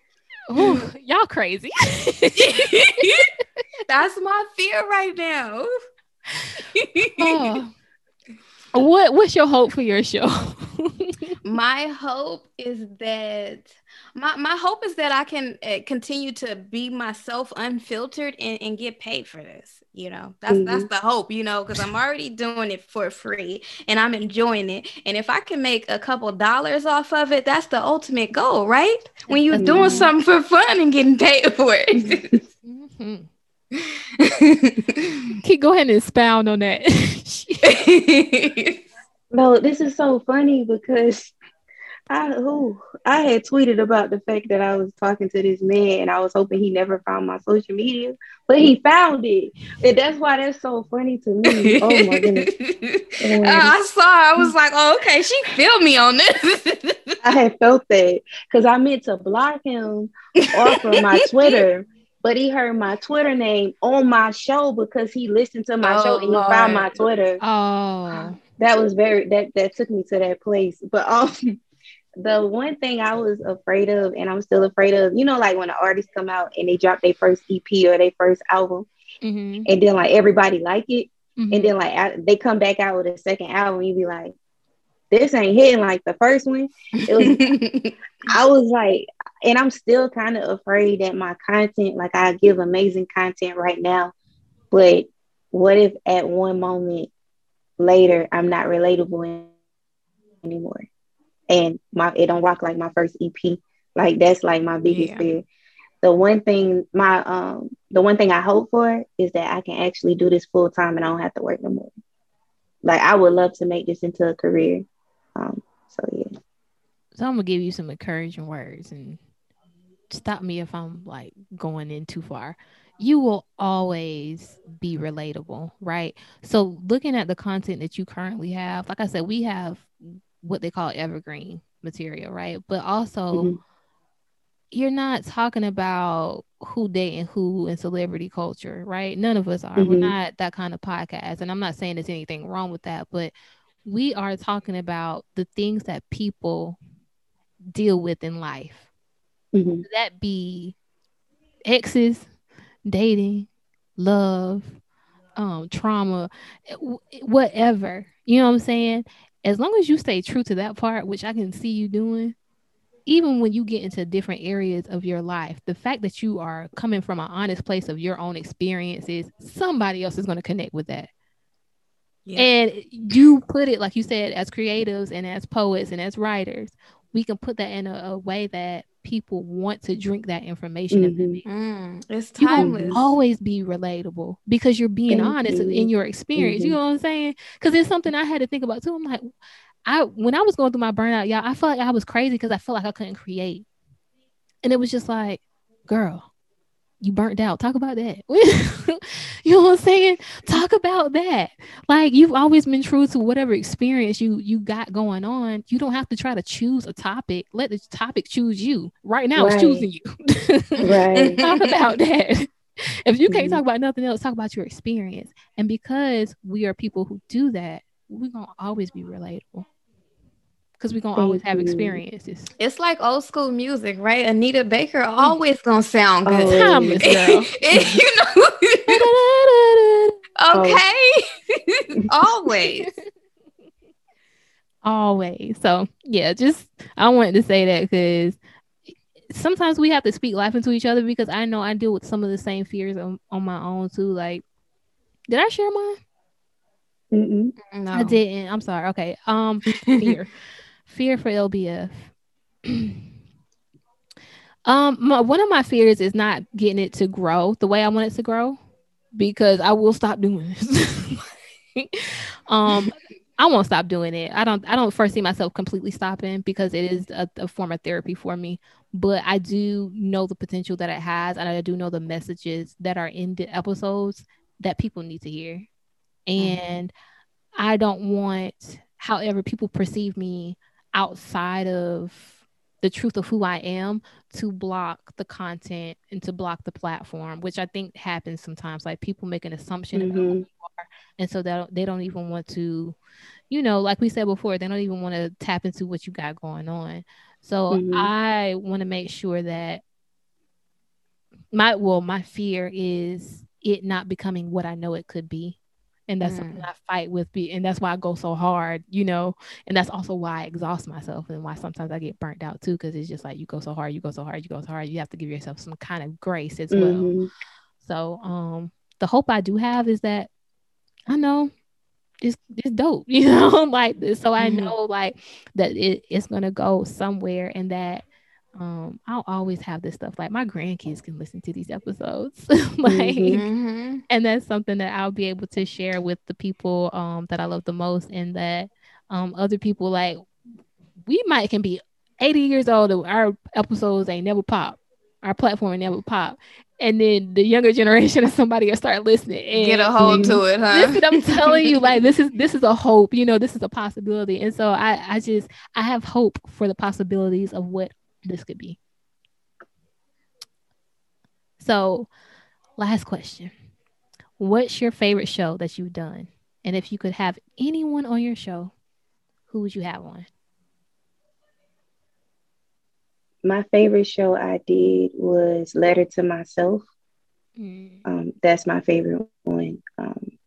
oh, y'all crazy. That's my fear right now. oh. What What's your hope for your show? my hope is that my, my hope is that I can uh, continue to be myself unfiltered and, and get paid for this. You know, that's mm-hmm. that's the hope, you know, because I'm already doing it for free and I'm enjoying it. And if I can make a couple dollars off of it, that's the ultimate goal, right? When you're doing something for fun and getting paid for it. mm-hmm. Keep go ahead and expound on that. no, this is so funny because I who I had tweeted about the fact that I was talking to this man and I was hoping he never found my social media, but he found it. And that's why that's so funny to me. Oh my goodness. And I saw I was like, oh, okay, she feel me on this. I had felt that because I meant to block him off of my Twitter but he heard my Twitter name on my show because he listened to my oh, show and he Lord. found my Twitter. Oh, that was very that that took me to that place. But um, the one thing I was afraid of, and I'm still afraid of, you know, like when the artists come out and they drop their first EP or their first album, mm-hmm. and then like everybody like it, mm-hmm. and then like I, they come back out with a second album, you be like, this ain't hitting like the first one. It was, I was like, and I'm still kind of afraid that my content, like I give amazing content right now, but what if at one moment later I'm not relatable anymore, and my it don't rock like my first EP. Like that's like my biggest yeah. fear. The one thing my um the one thing I hope for is that I can actually do this full time and I don't have to work no more. Like I would love to make this into a career. Um, so yeah. So I'm gonna give you some encouraging words and stop me if I'm like going in too far. you will always be relatable, right? So looking at the content that you currently have, like I said, we have what they call evergreen material, right? But also mm-hmm. you're not talking about who dating who in celebrity culture, right? None of us are. Mm-hmm. We're not that kind of podcast. And I'm not saying there's anything wrong with that, but we are talking about the things that people deal with in life. Mm-hmm. That be exes, dating, love, um, trauma, whatever. You know what I'm saying? As long as you stay true to that part, which I can see you doing, even when you get into different areas of your life, the fact that you are coming from an honest place of your own experiences, somebody else is going to connect with that. Yeah. And you put it, like you said, as creatives and as poets and as writers, we can put that in a, a way that people want to drink that information mm-hmm. mm, it's timeless always be relatable because you're being Thank honest you. in your experience mm-hmm. you know what i'm saying because it's something i had to think about too i'm like i when i was going through my burnout y'all i felt like i was crazy because i felt like i couldn't create and it was just like girl you burnt out. Talk about that. you know what I'm saying? Talk about that. Like you've always been true to whatever experience you you got going on. You don't have to try to choose a topic. Let the topic choose you. Right now right. it's choosing you. right. Talk about that. If you can't mm-hmm. talk about nothing else, talk about your experience. And because we are people who do that, we're gonna always be relatable because we're gonna always have experiences. It's like old school music, right? Anita Baker always gonna sound good. Oh, Timeless girl. you know. okay. always. Always. So yeah, just I wanted to say that because sometimes we have to speak life into each other because I know I deal with some of the same fears on, on my own too. Like, did I share mine? Mm-mm. No. I didn't. I'm sorry. Okay. Um, fear fear for LBF. um, my, one of my fears is not getting it to grow the way I want it to grow because I will stop doing this. um, I won't stop doing it. I don't. I don't first see myself completely stopping because it is a, a form of therapy for me. But I do know the potential that it has, and I do know the messages that are in the episodes that people need to hear. Mm-hmm. And mm-hmm. I don't want, however, people perceive me outside of the truth of who I am to block the content and to block the platform, which I think happens sometimes. Like people make an assumption mm-hmm. about who you are, and so that they don't even want to, you know, like we said before, they don't even want to tap into what you got going on. So mm-hmm. I want to make sure that my well, my fear is it not becoming what I know it could be and that's mm. something I fight with and that's why I go so hard you know and that's also why I exhaust myself and why sometimes I get burnt out too because it's just like you go so hard you go so hard you go so hard you have to give yourself some kind of grace as mm-hmm. well so um the hope I do have is that I know it's, it's dope you know like so I mm-hmm. know like that it, it's gonna go somewhere and that um i'll always have this stuff like my grandkids can listen to these episodes. Like mm-hmm. and that's something that i'll be able to share with the people um that i love the most and that um other people like we might can be 80 years old our episodes ain't never pop. Our platform never pop. And then the younger generation of somebody will start listening and get a hold to it huh? Listen, i'm telling you like this is this is a hope you know this is a possibility. And so i i just i have hope for the possibilities of what this could be. So, last question. What's your favorite show that you've done? And if you could have anyone on your show, who would you have on? My favorite show I did was Letter to Myself. Mm. Um, that's my favorite one. Um,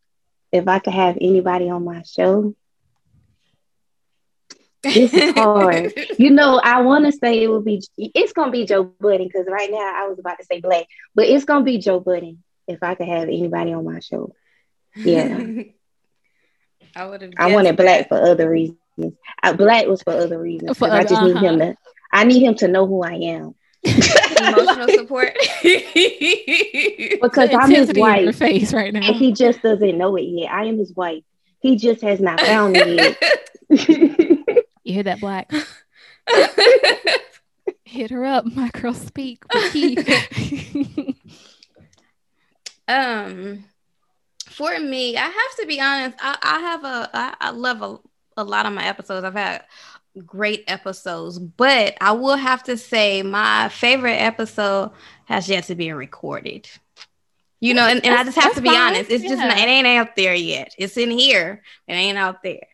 if I could have anybody on my show, this is hard. you know, I want to say it would be, it's going to be Joe Budden because right now I was about to say Black, but it's going to be Joe Budden if I could have anybody on my show. Yeah. I would have. I wanted Black for other reasons. I, Black was for other reasons. For other, I just uh-huh. need him uh-huh. to, I need him to know who I am. emotional support because I'm his wife face right now. and he just doesn't know it yet. I am his wife. He just has not found me yet. You hear that, Black? Hit her up, my girl. Speak. Um, for me, I have to be honest. I, I have a I, I love a, a lot of my episodes. I've had great episodes, but I will have to say my favorite episode has yet to be recorded. You know, and, and I just have to be fine. honest. It's yeah. just not, it ain't out there yet. It's in here. It ain't out there.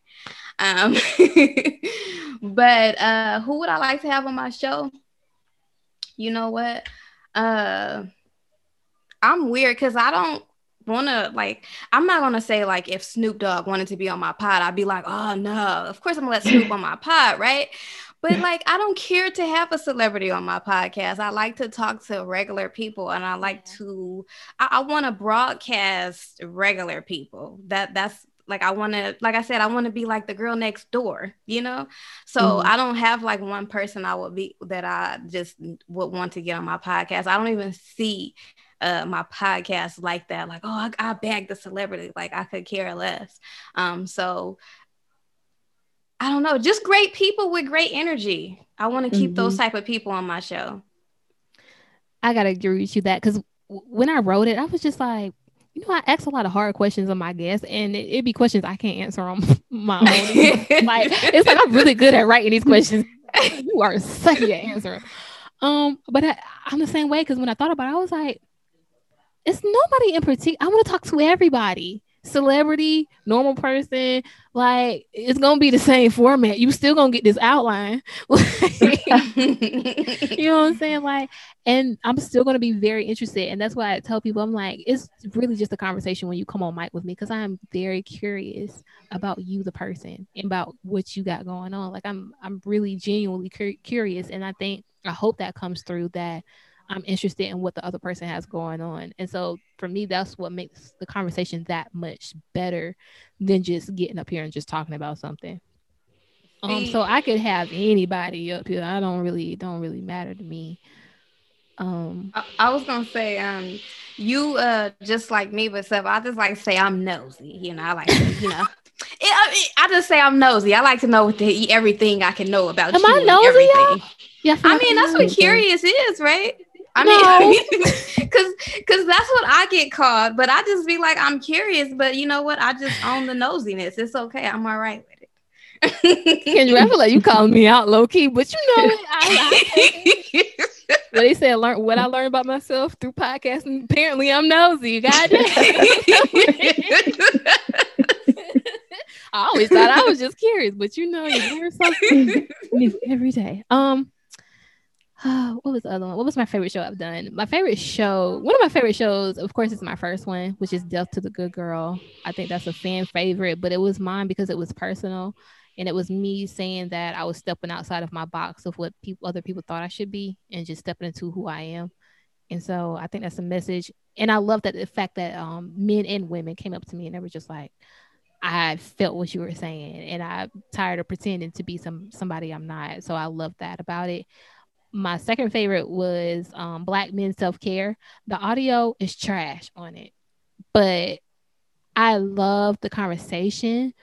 Um, but uh, who would I like to have on my show? You know what? Uh, I'm weird because I don't want to like. I'm not gonna say like if Snoop Dogg wanted to be on my pod, I'd be like, oh no, of course I'm gonna let Snoop on my pod, right? But like, I don't care to have a celebrity on my podcast. I like to talk to regular people, and I like to. I, I want to broadcast regular people. That that's like I want to, like I said, I want to be like the girl next door, you know. So mm-hmm. I don't have like one person I would be that I just would want to get on my podcast. I don't even see uh, my podcast like that. Like, oh, I, I bag the celebrity. Like I could care less. Um, so I don't know, just great people with great energy. I want to keep mm-hmm. those type of people on my show. I gotta agree with you that because when I wrote it, I was just like, you know, I ask a lot of hard questions on my guests, and it, would be questions I can't answer on my own. like it's like I'm really good at writing these questions. you are sucky at answering. Um, but I, I'm the same way because when I thought about it, I was like, it's nobody in particular. I want to talk to everybody celebrity, normal person, like it's gonna be the same format. You still gonna get this outline. you know what I'm saying? Like, and I'm still gonna be very interested. And that's why I tell people I'm like, it's really just a conversation when you come on mic with me because I'm very curious about you, the person, and about what you got going on. Like I'm I'm really genuinely cur- curious, and I think I hope that comes through that I'm interested in what the other person has going on. And so for me, that's what makes the conversation that much better than just getting up here and just talking about something. Um, so I could have anybody up here. I don't really don't really matter to me. Um, I, I was gonna say, um, you uh just like me, but stuff. I just like to say I'm nosy. You know, I like to, you know. It, I, I, just say I'm nosy. I like to know the, everything I can know about Am you. Am I nosy? Everything. Yeah, I, I mean that's what curious is, right? I no. mean, because because that's what I get called. But I just be like, I'm curious. But you know what? I just own the nosiness. It's okay. I'm all right with it. Can you ever let you call me out low key? But you know, I, I but they said learn what I learned about myself through podcasting. Apparently, I'm nosy. God I always thought I was just curious, but you know, you learn something every day. Um, what was the other one? What was my favorite show I've done? My favorite show, one of my favorite shows, of course, is my first one, which is Death to the Good Girl. I think that's a fan favorite, but it was mine because it was personal, and it was me saying that I was stepping outside of my box of what other people thought I should be, and just stepping into who I am. And so I think that's a message, and I love that the fact that um, men and women came up to me and they were just like, I felt what you were saying, and I'm tired of pretending to be some somebody I'm not. So I love that about it my second favorite was um, Black Men Self Care. The audio is trash on it, but I love the conversation.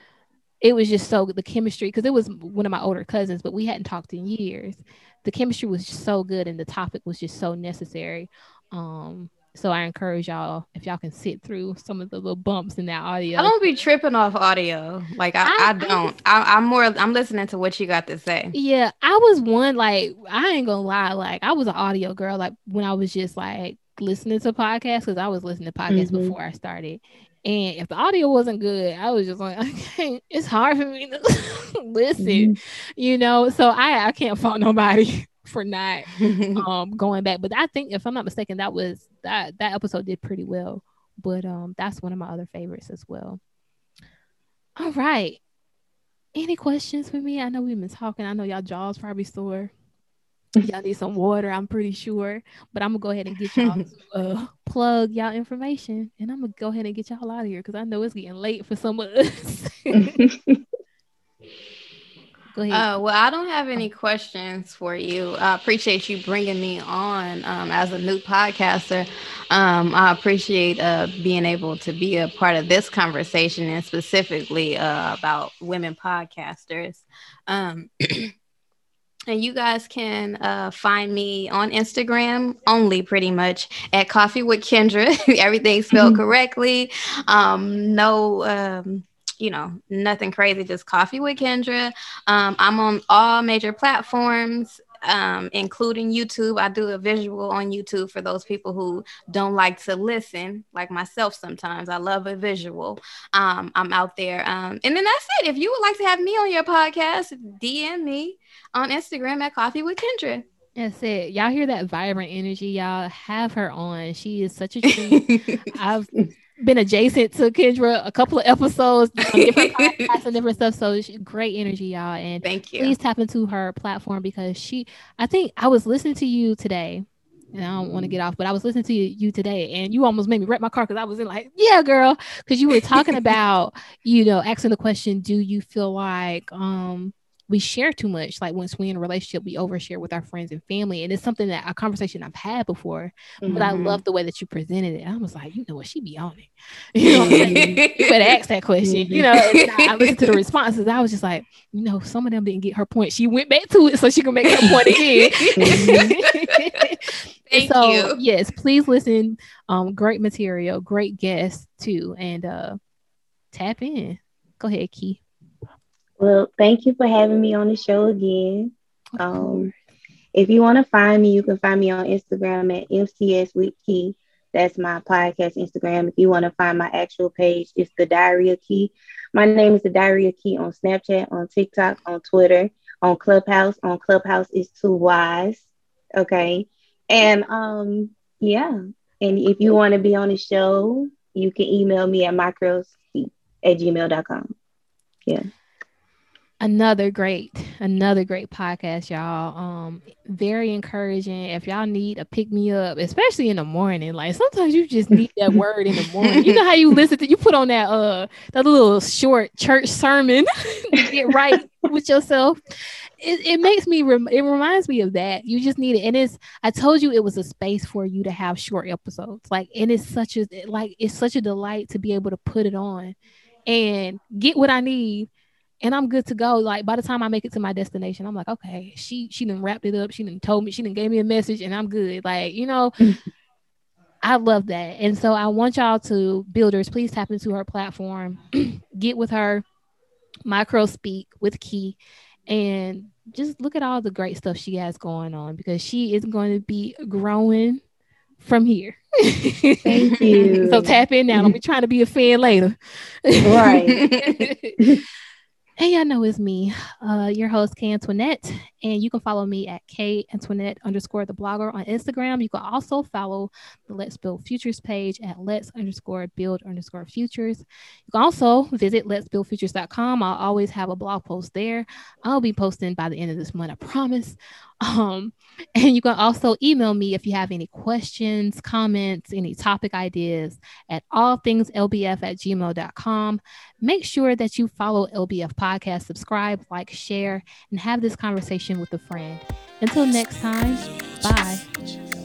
It was just so the chemistry because it was one of my older cousins, but we hadn't talked in years. The chemistry was so good, and the topic was just so necessary. Um, so I encourage y'all if y'all can sit through some of the little bumps in that audio. I don't be tripping off audio. Like I, I, I don't. I, am more. I'm listening to what you got to say. Yeah, I was one. Like I ain't gonna lie. Like I was an audio girl. Like when I was just like listening to podcasts because I was listening to podcasts mm-hmm. before I started. And if the audio wasn't good, I was just like, okay, it's hard for me to listen, mm-hmm. you know. So I I can't fault nobody for not um going back. But I think if I'm not mistaken, that was that that episode did pretty well. But um that's one of my other favorites as well. All right. Any questions for me? I know we've been talking. I know y'all jaws probably sore. y'all need some water, I'm pretty sure. But I'm gonna go ahead and get y'all uh, plug y'all information, and I'm gonna go ahead and get y'all out of here because I know it's getting late for some of us. Go ahead. Uh, well, I don't have any questions for you. I appreciate you bringing me on um, as a new podcaster. Um, I appreciate uh, being able to be a part of this conversation and specifically uh, about women podcasters. Um, and you guys can uh, find me on Instagram only, pretty much at Coffee with Kendra. Everything spelled mm-hmm. correctly. Um, no, um, you know, nothing crazy. Just Coffee with Kendra. Um, I'm on all major platforms um, including YouTube. I do a visual on YouTube for those people who don't like to listen, like myself sometimes. I love a visual. Um, I'm out there. Um, and then that's it. If you would like to have me on your podcast, DM me on Instagram at Coffee with Kendra. That's it. Y'all hear that vibrant energy. Y'all have her on. She is such a treat. I've been adjacent to Kendra a couple of episodes, different podcasts and different stuff. So great energy, y'all. And thank you. Please tap into her platform because she, I think I was listening to you today. And I don't want to get off, but I was listening to you, today, and you almost made me wreck my car because I was in like, yeah, girl, because you were talking about, you know, asking the question, do you feel like, um, we share too much. Like once we in a relationship, we overshare with our friends and family. And it's something that a conversation I've had before, mm-hmm. but I mm-hmm. love the way that you presented it. I was like, you know what, she be on it. You know, what I mean? you better ask that question. You know, I, I listened to the responses. I was just like, you know, some of them didn't get her point. She went back to it so she can make her point again. Thank so, you. Yes, please listen. Um, great material, great guests too, and uh, tap in. Go ahead, Key. Well, thank you for having me on the show again. Um, if you want to find me, you can find me on Instagram at MCS with Key. That's my podcast Instagram. If you want to find my actual page, it's the Diary of Key. My name is the Diary of Key on Snapchat, on TikTok, on Twitter, on Clubhouse. On Clubhouse is Too Wise. Okay. And um, yeah. And if you want to be on the show, you can email me at micros at gmail.com. Yeah another great another great podcast y'all. Um very encouraging. If y'all need a pick me up especially in the morning like sometimes you just need that word in the morning. You know how you listen to you put on that uh that little short church sermon to get right with yourself. It, it makes me rem- it reminds me of that. You just need it. And it's i told you it was a space for you to have short episodes. Like and it's such a like it's such a delight to be able to put it on and get what i need and I'm good to go. Like by the time I make it to my destination, I'm like, okay, she she didn't wrapped it up. She didn't told me, she didn't gave me a message, and I'm good. Like, you know, I love that. And so I want y'all to builders, please tap into her platform, get with her, micro speak with Key, and just look at all the great stuff she has going on because she is going to be growing from here. Thank you. so tap in now. Don't be trying to be a fan later. Right. Hey, I know it's me, uh, your host, Kay Antoinette, and you can follow me at Kay Antoinette underscore the blogger on Instagram. You can also follow the Let's Build Futures page at Let's underscore build underscore futures. You can also visit Let's Build Futures.com. I'll always have a blog post there. I'll be posting by the end of this month, I promise. Um, and you can also email me if you have any questions, comments, any topic ideas at allthingslbf at gmail.com. Make sure that you follow LBF Podcast, subscribe, like, share, and have this conversation with a friend. Until next time, bye.